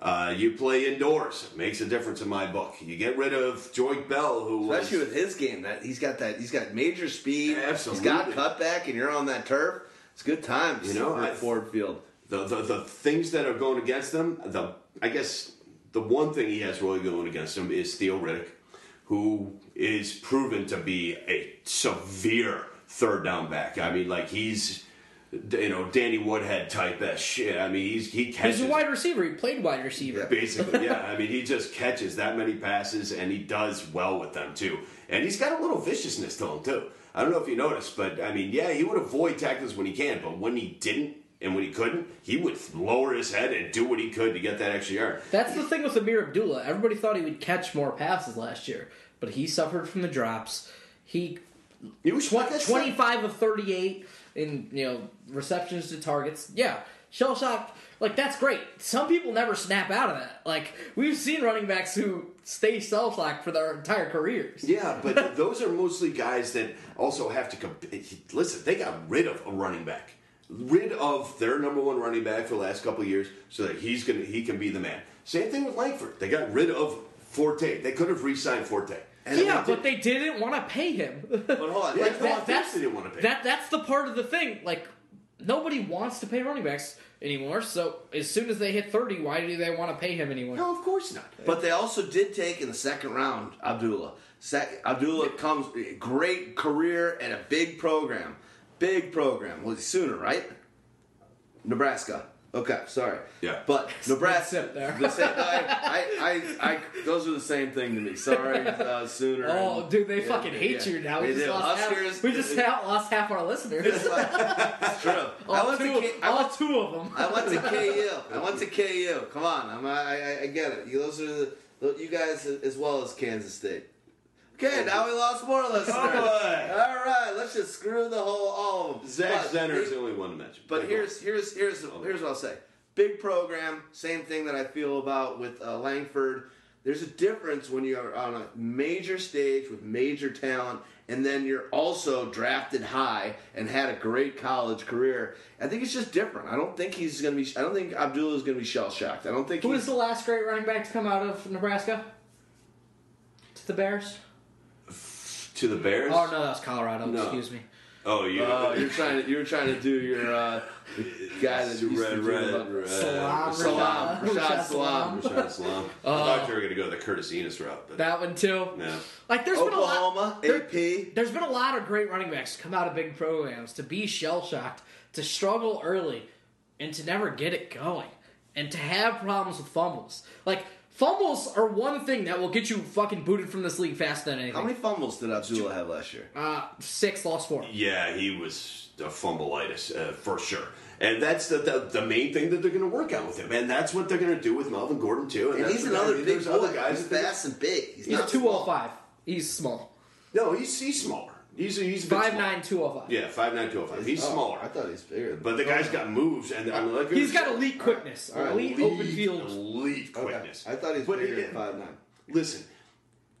Uh, you play indoors, it makes a difference in my book. You get rid of Joique Bell, who was Especially with his game, that he's got that he's got major speed. Absolutely. He's got cutback, and you're on that turf. It's good times. You know, at Ford Field. the, the the things that are going against them. The I guess the one thing he has really going against him is Theo Riddick, who is proven to be a severe third down back. I mean, like he's you know Danny Woodhead type as shit. I mean, he's he catches he's a wide receiver. He played wide receiver. Basically, *laughs* yeah. I mean, he just catches that many passes, and he does well with them too. And he's got a little viciousness to him too. I don't know if you noticed, but I mean, yeah, he would avoid tackles when he can, but when he didn't and when he couldn't, he would lower his head and do what he could to get that extra yard. That's the thing with Ameer Abdullah. Everybody thought he would catch more passes last year, but he suffered from the drops. He He was like I said, 25 of 38 in you know receptions to targets. Yeah, shell shock. Like that's great. Some people never snap out of that. Like we've seen running backs who stay shell shocked for their entire careers. Yeah, but *laughs* those are mostly guys that also have to comp- listen. They got rid of a running back, rid of their number one running back for the last couple of years, so that he's gonna he can be the man. Same thing with Langford. They got rid of Forte. They could have re-signed Forte. And yeah, they but they didn't want to pay him. *laughs* But hold on, Yeah, like, that, that's they didn't want to pay. that. That's the part of the thing. Like nobody wants to pay running backs anymore. So as soon as they hit 30, why do they want to pay him anymore? no, of course not. But they also did take in the second round Abdullah. Sec- Abdullah comes great career and a big program, big program. Was he Sooner, right? Nebraska. Okay, sorry. Yeah. But *laughs* Nebraska. sip there. The same, I, *laughs* I, I, I, those are the same thing to me. Sorry, uh, Sooner. Oh, and- dude, they yeah, fucking hate yeah. you now. They We just, do. lost Huskers- half, we just ha- lost half our listeners. It's *laughs* true. I all, went two, to K- I all two of them. I went to KU. I went to KU. Come on, I'm, I, I, I get it. You, those are the, you guys as well as Kansas State. Okay, now we lost more listeners. Oh, boy. All right, let's just screw the whole all of them. Zach But Zenner is the only one to mention. But Go here's here's here's here's what I'll say. big program. Same thing that I feel about with uh, Langford. There's a difference when you're on a major stage with major talent, and then you're also drafted high and had a great college career. I think it's just different. I don't think he's going to be. I don't think Abdullah is going to be shell shocked. I don't think. Who he's, was the last great running back to come out of Nebraska? To the Bears? To the Bears? Oh no, that was Colorado. No. Excuse me. Oh, you. Oh, *laughs* you're trying to you're trying to do your uh, guy that used to red, do red, about- red. Salaam, Salaam, Rashad Rashad Salaam. Salaam. Rashad Salaam. I thought you were going to go the Curtis Enis route, but That one too. no. Like there's been a lot. Oklahoma, there- AP. There's been a lot of great running backs come out of big programs to be shell shocked, to struggle early, and to never get it going, and to have problems with fumbles. Like fumbles are one thing that will get you fucking booted from this league faster than anything. How many fumbles did Abdullah have last year? Uh, six, lost four. Yeah, he was a fumbleitis uh, for sure. And that's the, the, the main thing that they're going to work out with him. And that's what they're going to do with Melvin Gordon, too. And that's he's another big there's boy. other guys he's fast and big. He's, He's not a two small. oh five. He's small. No, he's, he's smaller. He's, he's a bit Five smaller. nine, two oh five. Yeah, 5'9", 205. He's Oh, smaller. I thought he's bigger. But the guy's got moves, and I mean, like He's got elite quickness, All right. elite, open field. elite Okay. quickness. I thought he was But bigger it- than five nine. Listen,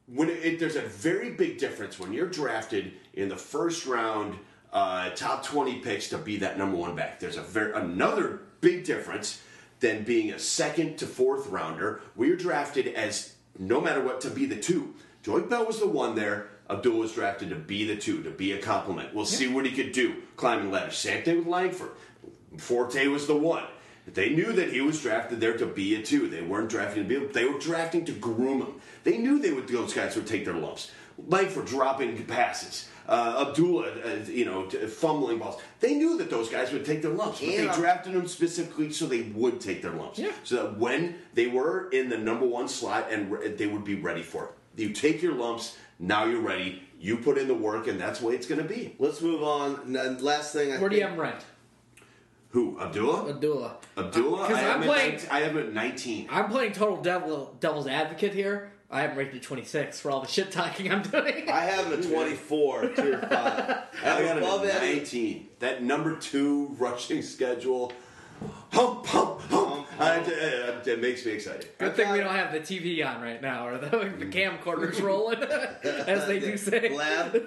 when it, it- there's a very big difference when you're drafted in the first round, uh, top 20 picks to be that number one back. There's a very another big difference than being a second to fourth rounder. where you're drafted as no matter what to be the two. Joique Bell was the one there. Abdul was drafted to be the two, to be a compliment. We'll see what he could do climbing ladders. Same thing with Langford. Forte was the one. They knew that he was drafted there to be a two. They weren't drafting to be. A, They were drafting to groom him. They knew they would. Those guys would take their lumps. Langford dropping passes. Uh, Abdullah, uh, you know, fumbling balls. They knew that those guys would take their lumps. But they drafted them specifically so they would take their lumps. Yeah. So that when they were in the number one slot and re- they would be ready for it. You take your lumps. Now you're ready. You put in the work, and that's the way it's going to be. Let's move on. N- Last thing. I Where do you think- have him ranked? Who? Abdullah? Abdullah. Abdullah? Uh, because I have I'm him at playing. 19 I have him at 19. I'm playing total devil, devil's advocate here. I have him rated 26 for all the shit talking I'm doing. I have him at *laughs* 24, tier 5. *laughs* I I'm got him above at Eddie. 19. That number two rushing schedule. Hump, hump, hump. I- uh, it makes me excited. Good thing we don't have the TV on right now, or the, the camcorders rolling, *laughs* as they do say. Blab, blabbing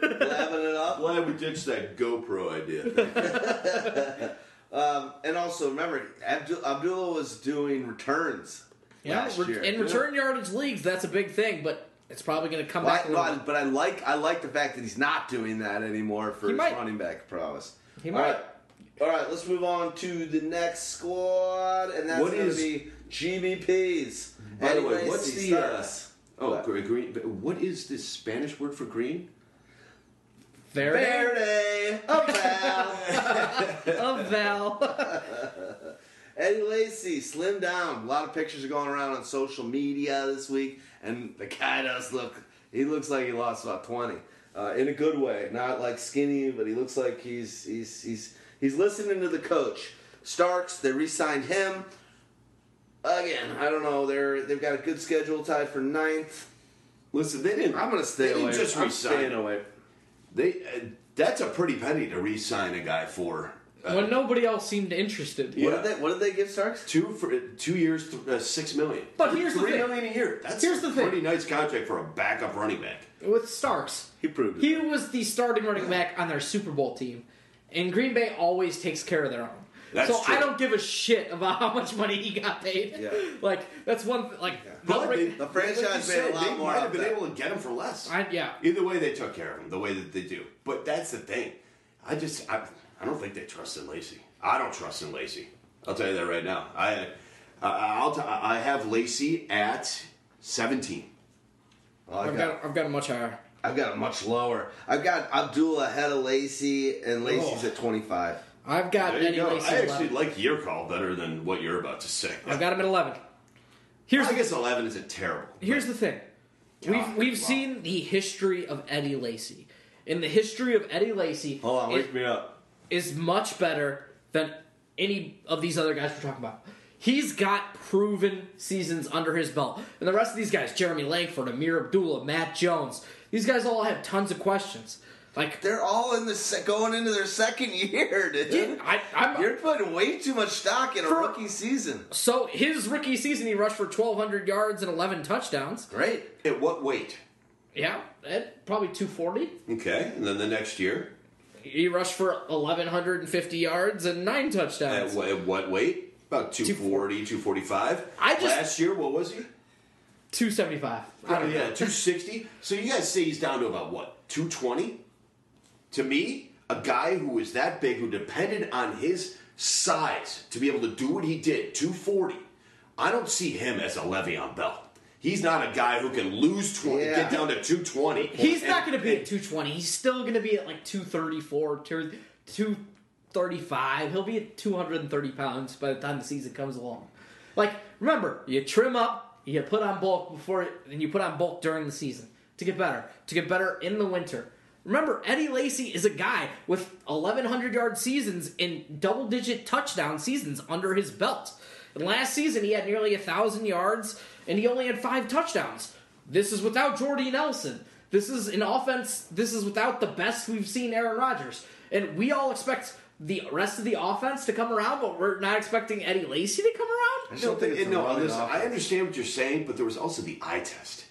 it up. Glad we ditched that GoPro idea. *laughs* Um, and also, remember, Abdul- Abdullah was doing returns Yeah, last re- year. in return yardage leagues, that's a big thing, but it's probably going to come Well, back. I- a little I- bit. but I like I like the fact that he's not doing that anymore for He his might. running back prowess. He All might. right. All right, let's move on to the next squad, and that's What going to is- be GBPs. By the way, Lacy what's the, starts. Oh, What? gre- green. but What is this Spanish word for green? Verde, Verde, a Val. *laughs* a Val. *laughs* Eddie Lacy, slim down. A lot of pictures are going around on social media this week, and the guy does look. He looks like he lost about twenty, uh, in a good way. Not like skinny, but he looks like he's he's he's he's listening to the coach. Starks, they re-signed him. Again, I don't know. They're they've got a good schedule tied for ninth. Listen, they didn't. I'm gonna stay they didn't away. Just I'm resign. staying away. They. Uh, that's a pretty penny to re-sign a guy for. Uh, when nobody else seemed interested. What Yeah. did they What did they give Starks? Two for two years, th- uh, six million. But here's the thing. million a year. That's Here's the a thing. pretty nice contract for a backup running back. With Starks, He proved it. he was the starting running back on their Super Bowl team, and Green Bay always takes care of their own. That's so true. I don't give a shit about how much money he got paid. Yeah. *laughs* Like that's one. Th- like they'll But bring- The franchise like you made a lot they more might out have been that. able to get him for less. I, yeah. Either way, they took care of him the way that they do. But that's the thing. I just I, I don't think they trust in Lacy. I don't trust in Lacy. I'll tell you that right now. I I- I'll t- I have Lacy at seventeen. I I've got I've got a much higher. I've got it much lower. I've got Abdullah ahead of Lacy, and Lacy's Oh. at 25. I've got There you Eddie go. Lacy I actually 11. like your call better than what you're about to say. I've got him at eleven. Here's I guess eleven isn't terrible. Here's the thing. God, We've we've wow. seen the history of Eddie Lacy. In the history of Eddie Lacy Hold on, wake me up. is much better than any of these other guys we're talking about. He's got proven seasons under his belt. And the rest of these guys, Jeremy Langford, Ameer Abdullah, Matt Jones, these guys all have tons of questions. Like, They're all in the se- going into their *laughs* second year, dude. yeah, I, I'm, You're putting way too much stock in a For- rookie season. so his rookie season, he rushed for 1,200 yards and 11 touchdowns. Great. At what weight? Yeah, at probably 240. Okay, and then the next year, He rushed for 1,150 yards and nine at, touchdowns. at what weight? About 240, 245. I just- Last year, what was he? 275. I Oh, yeah, 260. So you guys say he's down to about what? 220? To me, a guy who is that big, who depended on his size to be able to do what he did, 240. I don't see him as a Le'Veon Bell. He's not a guy who can lose 20, Yeah. get down to 220. He's not going to be at 220. He's still going to be at like 234, 2- 235. He'll be at 230 pounds by the time the season comes along. Like, remember, you trim up, you put on bulk before, and you put on bulk during the season to get better, to get better in the winter. Remember, Eddie Lacy is a guy with 1,100 yard seasons and double digit touchdown seasons under his belt. And last season, he had nearly 1,000 yards and he only had five touchdowns. This is without Jordy Nelson. This is an offense, this is without the best we've seen Aaron Rodgers. And we all expect the rest of the offense to come around, but we're not expecting Eddie Lacy to come around. just No, don't think but- no, listen, I understand what you're saying, but there was also the eye test.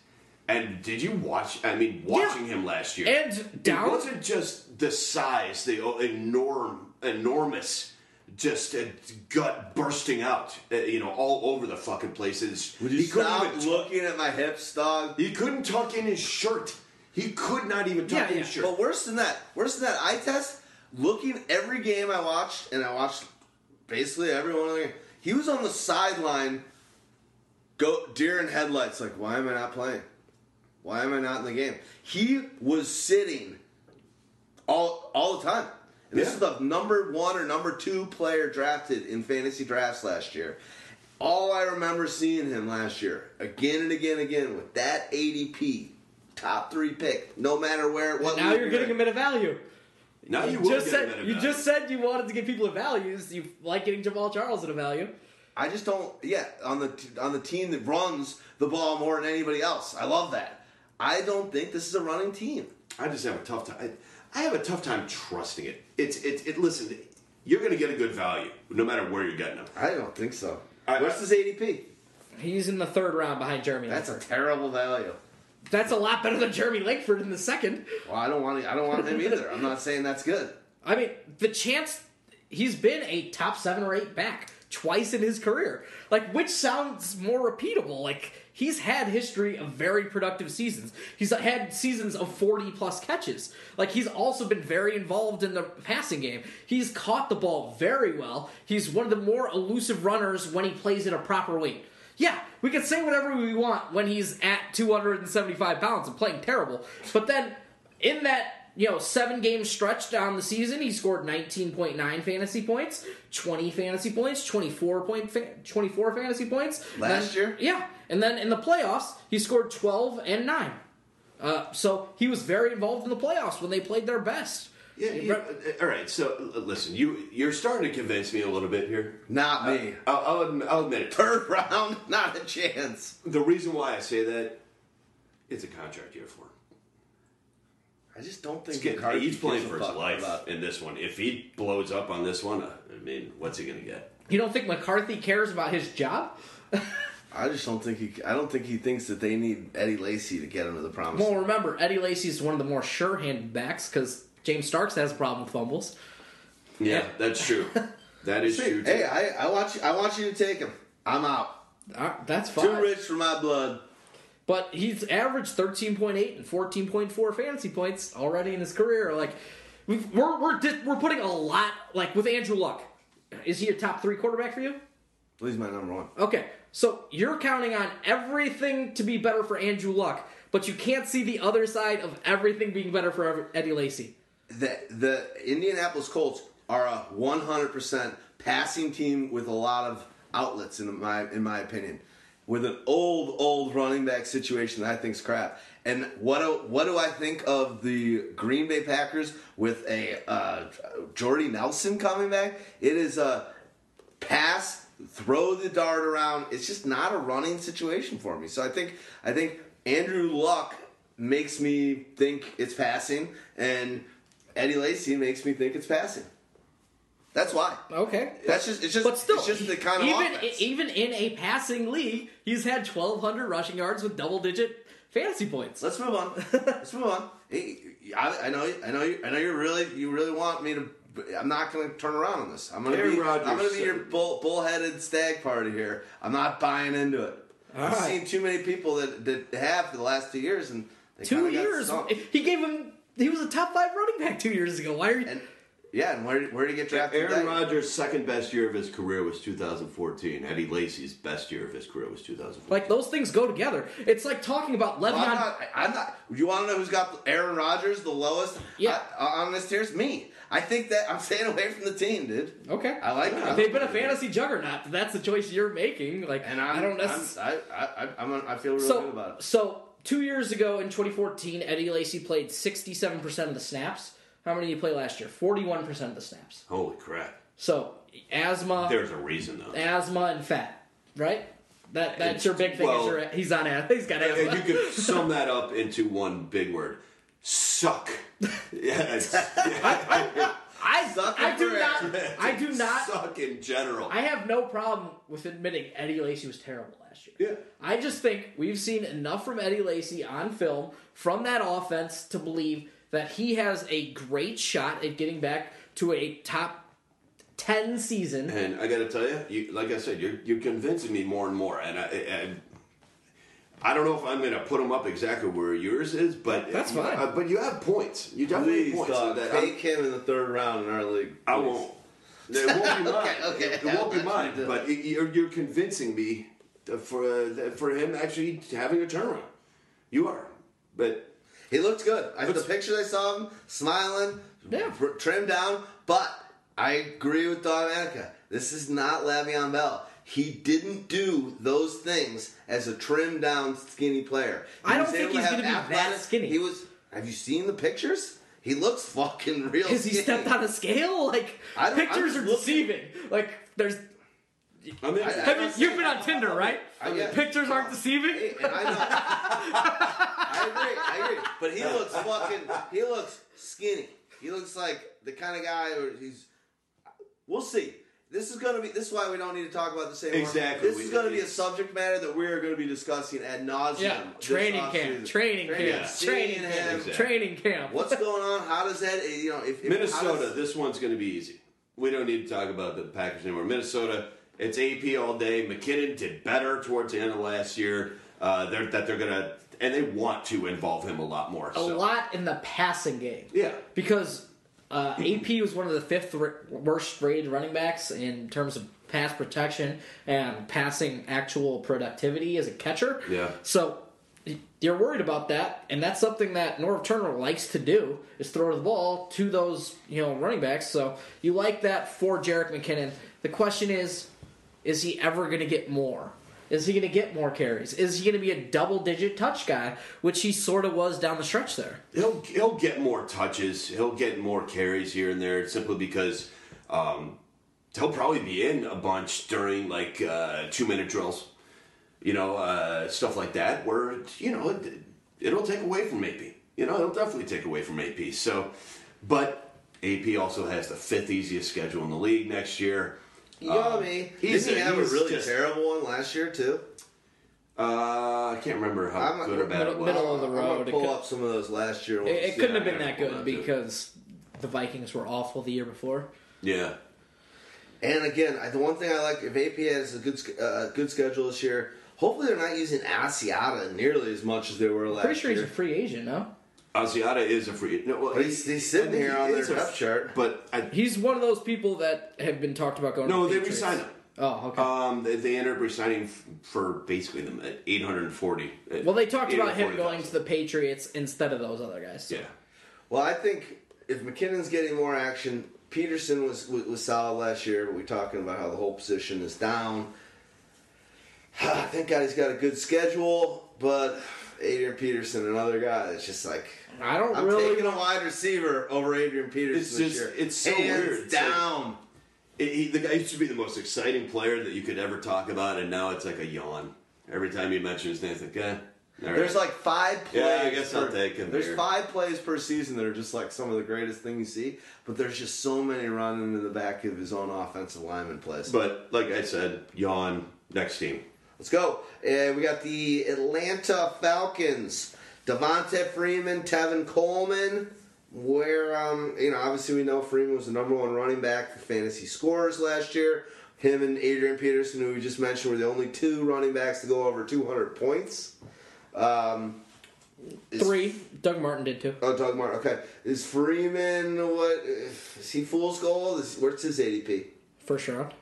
And did you watch? I mean, watching him last year, And down- it wasn't just the size, the enorm, enormous, just a gut bursting out, uh, you know, all over the fucking places. Would you he couldn't stop even looking at my hips, dog? He couldn't tuck in his shirt. He could not even tuck Yeah, in yeah. his shirt. But worse than that, worse than that, eye test. Looking every game I watched, and I watched basically every one of them. He was on the sideline, go deer in headlights. Like, why am I not playing? Why am I not in the game? He was sitting all all the time. And This is the number one or number two player drafted in fantasy drafts last year. All I remember seeing him last year, again and again and again, with that ADP, top three pick, no matter where. What now you're getting in. him at a value. Now you, You will just said you just said you wanted to give people a values. You like getting Jamaal Charles at a value. I just don't. Yeah, on the t- on the team that runs the ball more than anybody else. I love that. I don't think this is a running team. I just have a tough time. I, I have a tough time trusting it. It's it. it listen, you're going to get a good value no matter where you're getting them. I don't think so. I- What's his ADP? He's in the third round behind Jeremy. That's a terrible value. That's a lot better than Jeremy Langford in the second. Well, I don't want. I don't want him either. I'm not saying that's good. I mean, the chance he's been a top seven or eight back twice in his career. Like, which sounds more repeatable? Like, he's had history of very productive seasons. He's had seasons of 40 plus catches. Like, he's also been very involved in the passing game. He's caught the ball very well. He's one of the more elusive runners when he plays at a proper weight. Yeah, we can say whatever we want when he's at 275 pounds and playing terrible. But then, in that you know seven game stretch down the season, he scored 19.9 fantasy points, 20 fantasy points, 24 point, fa- 24 fantasy points Last Then- year? Yeah, and then in the playoffs, he scored 12 and nine. Uh, so he was very involved in the playoffs when they played their best. Yeah. you- uh, all right. So uh, listen, you you're starting to convince me a little bit here. Not me. I'll, I'll, admit, I'll admit it. Third round, *laughs* not a chance. The reason why I say that, it's a contract year for him. I just don't think getting, McCarthy he's playing for his life about- in this one. If he blows up on this one, uh, I mean, what's he going to get? You don't think McCarthy cares about his job? *laughs* I just don't think he. I don't think he thinks that they need Eddie Lacy to get him to the promise. Well, remember, Eddie Lacy is one of the more sure-handed backs because James Starks has a problem with fumbles. Yeah, that's true. *laughs* That is true. Too. hey, I, I want you. I want you to take him. I'm out. Uh, that's Too rich for my blood. But he's averaged 13.8 and 14.4 fantasy points already in his career. Like, we've, we're we're di- we're putting a lot. Like with Andrew Luck, is he a top three quarterback for you? Well, he's my number one. Okay, so you're counting on everything to be better for Andrew Luck, but you can't see the other side of everything being better for Eddie Lacy. The the Indianapolis Colts are a 100% passing team with a lot of outlets in my in my opinion. With an old old running back situation that I think's crap. And what do, what do I think of the Green Bay Packers with a uh, Jordy Nelson coming back? It is a pass, throw the dart around. It's just not a running situation for me. So I think I think Andrew Luck makes me think it's passing, and Eddie Lacy makes me think it's passing. That's why. Okay. That's just it's just But still, it's just the kind of even offense. even in a passing league, he's had 1,200 rushing yards with double digit fantasy points. Let's move on. Let's move on. *laughs* Hey, I, I know. I know. You, I know. you're really. You really want me to. I'm not going to turn around on this. I'm going to be. Rodgers I'm going to be your bull, bullheaded stag party here. I'm not buying into it. I've right. seen too many people that that have for the last two years, and they Two kinda got years. He gave him. He was a top five running back two years ago. Why are you? And yeah, and where where did he get drafted? Aaron that? Rodgers' second best year of his career was 2014. Eddie Lacy's best year of his career was 2014. like those things go together. It's like talking about Le'Veon. Well, I'm not. I'm not. You want to know who's got Aaron Rodgers the lowest? Yeah. uh, on this tier? It's me. I think that I'm staying away from the team, dude. okay. I like Yeah. it. They've been a fantasy juggernaut. That's the choice you're making. Like, and I'm, I don't necessarily. I'm, I, I, I'm, I feel really so, good about it. so two years ago in 2014, Eddie Lacy played 67% of the snaps. How many did he play last year? 41% of the snaps. Holy crap! So asthma, There's a reason though. asthma, and fat, right? That that's your big thing. Well- your, he's on asthma. He's got asthma. you could *laughs* sum that up into one big word: suck. *laughs* Yeah, it's, I, Suck I do *laughs* not. I do not. suck in general. I have no problem with admitting Eddie Lacy was terrible last year. yeah. I just think we've seen enough from Eddie Lacy on film from that offense to believe that he has a great shot at getting back to a top 10 season. And I got to tell you, you, like I said, you're you're convincing me more and more. And I, I, I don't know if I'm going to put them up exactly where yours is, but That's you- fine. uh, but you have points. You definitely Please, have points. dog, that I'm- take him in the third round in our league. I Please. won't. It won't be *laughs* mine. Okay, okay. It won't be mine. you But it, you're, you're convincing me for uh, for him actually having a turnaround. You are, but He looked good. I, the pictures I saw of him smiling, Yeah. tr- trimmed down. But I agree with Dog Manica. This is not Le'Veon Bell. He didn't do those things as a trimmed down, skinny player. He I don't think he's gonna be that athletic- skinny. He was. Have you seen the pictures? He looks fucking real. Has he stepped on a scale? *laughs* Like, I don't- pictures are looking- deceiving. Like, there's. I mean, I- Have you, you've been on Tinder, right? I get- Pictures aren't deceiving? Hey, and I know. *laughs* I agree. I agree. But he looks fucking. He looks skinny. He looks like the kind of guy where he's. We'll see. This is gonna be. This is why we don't need to talk about the same. Exactly. This We- is gonna be a subject matter that we are going to be discussing ad nauseum. Yeah, this training offseason. camp, training camp, Yeah. training Seeing camp. Exactly. training camp. What's going on? How does that? You know, if, if Minnesota. does- this one's going to be easy. We don't need to talk about the Packers anymore. Minnesota. It's AP all day. McKinnon did better towards the end of last year. Uh, they're, that they're going to and they want to involve him a lot more. a so. lot in the passing game. Yeah. Because uh, AP was one of the fifth worst rated running backs in terms of pass protection and passing actual productivity as a catcher. Yeah. So you're worried about that, and that's something that Norv Turner likes to do is throw the ball to those you know running backs. So you like that for Jerick McKinnon. The question is, is he ever going to get more? Is he going to get more carries? Is he going to be a double digit touch guy, which he sort of was down the stretch there? He'll he'll get more touches. He'll get more carries here and there simply because um, he'll probably be in a bunch during like uh, two minute drills, you know, uh, stuff like that. Where you know it, it'll take away from AP. You know, it'll definitely take away from AP. So, but AP also has the fifth easiest schedule in the league next year. You know what I mean? he's Didn't he a- have a he's really just- terrible one last year too? Uh, I can't remember how I'm- good or bad middle- it was. middle of the I'm road. gonna pull could- up some of those last year ones. It, it couldn't have been that good that too. because the Vikings were awful the year before. Yeah. And again, I- the one thing I like if AP has a good sch- uh, good schedule this year, hopefully they're not using Asiata nearly as much as they were last year. Pretty sure he's year. a free agent, no? Asiata is a free. No, well, But he's- he's sitting I think here he on is their depth chart. But I, He's one of those people that have been talked about going. No, to the they Patriots. re-signed him. Oh, okay. Um, they, they ended up resigning f- for basically them at eight hundred and forty. well, they talked about him going to the Patriots instead of those other guys. Yeah, Well, I think if McKinnon's getting more action, Peterson was was, was solid last year. But we're talking about how the whole position is down. *sighs* Thank God he's got a good schedule, but Adrian Peterson, another guy that's just like I don't I'm really. taking a wide receiver over Adrian Peterson It's this just- year. it's so Hands weird. It's like- down. It- he, the guy used to be the most exciting player that you could ever talk about, and now it's like a yawn every time you mention his name. It's like, eh. Right. There's like five plays. Yeah, I guess per, I'll take him There's here. five plays per season that are just like some of the greatest things you see, but there's just so many running in the back of his own offensive lineman plays. But like I said, yawn. Next team. Let's go. Uh, we got the Atlanta Falcons. Devonta Freeman, Tevin Coleman. Where um, you know, obviously we know Freeman was the number one running back for fantasy scorers last year. Him and Adrian Peterson, who we just mentioned, were the only two running backs to go over 200 points. Um, is- Three. Doug Martin did too. Oh, Doug Martin. Okay, is Freeman what? Is he fool's gold? Is, what's his ADP? First round.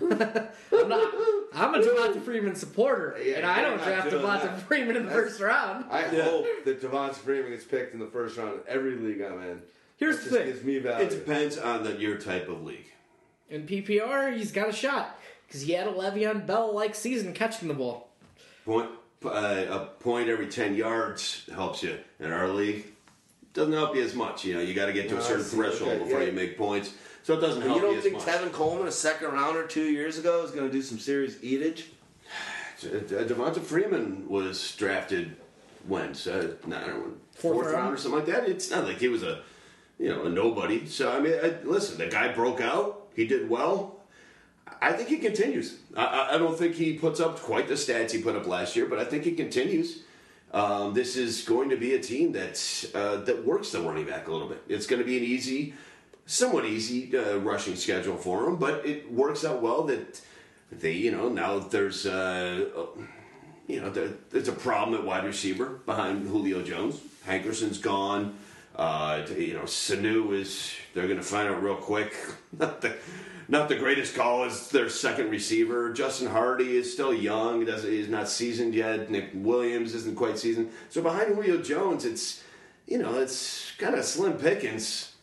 I'm not. I'm a Devonta Freeman supporter, Yeah, and I don't draft doing Devonta that. Freeman in the That's- first round. I Yeah. hope that Devonta Freeman gets picked in the first round in every league I'm in. Here's That the just thing. gives me value. It depends on the your type of league. In PPR, he's got a shot because he had a Le'Veon Bell like season catching the ball. Point uh, a point every ten yards helps you in our league. Doesn't help you as much. You know, you got to get to No, a certain threshold Okay, before yeah. you make points. So it doesn't you help you, don't think. Tevin Coleman, a second rounder two years ago, is going to do some serious eatage? Uh, Devonta Freeman was drafted when? So, I don't know, Fourth fourth, round? round or something like that. It's not like he was a, you know, a nobody. So I mean, I, listen, the guy broke out. He did well. I think he continues. I, I don't think he puts up quite the stats he put up last year, but I think he continues. Um, this is going to be a team that uh, that works the running back a little bit. It's going to be an easy, somewhat easy uh, rushing schedule for them, but it works out well that they, you know, now there's, uh, uh, you know, there, there's a problem at wide receiver behind Julio Jones. Hankerson's gone. Uh, you know, Sanu is. They're going to find out real quick. *laughs* Not the, greatest call as their second receiver. Justin Hardy is still young. Doesn't he's not seasoned yet. Nick Williams isn't quite seasoned. So behind Julio Jones, it's you know, it's kind of slim pickings.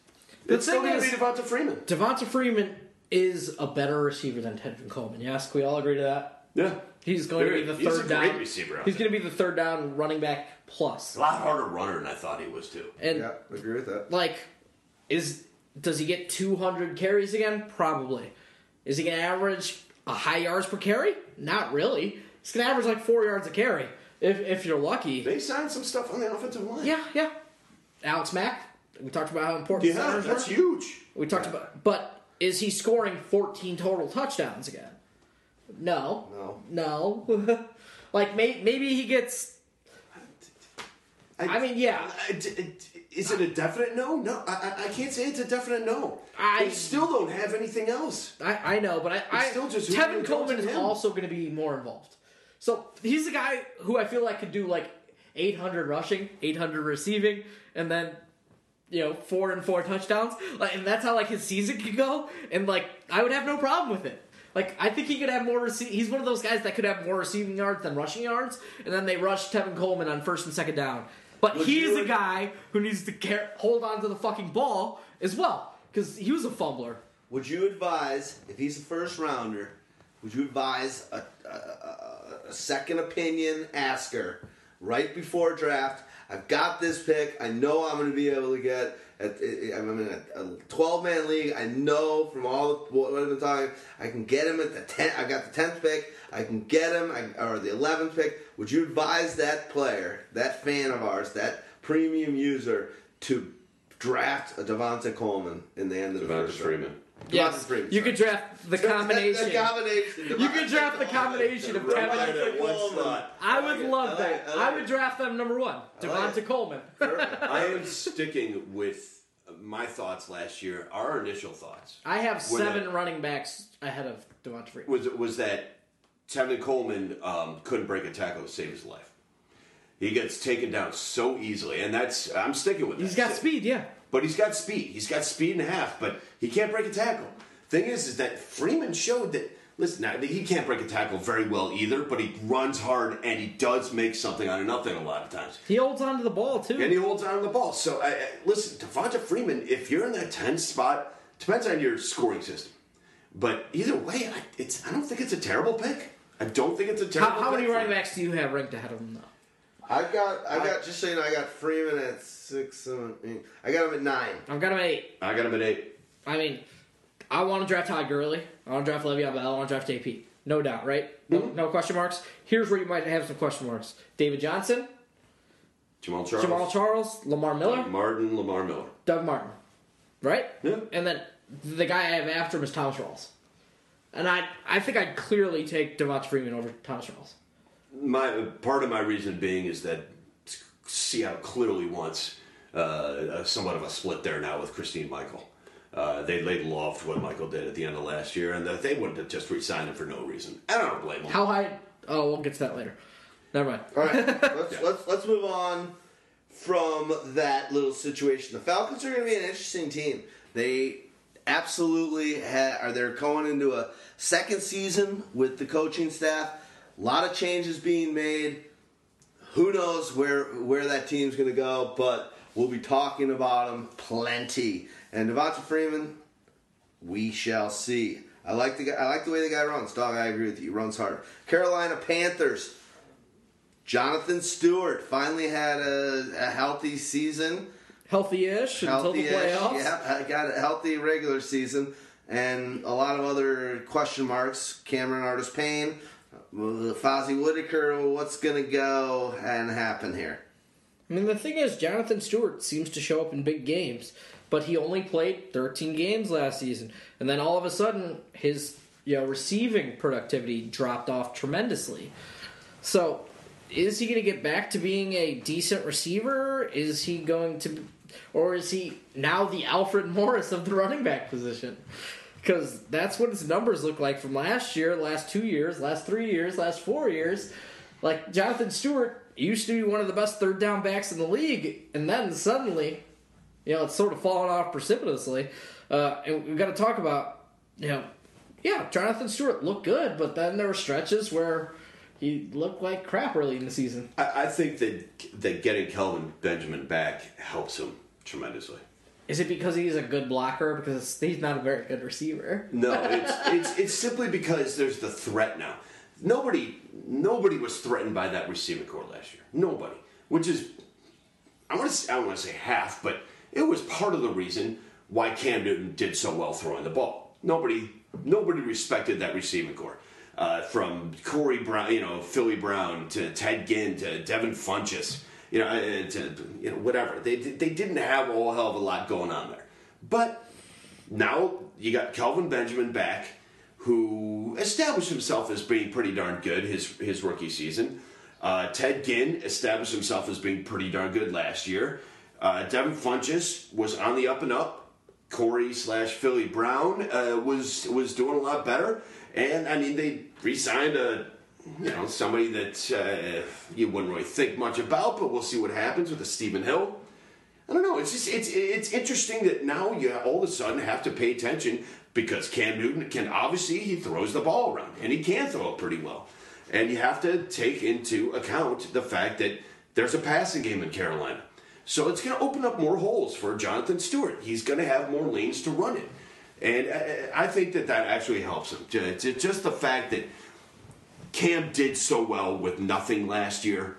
The It's still thing going to is- be Devonta Freeman. Devonta Freeman is a better receiver than Tevin Coleman. Yes, we all agree to that? Yeah, He's going Very- to be the he's a third great down. receiver He's there. going to be the third down running back plus. a lot harder runner than I thought he was too. And Yeah, I agree with that. like, is does he get 200 carries again? Probably. Is he going to average a high yards per carry? Not really. He's going to average like four yards a carry if if you're lucky. They signed some stuff on the offensive line. Yeah, yeah. Alex Mack. We talked about how important yeah, that's were. huge. We talked about, but is he scoring 14 total touchdowns again? No, No. no. *laughs* like may, maybe he gets. I mean, yeah. I- d- Is it a definite no? No, I, I- can't say it's a definite no. I- they still don't have anything else. I, I know, but I, I still just Tevin Coleman is him. also going to be more involved. So he's a guy who I feel like could do like 800 rushing, 800 receiving, and then you know four and four touchdowns. Like, and that's how like his season could go. And like I would have no problem with it. Like I think he could have more. Rece- he's one of those guys that could have more receiving yards than rushing yards. And then they rush Tevin Coleman on first and second down. But Would he is a guy who needs to care, hold on to the fucking ball as well because he was a fumbler. Would you advise, if he's a first rounder, would you advise a, a, a, a second opinion asker right before draft? I've got this pick. I know I'm going to be able to get. At, I'm in a 12 man league. I know from all the, what I've been talking, I can get him at the 10. I got the 10th pick. I can get him, I, or the 11th pick. Would you advise that player, that fan of ours, that premium user, to draft a Devonta Coleman in the end of the Devonta first Freeman. round? Yes, Devonta you could draft the combination. *laughs* The combination. You could draft the combination of Devonta Tevin. Coleman. I would like it. love I that. like it. I I would it. draft them number one, I like Coleman. *laughs* I am sticking with my thoughts last year. Our initial thoughts I have seven that- running backs ahead of Devonta Freeman. was was that Tevin Coleman um, couldn't break a tackle to save his life. He gets taken down so easily, and that's I'm sticking with that. He's got speed, yeah. But he's got speed. He's got speed and a half, but he can't break a tackle. Thing is, is that Freeman showed that. Listen, now, he can't break a tackle very well either, but he runs hard and he does make something out of nothing a lot of times. He holds on to the ball too. And he holds on to the ball. So, I, I- listen, Devonta Freeman, if you're in that 10 spot, depends on your scoring system. But either way, I, it's I don't think it's a terrible pick. I don't think it's a how, terrible how pick many running backs do you have ranked ahead of him though? I got, I got. Just so you know, I got Freeman at six, seven, eight. I got him at nine. I've got him at eight. I got him at eight. I mean, I want to draft Todd Gurley. I want to draft Le'Veon Bell. I want to draft JP. No doubt, right? No, Mm-hmm. no question marks. Here's where you might have some question marks: David Johnson, Jamaal Charles, Jamaal Charles, Lamar Miller, Martin, Lamar Miller. Doug Martin, right? Yeah. And then the guy I have after him is Thomas Rawls. And I, I think I'd clearly take Devonta Freeman over Thomas Rawls. My part of my reason being is that Seattle clearly wants uh, somewhat of a split there now with Christine Michael. Uh, they laid low to what Michael did at the end of last year, and that they wouldn't have just re-signed him for no reason. I don't blame them. How high? Oh, we'll get to that later. Never mind. All right, *laughs* let's, Yeah. let's let's move on from that little situation. The Falcons are going to be an interesting team. They absolutely ha- are. They're going into a second season with the coaching staff. A lot of changes being made. Who knows where where that team's going to go? But we'll be talking about them plenty. And Devonta Freeman, we shall see. I like the guy, I like the way the guy runs. Dog, I agree with you. He runs hard. Carolina Panthers. Jonathan Stewart finally had a, a healthy season. Healthy-ish until the Healthy-ish. playoffs. Yeah, I got a healthy regular season. And a lot of other question marks. Cameron Artis Payne, Fozzie Whitaker, what's going to go and happen here? I mean, the thing is, Jonathan Stewart seems to show up in big games, but he only played 13 games last season, and then all of a sudden, his you know receiving productivity dropped off tremendously. So, is he going to get back to being a decent receiver? Is he going to, or is he now the Alfred Morris of the running back position? Because that's what his numbers look like from last year, last two years, last three years, last four years. Like Jonathan Stewart used to be one of the best third down backs in the league, and then suddenly, you know, it's sort of fallen off precipitously. Uh, and we've got to talk about, you know, yeah, Jonathan Stewart looked good, but then there were stretches where he looked like crap early in the season. I, I think that that getting Kelvin Benjamin back helps him tremendously. Is it because he's a good blocker? Because he's not a very good receiver. No, it's *laughs* it's it's simply because there's the threat now. Nobody nobody was threatened by that receiving corps last year. Nobody, which is I want to I don't want to say half, but it was part of the reason why Cam Newton did so well throwing the ball. Nobody nobody respected that receiving corps. Uh, from Corey Brown, you know, Philly Brown to Ted Ginn to Devin Funchess, you know, uh, to you know whatever. They they didn't have a whole hell of a lot going on there, but now you got Kelvin Benjamin back, who established himself as being pretty darn good his his rookie season. Uh, Ted Ginn established himself as being pretty darn good last year. Uh, Devin Funchess was on the up and up. Corey slash Philly Brown uh, was was doing a lot better, and I mean they re-signed a you know somebody that uh, you wouldn't really think much about, but we'll see what happens with a Stephen Hill. I don't know. It's just it's it's interesting that now you all of a sudden have to pay attention because Cam Newton can obviously he throws the ball around and he can throw it pretty well, and you have to take into account the fact that there's a passing game in Carolina, so it's going to open up more holes for Jonathan Stewart. He's going to have more lanes to run in, and I, I think that that actually helps him. Ju- Just the fact that Cam did so well with nothing last year,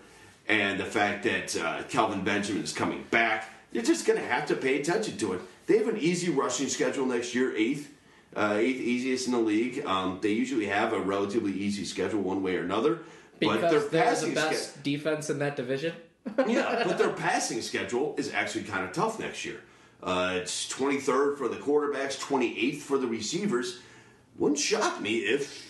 and the fact that uh, Kelvin Benjamin is coming back, you're just going to have to pay attention to it. They have an easy rushing schedule next year, eighth, uh, eighth easiest in the league. Um, they usually have a relatively easy schedule, one way or another. but their Because they're the best schedule, defense in that division. *laughs* yeah, but their passing schedule is actually kind of tough next year. Uh, it's 23rd for the quarterbacks, 28th for the receivers. Wouldn't shock me if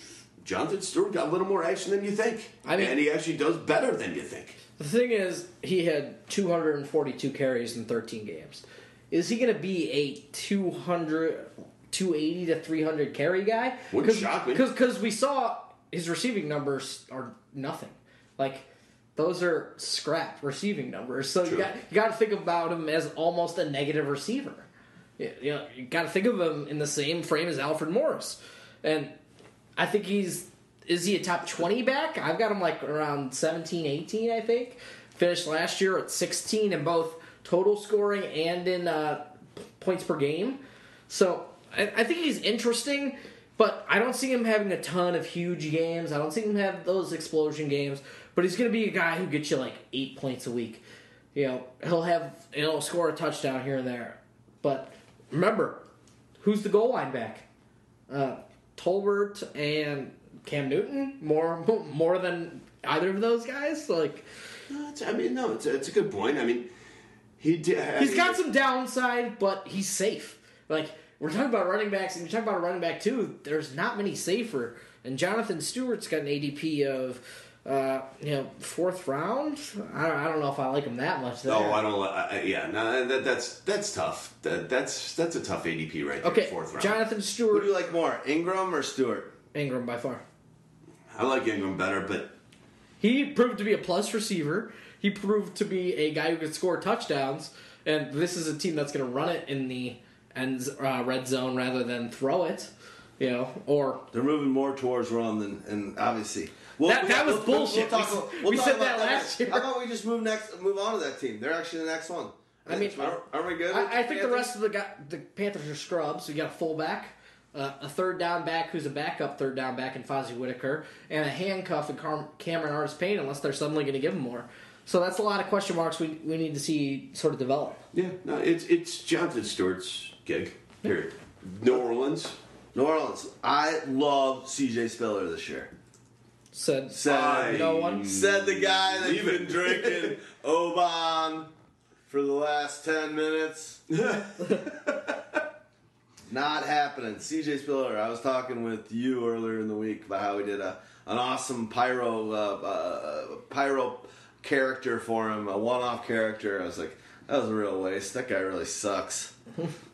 Jonathan Stewart got a little more action than you think, I mean- and he actually does better than you think. The thing is, he had 242 carries in 13 games. Is he going to be a 200, 280 to 300 carry guy? Wouldn't shock me. Because we saw his receiving numbers are nothing. Like, those are scrap receiving numbers. So you True. got, you got to think about him as almost a negative receiver. You you know, you got to think of him in the same frame as Alfred Morris. And I think he's is he a top 20 back? I've got him like around 17, 18, I think. Finished last year at 16 in both total scoring and in uh, points per game. So I, I think he's interesting, but I don't see him having a ton of huge games. I don't see him have those explosion games. But he's going to be a guy who gets you like eight points a week. You know, he'll have he'll score a touchdown here and there. But remember, who's the goal line back? uh, Tolbert and Cam Newton more *laughs* more than either of those guys. Like No, I mean, no, it's a, it's a good point. I mean, he did. I he's mean, got some downside, but he's safe. Like we're talking about running backs, and you're talking about a running back too. There's not many safer, and Jonathan Stewart's got an ADP of. Uh, you know, fourth round. I don't, I don't know if I like him that much. There. Oh, I don't. I, I- yeah, no, that, that's that's tough. That, that's that's a tough ADP right there. Okay, fourth round. Jonathan Stewart. Who do you like more, Ingram or Stewart? Ingram by far. I like Ingram better, but He proved to be a plus receiver. He proved to be a guy who could score touchdowns. And this is a team that's going to run it in the end uh, red zone rather than throw it. You know, or They're moving more towards run than, and obviously. Well, That- that was bullshit. talk, We- about- we'll we talk said about that last year. How about we just move next, move on to that team? They're actually the next one. I mean, aren't, aren't we good? I, I think the rest of the guy, the Panthers are scrubs. We got a fullback, uh, a third down back who's a backup third down back in Fozzie Whitaker, and a handcuff in Car- Cameron Artis Payne unless they're suddenly going to give him more. So that's a lot of question marks we, we need to see sort of develop. yeah, no, it's it's Jonathan Stewart's gig. Period. New Orleans. New Orleans. I love C.J. Spiller this year. Said, Said no one. Said the guy that's Leave been drinking *laughs* Oban for the last ten minutes. *laughs* Not happening. CJ Spiller, I was talking with you earlier in the week about how we did a an awesome pyro uh, uh, pyro character for him, a one off character. I was like, that was a real waste. That guy really sucks. *laughs*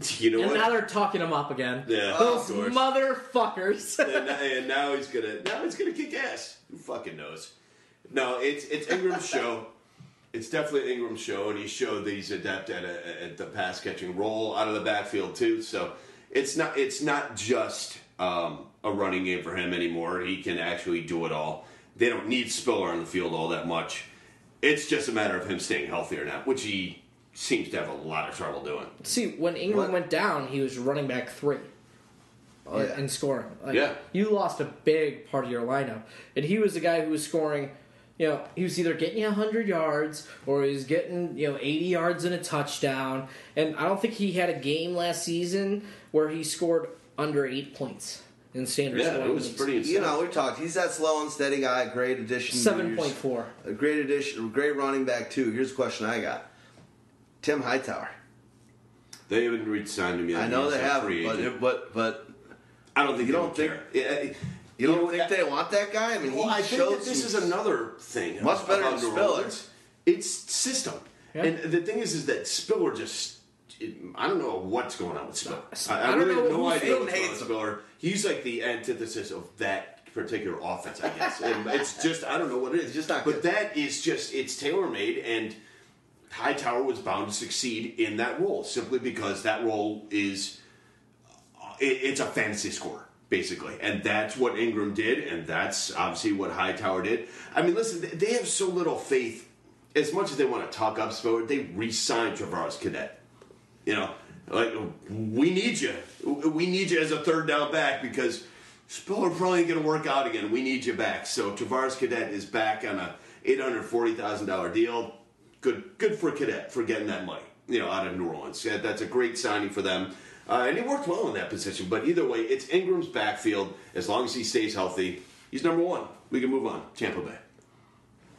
*laughs* You know And what? now they're talking him up again. Yeah, Those motherfuckers. and, now, *laughs* and now he's gonna now he's gonna kick ass. Who fucking knows? No, it's it's Ingram's *laughs* show. It's definitely Ingram's show, and he showed that he's adept at, a, at the pass catching role out of the backfield too. So it's not it's not just um, a running game for him anymore. He can actually do it all. They don't need Spiller on the field all that much. It's just a matter of him staying healthy or not, which he seems to have a lot of trouble doing. See, when Ingram What? went down, he was running back three. Oh, yeah. in scoring. Like, Yeah. You lost a big part of your lineup. And he was the guy who was scoring, you know, he was either getting you 100 yards or he was getting, you know, 80 yards and a touchdown. And I don't think he had a game last season where he scored under eight points in standard Yeah, scoring it was pretty insane. You know, we talked. He's that slow and steady guy. Great addition. 7.4. A great addition. Great running back too. Here's a question I got. Tim Hightower. They haven't re-signed him yet. I know they haven't, free but but but I don't think You they don't think- care. Yeah, you don't know, think they want that guy? I mean, Well, he I think that this is another thing. Much better than New Spiller. It's system, Yeah. and the thing is, is that Spiller just. It, I don't know what's going on with Spiller. I, I, I don't really know have no idea hating what's going on hates with Spiller. He's like the antithesis of that particular offense, I guess. and it's just I don't know what it is. It's just not But good. that is just it's tailor made, and Hightower was bound to succeed in that role simply because that role is uh, it, it's a fantasy score basically and that's what ingram did and that's obviously what hightower did i mean listen they- have so little faith as much as they want to talk up Spiller, they re-signed Travaris Cadet. You know, like we need you. We need you as a third down back because Spiller probably ain't going to work out again. We need you back. So Travaris Cadet is back on a eight hundred forty thousand dollar deal. Good, good for Cadet for getting that money. You know, out of New Orleans. Yeah, that's a great signing for them. Uh, and he worked well in that position. But either way, it's Ingram's backfield. As long as he stays healthy, he's number one. We can move on. Tampa Bay.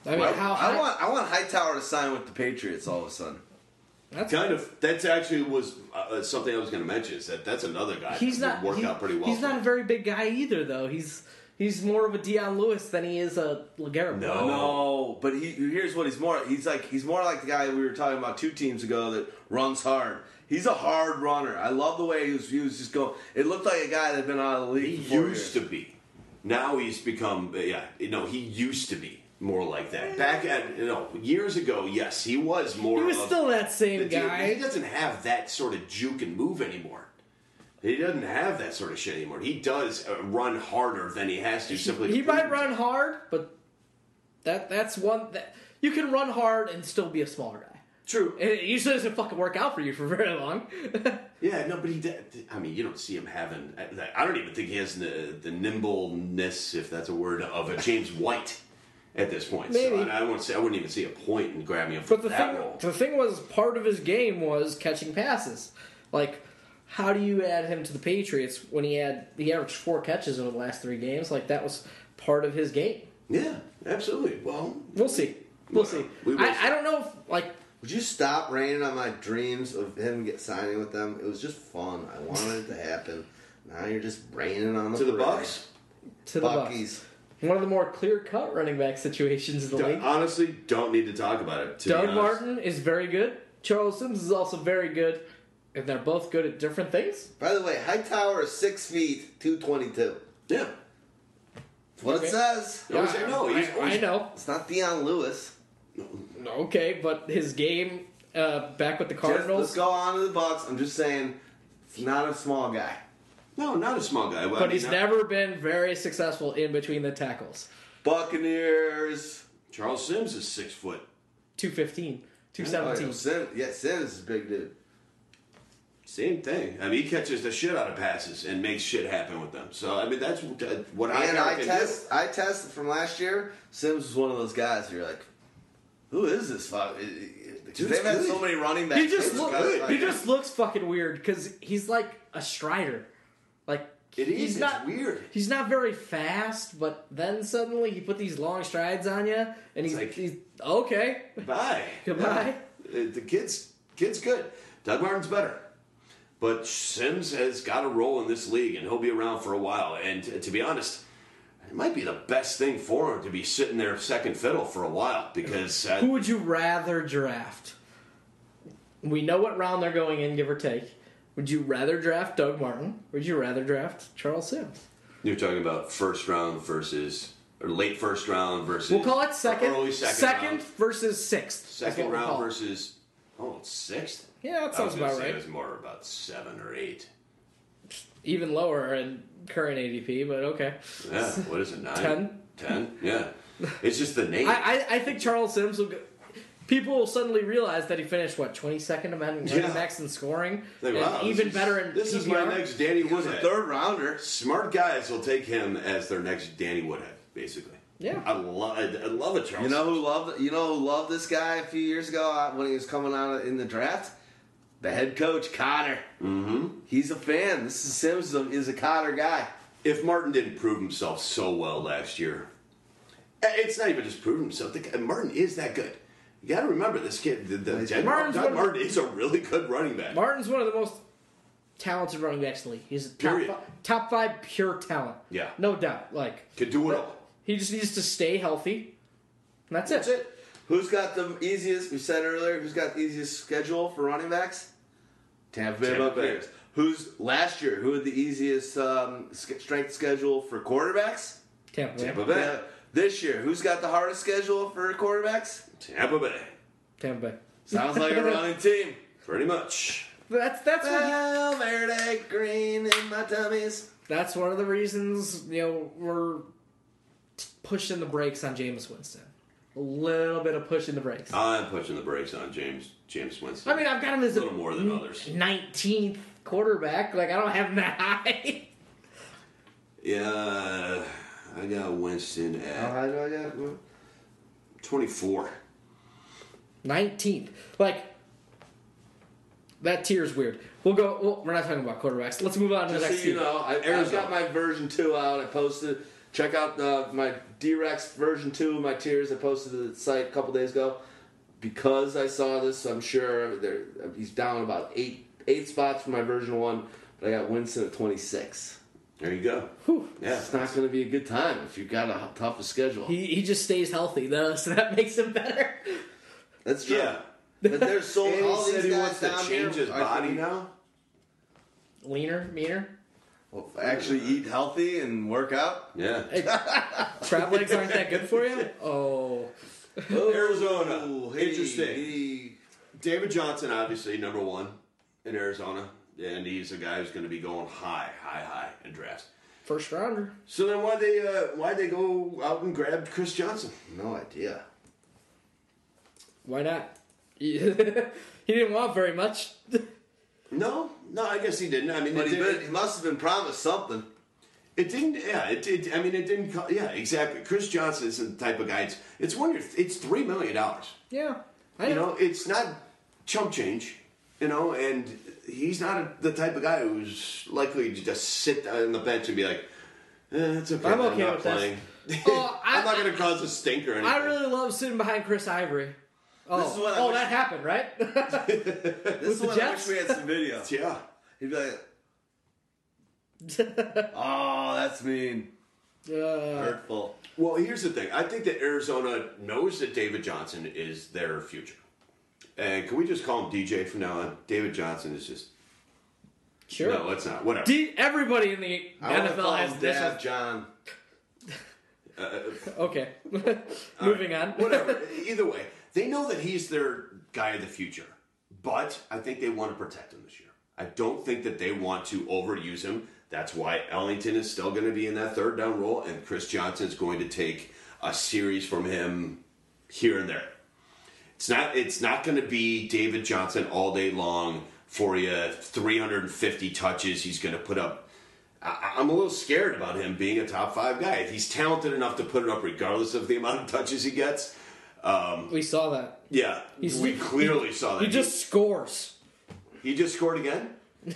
I mean, Well, how I want I want Hightower to sign with the Patriots all of a sudden. that's, Kind of. That's actually was uh, something I was going to mention. Is that that's another guy. he's that not would work he- out pretty well. He's for not a very big guy either, though. He's he's more of a Dion Lewis than he is a Legarrette. No. No, but he here's what he's more. He's like he's more like the guy we were talking about two teams ago that runs hard. He's a hard runner. I love the way he was, he was just going. It looked like a guy that had been out of the league. He used years. to be. Now he's become. Yeah. You know, he used to be more like that. Back at you know years ago, yes, he was more. He was of still that same the deal. guy. He doesn't have that sort of juke and move anymore. He doesn't have that sort of shit anymore. He does uh, run harder than he has to simply. He might run hard, but that that's one that you can run hard and still be a smaller guy. True. And it usually doesn't fucking work out for you for very long. *laughs* Yeah, no, but he. did- I mean, you don't see him having. I don't even think he has the the nimbleness, if that's a word, of a James White at this point. Maybe. So I, I wouldn't say I wouldn't even see a point in grabbing him for but the thing, role. the thing was, part of his game was catching passes. Like how do you add him to the Patriots when he had he averaged four catches over the last three games? Like that was part of his game. Yeah, absolutely. Well, We'll see. We'll see. We will see. I, I don't know if like Would you stop raining on my dreams of him get signing with them? It was just fun. I wanted it to happen. Now you're just raining on the to the. Bucs. to the Bucs. One of the more clear cut running back situations in the league. Honestly, don't need to talk about it. To Doug honest. Martin is very good. Charles Sims is also very good. And they're both good at different things. By the way, Hightower is six feet, two twenty two. Yeah. That's what Okay. it says. No, I say no. He's, I, I know. It's not Dion Lewis. Okay, but his game uh, back with the Cardinals. Just, let's go on to the Bucs. I'm just saying, it's not a small guy. No, not a small guy. Well, I But mean, he's not- never been very successful in between the tackles. Buccaneers. Charles Sims is six foot. 215, Oh, 217. yeah, Sim, yeah, Sims is a big dude. Same thing. I mean, he catches the shit out of passes and makes shit happen with them. So I mean, that's what, uh, I And I can test, I tested from last year. Sims was one of those guys. You're like, who is this fuck? Dude's they've had so many running backs. He just look, guy's like- he just looks fucking weird because he's like a strider. Like It is. He's it's not weird. He's not very fast, but then suddenly he put these long strides on you, and he's, like- he's okay. Bye. *laughs* Goodbye. Yeah. Uh, The kid's kid's good. Doug Martin's better. But Sims has got a role in this league, and he'll be around for a while. And to be honest, it might be the best thing for him to be sitting there second fiddle for a while because uh, Who would you rather draft? We know what round they're going in, give or take. Would you rather draft Doug Martin? Or would you rather draft Charles Sims? you're talking about first round versus or late first round versus We'll call it second. early second, round. versus sixth. Second we'll round versus oh sixth. Yeah, that I was sounds gonna about say right. It was more about seven or eight. Even lower in current ADP, but okay. Yeah, what is it? Nine, Ten? Ten, Ten? Yeah, it's just the *laughs* name. I, I, I think Charles Sims will go. People will suddenly realize that he finished what twenty second among Yeah. running backs in scoring, Like, and wow, even is- better in This is my next Danny He was a Woodhead. third rounder. Smart guys will take him as their next Danny Woodhead, basically. Yeah. I love, I, I love it, Charles. You know who loved you know who loved this guy a few years ago uh, when he was coming out in the draft? The head coach, Koetter. Mm-hmm. He's a fan. This is Sims is a, is a Koetter guy. If Martin didn't prove himself so well last year, eh, it's not even just prove himself. The, guy- Martin is that good. You got to remember this kid. The, the, Doug Martin's Doug one of- Martin is a really good running back. Martin's one of the most talented running backs in the league. He's a top Period. five, top five pure talent. Yeah. no doubt. Like Could do it all. he just needs to stay healthy. And that's, That's it. it. Who's got the easiest? We said earlier. Who's got the easiest schedule for running backs? Tampa Bay Tampa Buccaneers. Who's last year? Who had the easiest um, strength schedule for quarterbacks? Tampa Bay. Tampa Bay. Yeah. This year, who's got the hardest schedule for quarterbacks? Tampa Bay. Tampa Bay. Sounds like a running *laughs* team. Pretty much. That's that's what he- Valverde green in my tummies. that's one of the reasons you know we're pushing the brakes on Jameis Winston. A little bit of pushing the brakes. I'm pushing the brakes on James James Winston. I mean, I've got him as a little more than others. Nineteenth quarterback. Like I don't have him that *laughs* high. Yeah, I got Winston How at high do I get? 24. Nineteenth. Like that tier is weird. We'll go. Well, we're not talking about quarterbacks. Let's move on to the next so you tier. know, I, I've got my version two out. I posted. Check out uh, my D-Rex version two of my tiers I posted to the site a couple days ago. Because I saw this, I'm sure there, he's down about eight eight spots from my version one. But I got Winston at 26. There you go. Whew. Yeah. It's not going to be a good time if you've got a tough schedule. He he just stays healthy though, *laughs* so that makes him better. That's true. Yeah. But there's so And all he said these he guys wants to change his body now. Leaner, meaner. Well, actually eat healthy and work out. Yeah. Hey, crab legs aren't that good for you. Oh, Arizona. Ooh, hey, Interesting. hey. David Johnson, obviously number one in Arizona, and he's a guy who's going to be going high, high, high in drafts. first rounder. So then, why they uh, why they go out and grab Chris Johnson? No idea. Why not? He, *laughs* he didn't want very much. No, no, I guess he didn't. I mean, But he, did, been, he must have been promised something. it didn't. Yeah, it did. I mean, it didn't. co- Yeah, exactly. Chris Johnson is the type of guy. It's it's one. It's three million dollars. Yeah, I You know, it's not chump change. You know, and he's not a, the type of guy who's likely to just sit on the bench and be like, eh, "It's okay, I'm I'm, okay not with this." playing. Oh, *laughs* I- I'm not going to cause a stink or anything." I really love sitting behind Chris Ivory. Oh, This is what oh wish- that happened, right? *laughs* This is what I wish we had some video. *laughs* yeah. He'd be like, *laughs* "Oh, that's mean, uh, hurtful." Well, here's the thing. I think that Arizona knows that David Johnson is their future. And can we just call him DJ from now on? David Johnson is just sure. no, let's not. Whatever. D- everybody in the I want to call NFL has him this. Dad John. Okay, moving on. Whatever. Either way, they know that he's their guy of the future. But I think they want to protect him this year. I don't think that they want to overuse him. That's why Ellington is still going to be in that third down role, and Chris Johnson is going to take a series from him here and there. It's not. It's not going to be David Johnson all day long for you. 350 touches. He's going to put up. I, I'm a little scared about him being a top five guy. If he's talented enough to put it up, regardless of the amount of touches he gets. Um, We saw that. yeah, He's- we clearly saw that. He just scores. he just scored again. *laughs*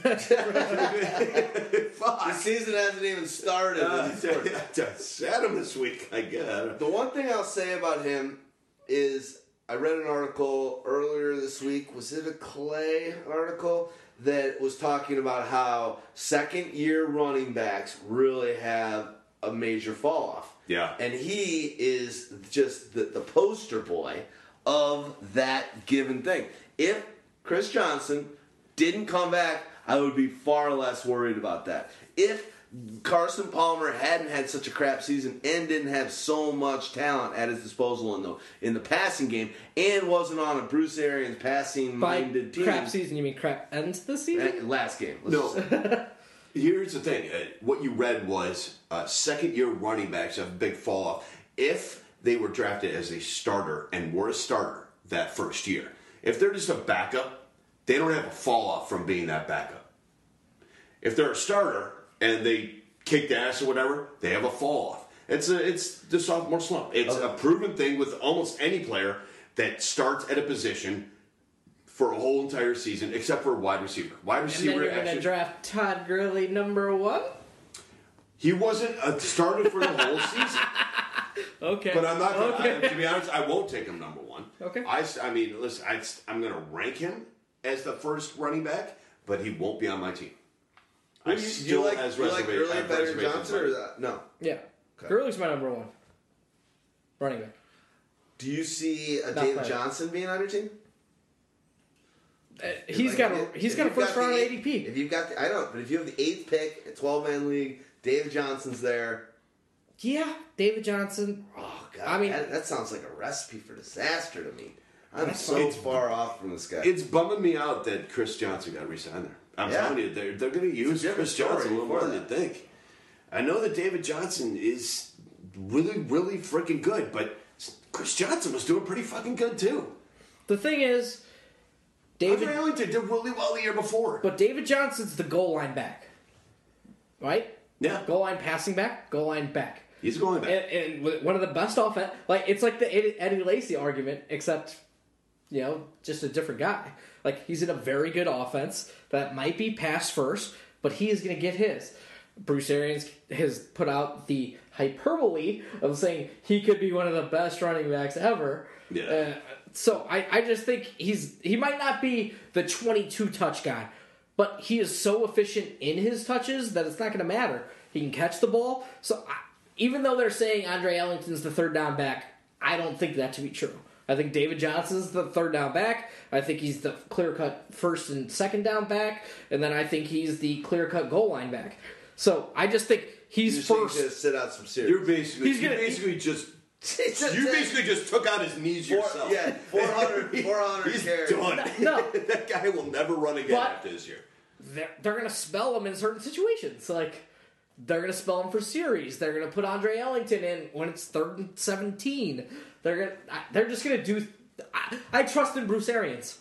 The season hasn't even started. Uh, and he's scored. I sat him this week. I guess. The one thing I'll say about him is I read an article earlier this week. Was it a Clay article that was talking about how second year running backs really have a major fall off? Yeah. And he is just the, the poster boy of that given thing. If Chris Johnson didn't come back, I would be far less worried about that. If Carson Palmer hadn't had such a crap season and didn't have so much talent at his disposal in the in the passing game and wasn't on a Bruce Arians passing minded team crap season, you mean crap ends the season? eh, last game. Let's just- No. *laughs* *laughs* Here's the thing. Uh, what you read was uh, second year running backs have a big fall off. If they were drafted as a starter and were a starter that first year, if they're just a backup, they don't have a fall off from being that backup. If they're a starter and they kick ass or whatever, they have a fall off. It's a, it's the sophomore slump. It's a proven thing with almost any player that starts at a position for a whole entire season, except for a wide receiver. Wide receiver. and then receiver you're going to draft Todd Gurley number one? He wasn't a starter for the whole season. *laughs* Okay. But I'm not. Gonna, Okay. I, to be honest, I won't take him number one. Okay. I, s- I mean, listen, I, am going to rank him as the first running back, but he won't be on my team. I do you, still you like, has do you like Gurley have better than Johnson or that? No. yeah. Okay. Gurley's my number one. Running back. Do you see a Not David. Johnson being on your team? Uh, he's Like, got a he's got a you've got first the round eighth- ADP. If you've got, the, I don't, but if you have the eighth pick, a twelve man league, David Johnson's there. Yeah, David Johnson. Oh God, I mean- that, that sounds like a recipe for disaster to me. I'm That's so far off from this guy. It's bumming me out that Chris Johnson got re-signed there. I'm Yeah. telling you, they're, they're going to use Chris Johnson a little more than you think. I know that David Johnson is really, really freaking good, but Chris Johnson was doing pretty fucking good too. The thing is, David, Andre Ellington did really well the year before. but David Johnson's the goal line back, right? yeah, Goal line passing back, goal line back. he's going back. And, and one of the best offense, like it's like the Eddie, Lacy argument, except you know, just a different guy. Like he's in a very good offense that might be pass first, but he is going to get his. Bruce Arians has put out the hyperbole of saying he could be one of the best running backs ever. Yeah. Uh, so I, I just think he's he might not be the 22 touch guy, but he is so efficient in his touches that it's not going to matter. He can catch the ball. So I, even though they're saying Andre Ellington's the third down back, I don't think that to be true. I think David Johnson's the third down back. I think he's the clear cut first and second down back, and then I think he's the clear cut goal line back. So I just think he's You're saying first. to sit out some series. You're basically He's gonna- basically just *laughs* you basically just took out his knees Four- yourself. yeah, *laughs* 400 400 He's carries. done. No. *laughs* that guy will never run again But- after this year. they're, they're going to spell him in certain situations. Like, they're going to spell him for series. They're going to put Andre Ellington in when it's third and 17. They're going to, they're just going to do, I, I trust in Bruce Arians.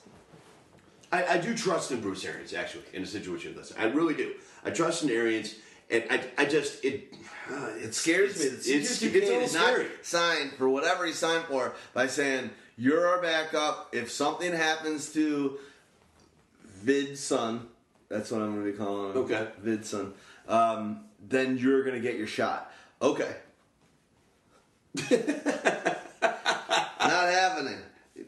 I, I do trust in Bruce Arians actually in a situation like this. I really do. I trust in Arians, and I, I just it uh, It scares me. It's that it's, it's, a Duquesne little is not scary. signed for whatever he signed for by saying you're our backup. If something happens to Vidson, that's what I'm going to be calling him. Okay. Vidson. Um, then you're going to get your shot. Okay. *laughs* Not happening.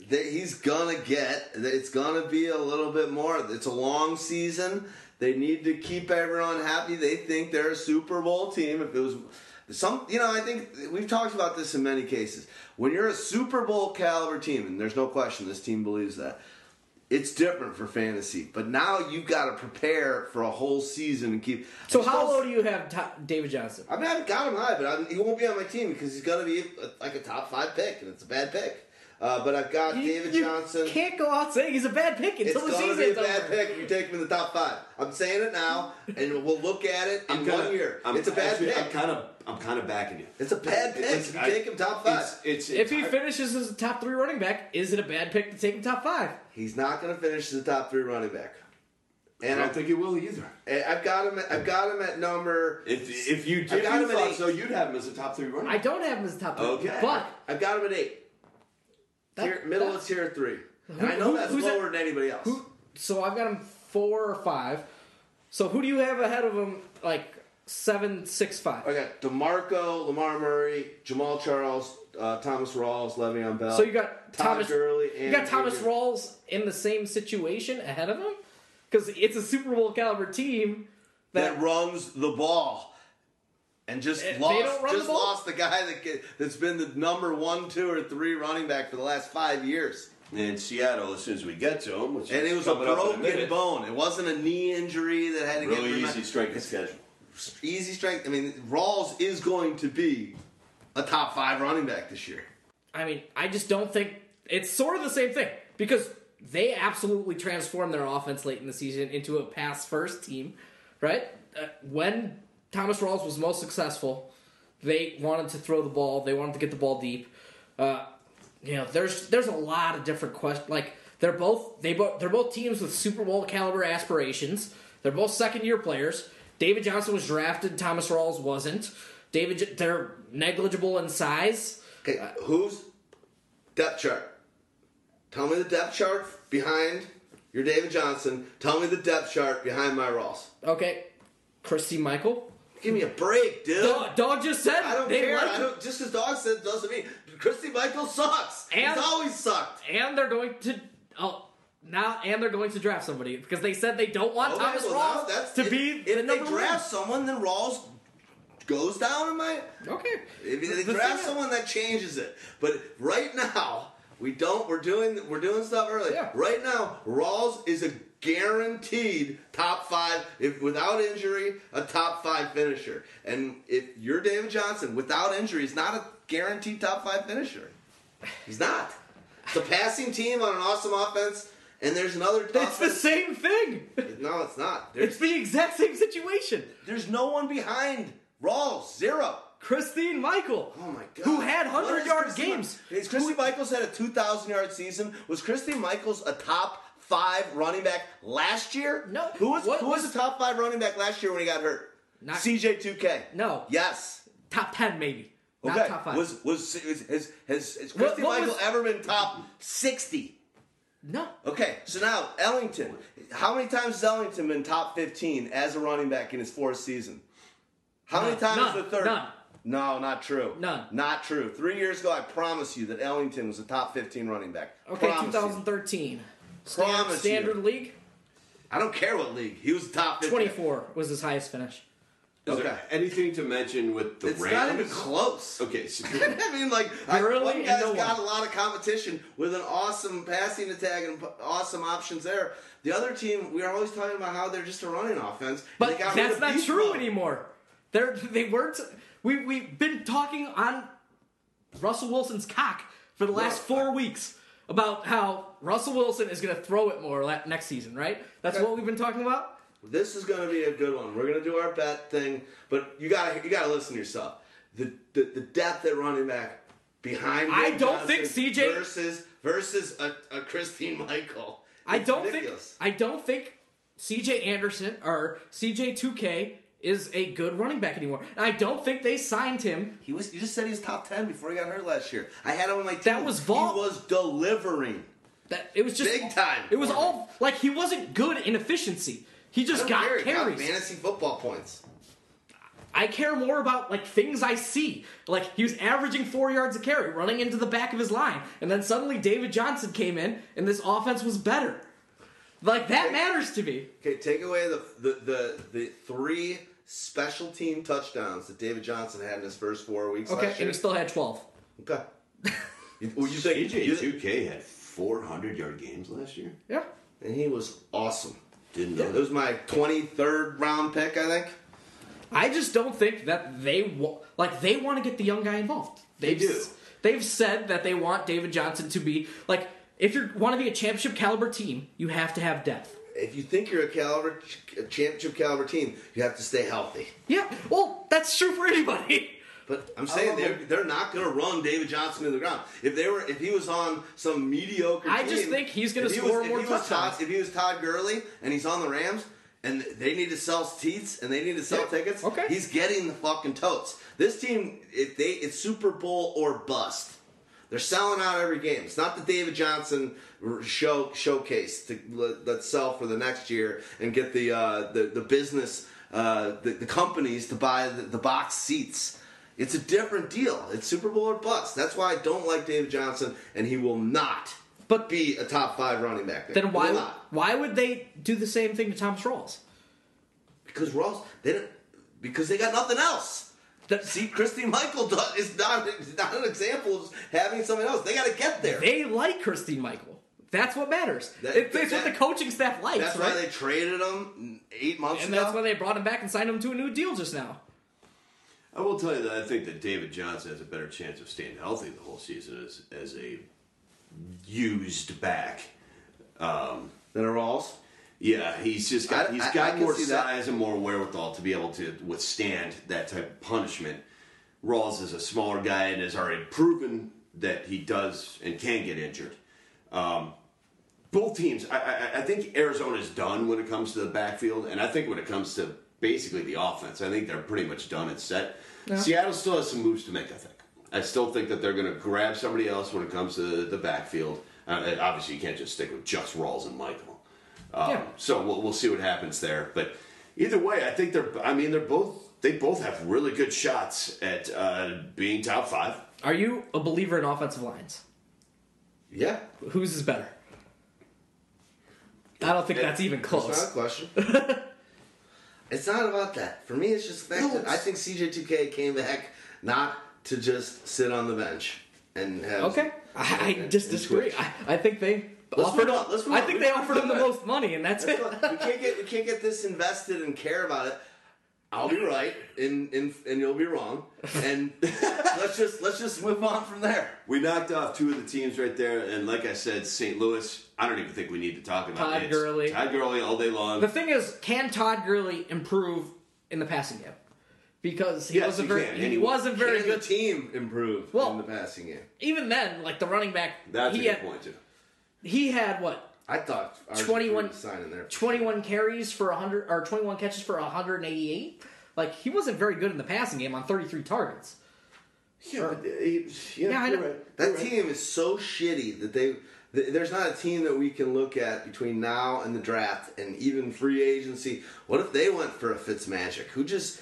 He's gonna get. It's gonna be a little bit more. It's a long season. They need to keep everyone happy. They think they're a Super Bowl team. If it was some, you know, I think we've talked about this in many cases. When you're a Super Bowl caliber team, and there's no question this team believes that, it's different for fantasy. But now you've got to prepare for a whole season and keep. So I'm how low do you have Ta- David Johnson? I mean, I've got him high, but I'm, he won't be on my team because he's going to be a, like a top five pick, and it's a bad pick. Uh, but I've got You- David you Johnson. Can't go out saying he's a bad pick It's until the going to be a bad over. pick if you take him in the top five. I'm saying it now, and we'll look at it in I'm kinda- one year. I'm it's a bad actually- pick. I'm kind of, I'm kind of backing you. it's a bad pick It's- if you I- take him top five. It's, it's, If he finishes as a top three running back, is it a bad pick to take him top five? He's not going to finish as a top three running back. And I And don't I think he will either. I've got him. At, I've got him at number. If if you, if I got you him at thought eight. so, you'd have him as a top three runner. I don't have him as a top three. Okay. But I've got him at eight. That- Tier, middle that- of tier three. Who- And I know who- that's lower than anybody else. who? So I've got him four or five. So who do you have ahead of him? Like seven, six, five. I got Demarco, Lamar Murray, Jamaal Charles, uh, Thomas Rawls, Le'Veon Bell. So you got Todd Thomas. Gurley, you got Thomas Adrian- Rawls in the same situation ahead of him because it's a Super Bowl caliber team that. that runs the ball. And just If they lost, don't run the just ball? lost the guy that get, that's been the number one, two, or three running back for the last five years. in Seattle, as soon as we get to him, which And is it was a coming up in broken minute, bone. It wasn't a knee injury that had to get Really easy strength of schedule. Easy strength. I mean, Rawls is going to be a top five running back this year. I mean, I just don't think it's sort of the same thing because they absolutely transformed their offense late in the season into a pass first team, right? Uh, when Thomas Rawls was most successful, they wanted to throw the ball, they wanted to get the ball deep. Uh, you know, there's there's a lot of different questions. Like they're both they both they're both teams with Super Bowl caliber aspirations. They're both second year players. David Johnson was drafted. Thomas Rawls wasn't. David, they're negligible in size. Okay, who's depth chart? Tell me the depth chart behind your David Johnson. Tell me the depth chart behind my Rawls. Okay, Christy Michael. Give me a break, dude. Dog, dog just said I don't care. like I don't, just because dog said doesn't mean Christy Michael sucks. And- He's always sucked. and they're going to oh now and they're going to draft somebody because they said they don't want Okay, Thomas well, Rawls that's to if, be if the they draft someone, then Rawls goes down in my. Okay, If they The draft someone, that changes it. But right now, we don't. We're doing. We're doing stuff early. Yeah. Right now, Rawls is a guaranteed top five, if without injury, a top five finisher. And if you're David Johnson, without injury, he's not a guaranteed top five finisher. He's not. It's a passing team on an awesome offense, and there's another. it's the same thing. No, it's not. There's, It's the exact same situation. there's no one behind Rawls. Zero. Christine Michael. Oh my god. Who had 100 yard Christy games. Is Christy Michaels had a 2,000 yard season? Was Christine Michaels a top five running back last year? No. Who was What who was, was- the top five running back last year when he got hurt? Not- CJ2K. No. Yes. Top ten maybe. Not Okay. top five. Was was has has, has, has Christy what Michael was- ever been top 60? no. Okay, so now Ellington. How many times has Ellington been top 15 as a running back in his fourth season? How many times None. the third? None. No, not true. None. Not true. Three years ago, I promise you that Ellington was a top 15 running back. Okay, Promise you. 2013. Standard, you. league. I don't care what league. He was top 15. 24 was his highest finish. Is Okay. there anything to mention with the It's Rams? not even close. Okay, so *laughs* I mean, like, I, Really? one And guy's no got one. a lot of competition with an awesome passing attack and awesome options there. The other team, we are always talking about how they're just a running offense. But They got rid that's of not true mode. anymore. They're they weren't. We we've been talking on Russell Wilson's cock for the last No, four weeks about how Russell Wilson is going to throw it more next season. Right? That's Okay. what we've been talking about. This is going to be a good one. We're going to do our bet thing, but you got you got to listen to yourself. The, the the depth at running back behind. I Dave don't think CJ versus versus a, a Christine Michael. I don't ridiculous. think I don't think CJ Anderson or CJ 2K is a good running back anymore. And I don't think they signed him. He was. You just said he was top ten before he got hurt last year. I had him on my team. That was Vol- He was delivering. That it was just Big time It was all like he wasn't good in efficiency. He just got care. He got carries. fantasy football points. I care more about like things I see. Like he was averaging four yards a carry, running into the back of his line, and then suddenly David Johnson came in, and this offense was better. Like that Okay. matters to me. Okay, take away the the the, the three special team touchdowns that David Johnson had in his first four weeks. Okay, last and year. he still had twelve. Okay. you, well, *laughs* you think AJ you- 2K had 400 yard games last year. Yeah. and he was awesome. Didn't Yeah, know. it was my 23rd round pick, I think. I just don't think that they wa- like they want to get the young guy involved. They've, do. s- They've said that they want David Johnson to be like if you want to be a championship caliber team, you have to have depth. If you think you're a caliber, a championship caliber team, you have to stay healthy. Yeah, well, that's true for anybody. *laughs* But I'm saying they're him. they're not going to run David Johnson to the ground. If they were, if he was on some mediocre, I team, just think he's gonna if he score was, more if he touchdowns. Todd, if he was Todd Gurley and he's on the Rams and they need to sell seats and they need to sell Yeah, tickets, okay. he's getting the fucking totes. This team, if they, it's Super Bowl or bust. They're selling out every game. It's not the David Johnson show showcase to let, let's sell for the next year and get the uh, the, the business uh, the, the companies to buy the, the box seats. It's a different deal. It's Super Bowl or bust. That's why I don't like David Johnson, and he will not But- be a top five running back. Then why not. why would they do the same thing to Thomas Rawls? Because Ross they because they got nothing else. That- See, Christy Michael does, is not is not an example of having something else. They got to get there. They like Christine Michael. That's what matters. That- It- it's what the coaching staff likes, That's right? why they traded him eight months and ago. that's why they brought him back and signed him to a new deal just now. I will tell you that I think that David Johnson has a better chance of staying healthy the whole season as, as a used back. Um, Then a Rawls. Yeah, he's just got I- he's I- I got can more see that. size and more wherewithal to be able to withstand that type of punishment. Rawls is a smaller guy and has already proven that he does and can get injured. Um, both teams, I, I, I think Arizona's done when it comes to the backfield, and I think when it comes to basically the offense, I think they're pretty much done and set. Seattle still has some moves to make, I think. I still think that they're going to grab somebody else when it comes to the backfield. Uh, obviously, you can't just stick with just Rawls and Michael. Um, Yeah. So we'll, we'll see what happens there. But either way, I think they're. I mean, they're both. They both have really good shots at uh, being top five. Are you a believer in offensive lines? Yeah, Whose is better? I don't think Yeah, that's even that's not a close. question. *laughs* it's not about that. For me, it's just the fact No, that I think CJ2K came back not to just sit on the bench and have. Okay, I, I just disagree. I, I think they Let's offered. move on, let's move I think We- they offered him the *laughs* most money, and that's That's it. what- we can't get we can't get this invested and care about it. I'll be right, and and, and you'll be wrong, and *laughs* let's just let's just move on from there. We knocked off two of the teams right there, and like I said, St. Louis. I don't even think we need to talk about Todd it. Gurley. Todd Gurley all day long. The thing is, can Todd Gurley improve in the passing game? Because he Yes, wasn't very can, he, and he- wasn't very Can the good. team improve Well- in the passing game? Even then, like the running back, That's he a had point too. He had what I thought 21 was signing there. 21 carries for 100 or 21 catches for 188. Like he wasn't very good in the passing game on 33 targets. Yeah, but, uh, yeah, Yeah, you're know. right. That You're right. team is so shitty that they. There's not a team that we can look at between now and the draft and even free agency. What if they went for a Fitzmagic? Who just,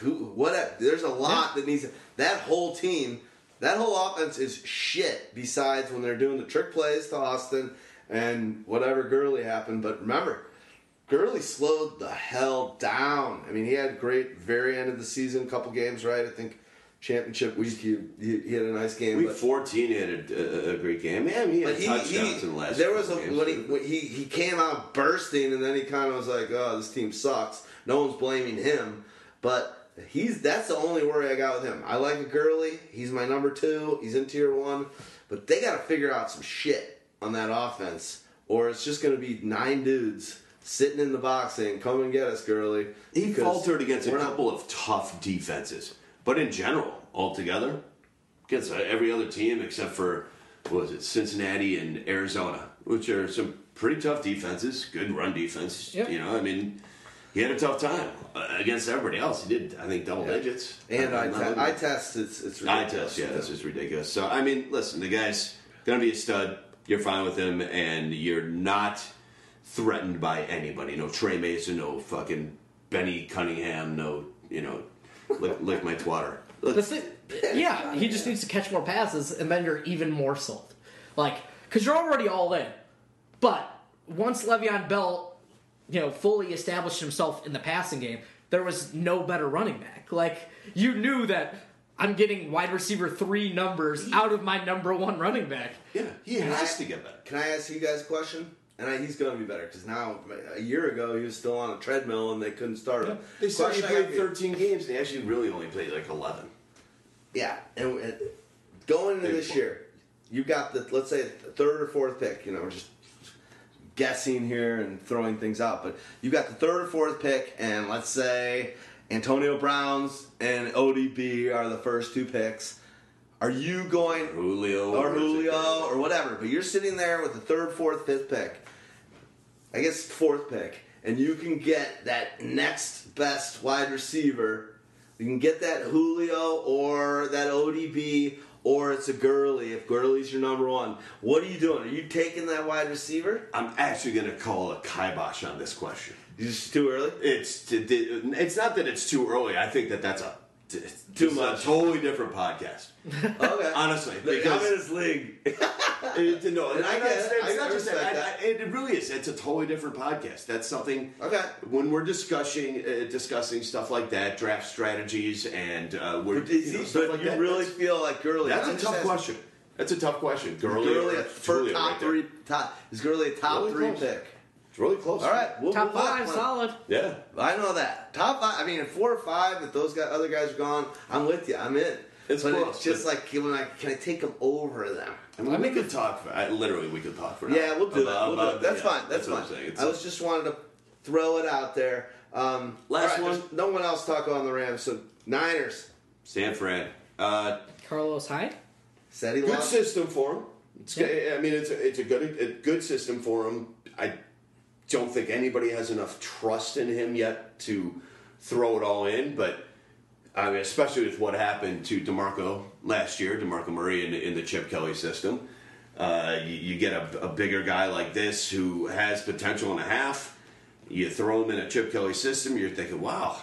who, what? a- There's a lot that needs. That whole team, that whole offense is shit. Besides when they're doing the trick plays to Austin and whatever Gurley happened. But remember, Gurley slowed the hell down. I mean, he had great very end of the season, couple games right. I think championship week he, he, had a nice game. Week but 14 he had a, a, a great game. Yeah, I mean, he had he, touchdowns he in the last there was a games, when he, when he he came out bursting, and then he kind of was like, "Oh, this team sucks." No one's blaming him, but he's that's the only worry I got with him. I like Gurley. He's my number two. He's in tier one, but they got to figure out some shit on that offense, or it's just going to be nine dudes sitting in the box saying, "Come and get us, Gurley." He faltered against a we're not- couple of tough defenses, but in general, altogether, against uh, every other team except for what was it Cincinnati and Arizona, which are some pretty tough defenses, good run defense. Yep. You know, I mean, he had a tough time uh, against everybody else. He did, I think, double Yeah. digits. And I, I'm te- I test. It's it's eye ridiculous. test, yeah, this is ridiculous. So I mean, listen, the guy's gonna be a stud. you're fine with him, and you're not threatened by anybody. No Tre Mason, no fucking Benny Cunningham, no you know, lick, *laughs* lick my twatter. The thing, yeah, he just needs to catch more passes, and then you're even more sold. Like, because you're already all in. But once Le'Veon Bell, you know, fully established himself in the passing game, there was no better running back. Like, you knew that I'm getting wide receiver three numbers out of my number one running back. Yeah, he has to get better. Can I ask you guys a question? And I, he's going to be better because now, a year ago, he was still on a treadmill and they couldn't start him. They said he Question I played 13 games. They actually really only played like 11. Yeah, and, and going into Big this one. year, you got the let's say the third or fourth pick. You know, just guessing here and throwing things out, but you got the third or fourth pick, and let's say Antonio Brown's and ODB are the first two picks. Are you going Julio or or Julio or whatever? But you're sitting there with the third, fourth, fifth pick. I guess fourth pick, and you can get that next best wide receiver. You can get that Julio or that ODB or it's a Gurley if Gurley's your number one. What are you doing? Are you taking that wide receiver? I'm actually going to call a kibosh on this question. Is this too early? It's it's not that it's too early. I think that that's a Too this much. a totally different podcast. *laughs* Okay, Honestly, because I'm in his league. *laughs* It, no, And I it's, get it. I not just that. that. I- it really is. It's a totally different podcast. That's something. Okay. When we're discussing uh, discussing stuff like that, draft strategies, and uh, we're But, you know, stuff but like you that, really feel like Gurley? that's I'm a tough asking. question. That's a tough question. Gurley, Gurley or a top right three. Top is Gurley a top Really three close. pick? It's really close. All right, we'll Top move on. five, solid. Yeah. I know that top five. I mean, four or five, if those guys, other guys are gone, I'm with you. I'm in. It's but close, it's just but- like can I can I take them over them? I mean, we could talk. For, I, literally, we could talk for. an Yeah, hour we'll do about- that. We'll do about- it. That's yeah, fine. That's, what fine. I'm saying. It's I a- was just wanted to throw it out there. Um, Last all right, one. No one else talk on the Rams. So Niners San Fran. Uh, Carlos Hyde? said he good lost. system for him. It's, Yeah. I mean, it's a, it's a good a good system for him. I don't think anybody has enough trust in him yet to throw it all in, but I mean, especially with what happened to Demarco last year, Demarco Murray in, in the Chip Kelly system. Uh, you, you get a, a bigger guy like this who has potential and a half. You throw him in a Chip Kelly system, you're thinking, wow,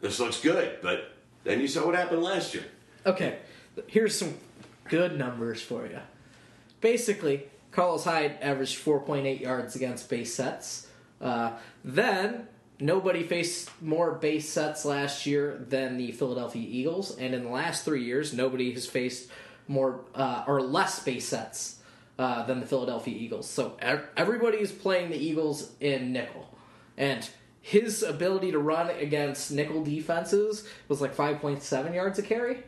this looks good. But then you saw what happened last year. Okay, here's some good numbers for you. Basically, Carlos Hyde averaged 4.8 yards against base sets. Uh, then, nobody faced more base sets last year than the Philadelphia Eagles, and in the last three years, nobody has faced more uh, or less base sets uh, than the Philadelphia Eagles. So ev- everybody is playing the Eagles in nickel, and his ability to run against nickel defenses was like 5.7 yards a carry.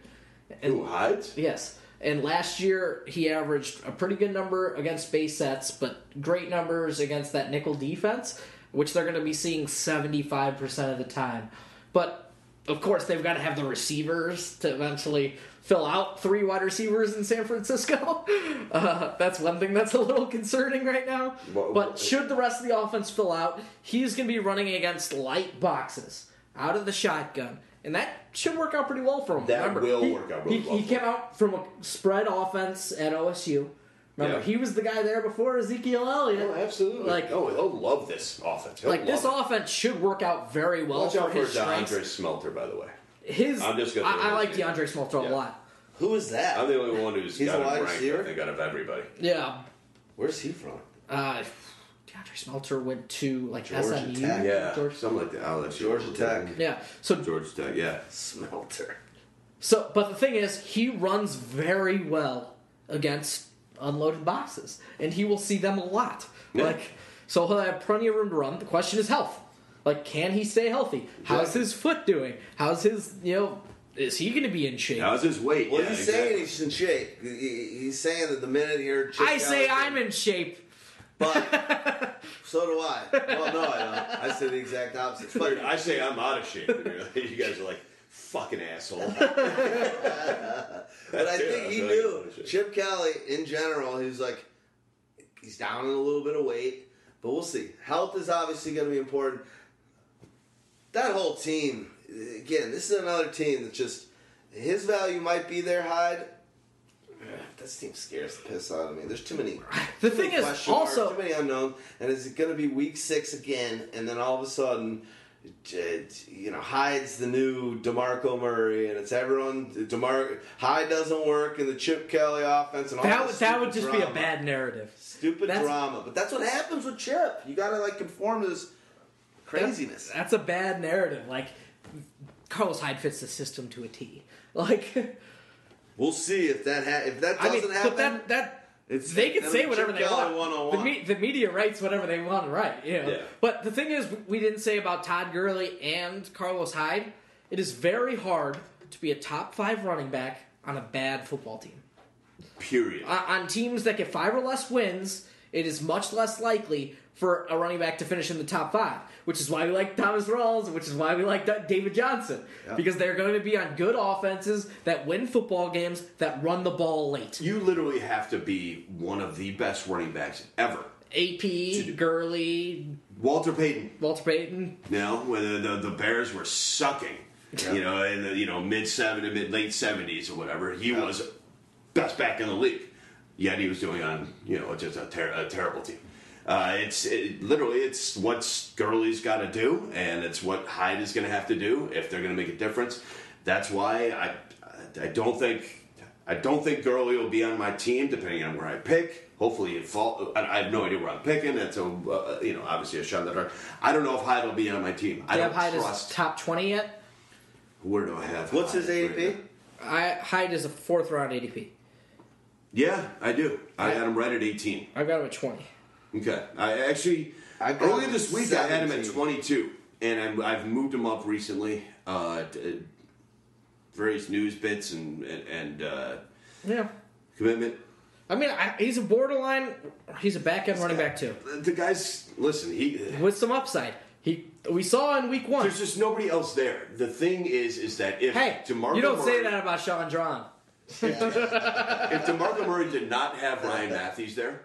And- Who hides? Yes. And last year he averaged a pretty good number against base sets, but great numbers against that nickel defense, which they're going to be seeing 75% of the time. But of course, they've got to have the receivers to eventually fill out three wide receivers in San Francisco. *laughs* Uh, that's one thing that's a little concerning right now. But should the rest of the offense fill out, he's going to be running against light boxes out of the shotgun. And that should work out pretty well for him. That will he, work out really he, well he for came out from a spread offense at OSU. Remember, Yeah. he was the guy there before Ezekiel Elliott. Oh, absolutely. Like- oh, he'll love this offense. He'll Like this it. offense should work out very well Watch for out for his strengths. DeAndre Smelter, by the way. His, I'm just gonna I, I like in. DeAndre Smelter Yeah. a lot. Who is that? I'm the only one who's He's got a him wide ranked, receiver? I think, out of everybody. Yeah, Where's he from? uh, DeAndre Smelter went to like Georgia SMU. Tech. Yeah, Georgia, something like that. I'll let you Georgia know. Tech. yeah. So Georgia Tech, yeah. Smelter. So, but the thing is, he runs very well against unloaded boxes, and he will see them a lot. Yeah. Like, so he'll have plenty of room to run. The question is health. Like, can he stay healthy? How's Exactly. his foot doing? How's his, you know, is he going to be in shape? How's his weight? Well, yeah, he's exactly. saying he's in shape. He- he- He's saying that the minute here, Chip I say I'm in shape. But *laughs* so do I. Well, no, I don't. I say the exact opposite. But Dude, I say I'm out of shape. you *laughs* guys are like, fucking asshole. *laughs* But I Yeah, think he knew really. Chip Kelly in general. He's like, he's down in a little bit of weight, but we'll see. Health is obviously going to be important. That whole team, again, this is another team that just his value might be there, Hyde, this team scares the piss out of me. There's too many. *laughs* The too thing many is, also- too many unknowns. And is it going to be week six again? And then all of a sudden, it, you know, Hyde's the new Demarco Murray, and it's everyone. Demar Hyde doesn't work in the Chip Kelly offense, and all That would that would just be a bad narrative. stupid That's- drama. But that's what happens with Chip. You got to like conform to this craziness. That's, that's a bad narrative. Like Carlos Hyde fits the system to a T. *laughs* Like We'll see if that ha- if that doesn't I mean, happen. but that that It's- they can say whatever they want. The, me, the media writes whatever they want to write. You know. Yeah. But the thing is, we didn't say about Todd Gurley and Carlos Hyde. It is very hard to be a top five running back on a bad football team. Period. On, on teams that get five or less wins, it is much less likely for a running back to finish in the top five, which is why we like Thomas Rawls, which is why we like David Johnson, Yeah. because they're going to be on good offenses that win football games that run the ball late. You literally have to be one of the best running backs ever. AP, Gurley, Walter Payton. Walter Payton. You know, when the, the, the Bears were sucking, Yeah. you know, in the you know mid seventies, mid late seventies or whatever, he Yeah. was best back in the league. Yet he was doing on you know just a, ter- a terrible team. Uh, it's it, literally it's what Gurley's got to do, and it's what Hyde is going to have to do if they're going to make a difference. That's why I I don't think I don't think Gurley will be on my team, depending on where I pick. Hopefully, it fall. I I have no idea where I'm picking. That's a uh, you know obviously a shot in the dark. I don't know if Hyde will be on my team. I Do you don't have Hyde trust. as top 20 yet? Where do I have? What's his Hyde right ADP? now? I, Hyde is a fourth round ADP. Yeah, I do. I had him right at 18. I've got him at 20. Okay. I actually I got earlier this at week I had him at 22, and I'm, I've moved him up recently. Uh, t- various news bits and and, and uh, Yeah. commitment. I mean, I, he's a borderline. He's a back end running back too, The guys, listen, he. with some upside. He we saw in week one. There's just nobody else there. The thing is, is that if Hey, DeMarco you don't say that about Sean Drawn. If DeMarco Murray did not have Ryan Mathews there,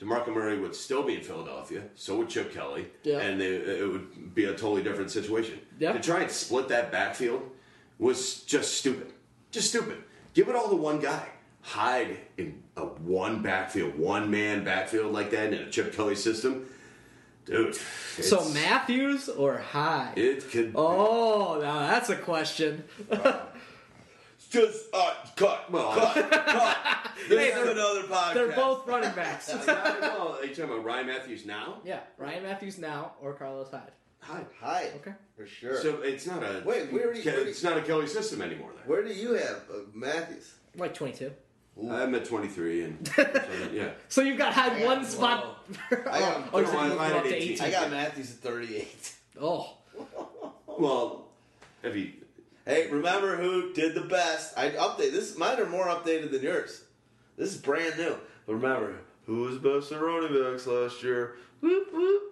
DeMarco Murray would still be in Philadelphia. So would Chip Kelly. Yeah. And they, it would be a totally different situation. Yeah. To try and split that backfield was just stupid. Just stupid. Give it all to one guy. Hyde in a one backfield, one man backfield like that in a Chip Kelly system. Dude. So Mathews or Hyde? It could. Oh, now that's a question. Just uh, cut, Well, cut, cut. *laughs* This Hey, is they're- another podcast. They're both running backs. *laughs* well, are you talking about Ryan Mathews now? yeah, Ryan Mathews now or Carlos Hyde. Hide. Hi. Okay. For sure. So it's not a Wait, where do you- where do you- it's not a Kelly system anymore. There, Where do you have uh, Mathews? Like 22. I'm at 23, and *laughs* yeah, So you've got Hyde I one got- spot. I got- oh, you No, said I- you moved him up to 18. 18. I got Mathews at 38. Oh, well, if he Hey, remember who did the best? I update this. Mine are more updated than yours. This is brand new. But remember, who was best at running backs last year? Whoop whoop.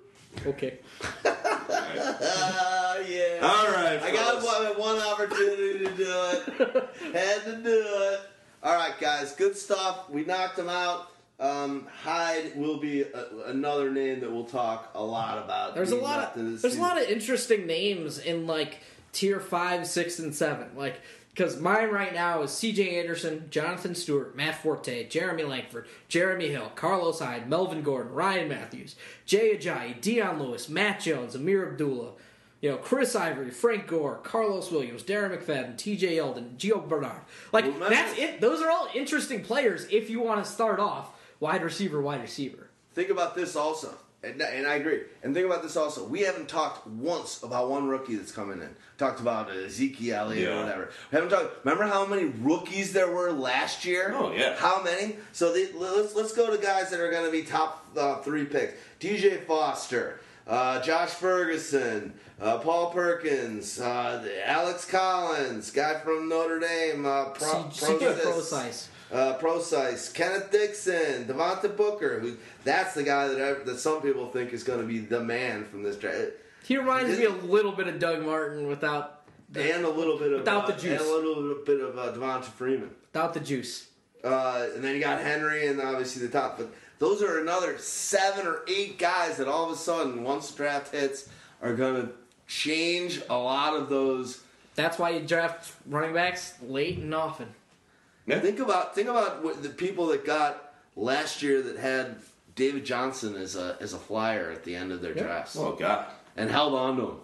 okay. Ah, *laughs* yeah. all right, I got one, one opportunity to do it. *laughs* Had to do it. All right, guys. Good stuff. We knocked him out. Um, Hyde will be a, another name that we'll talk a lot about. There's a lot of this there's a lot of interesting names in like tier five, six, and seven. Like because mine right now is C.J. Anderson, Jonathan Stewart, Matt Forte, Jeremy Langford, Jeremy Hill, Carlos Hyde, Melvin Gordon, Ryan Mathews, Jay Ajayi, Dion Lewis, Matt Jones, Ameer Abdullah. You know, Chris Ivory, Frank Gore, Karlos Williams, Darren McFadden, T.J. Yeldon, Gio Bernard. Like Remember- that's it. Those are all interesting players if you want to start off wide receiver, wide receiver. Think about this also, and, and I agree. And think about this also. We haven't talked once about one rookie that's coming in. Talked about uh, Ezekiel Elliott or whatever. We haven't talked. Remember how many rookies there were last year? Oh, yeah. How many? So the, let's let's go to guys that are going to be top uh, three picks. DJ Foster. Uh, Josh Ferguson, uh, Paul Perkins, uh, Alex Collins, guy from Notre Dame, uh, Pro, C- CJ Prosise. Prosise. Uh, Prosise, Kenneth Dixon, Devontae Booker, who that's the guy that I, that some people think is going to be the man from this draft, He reminds me a little bit of Doug Martin without and a little bit of Without uh, the juice. and a little bit of uh, Devonta Freeman, without the juice. uh, and then you got Henry and obviously the top. But those are another seven or eight guys that all of a sudden, once the draft hits, are going to change a lot of those. That's why you draft running backs late and often. Yeah. Think about think about what the people that got last year that had David Johnson as a as a flyer at the end of their drafts Oh God. and held on to him.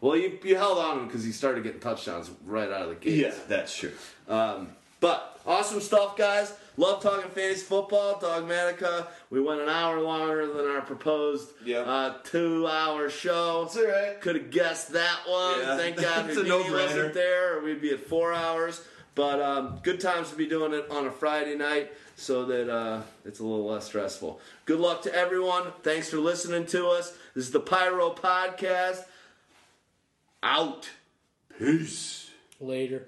Well, you, you held on to him because he started getting touchdowns right out of the gate. Yeah, that's true. Um, but awesome stuff, guys. Love talking fantasy football, Dogmatica. We went an hour longer than our proposed Yeah. uh, two-hour show. That's all right. Could have guessed that one. Yeah. Thank God *laughs* Houdini wasn't there, or we'd be at four hours. But um, good times to be doing it on a Friday night so that uh, it's a little less stressful. Good luck to everyone. Thanks for listening to us. This is the Pyro Podcast. Out. Peace. Later.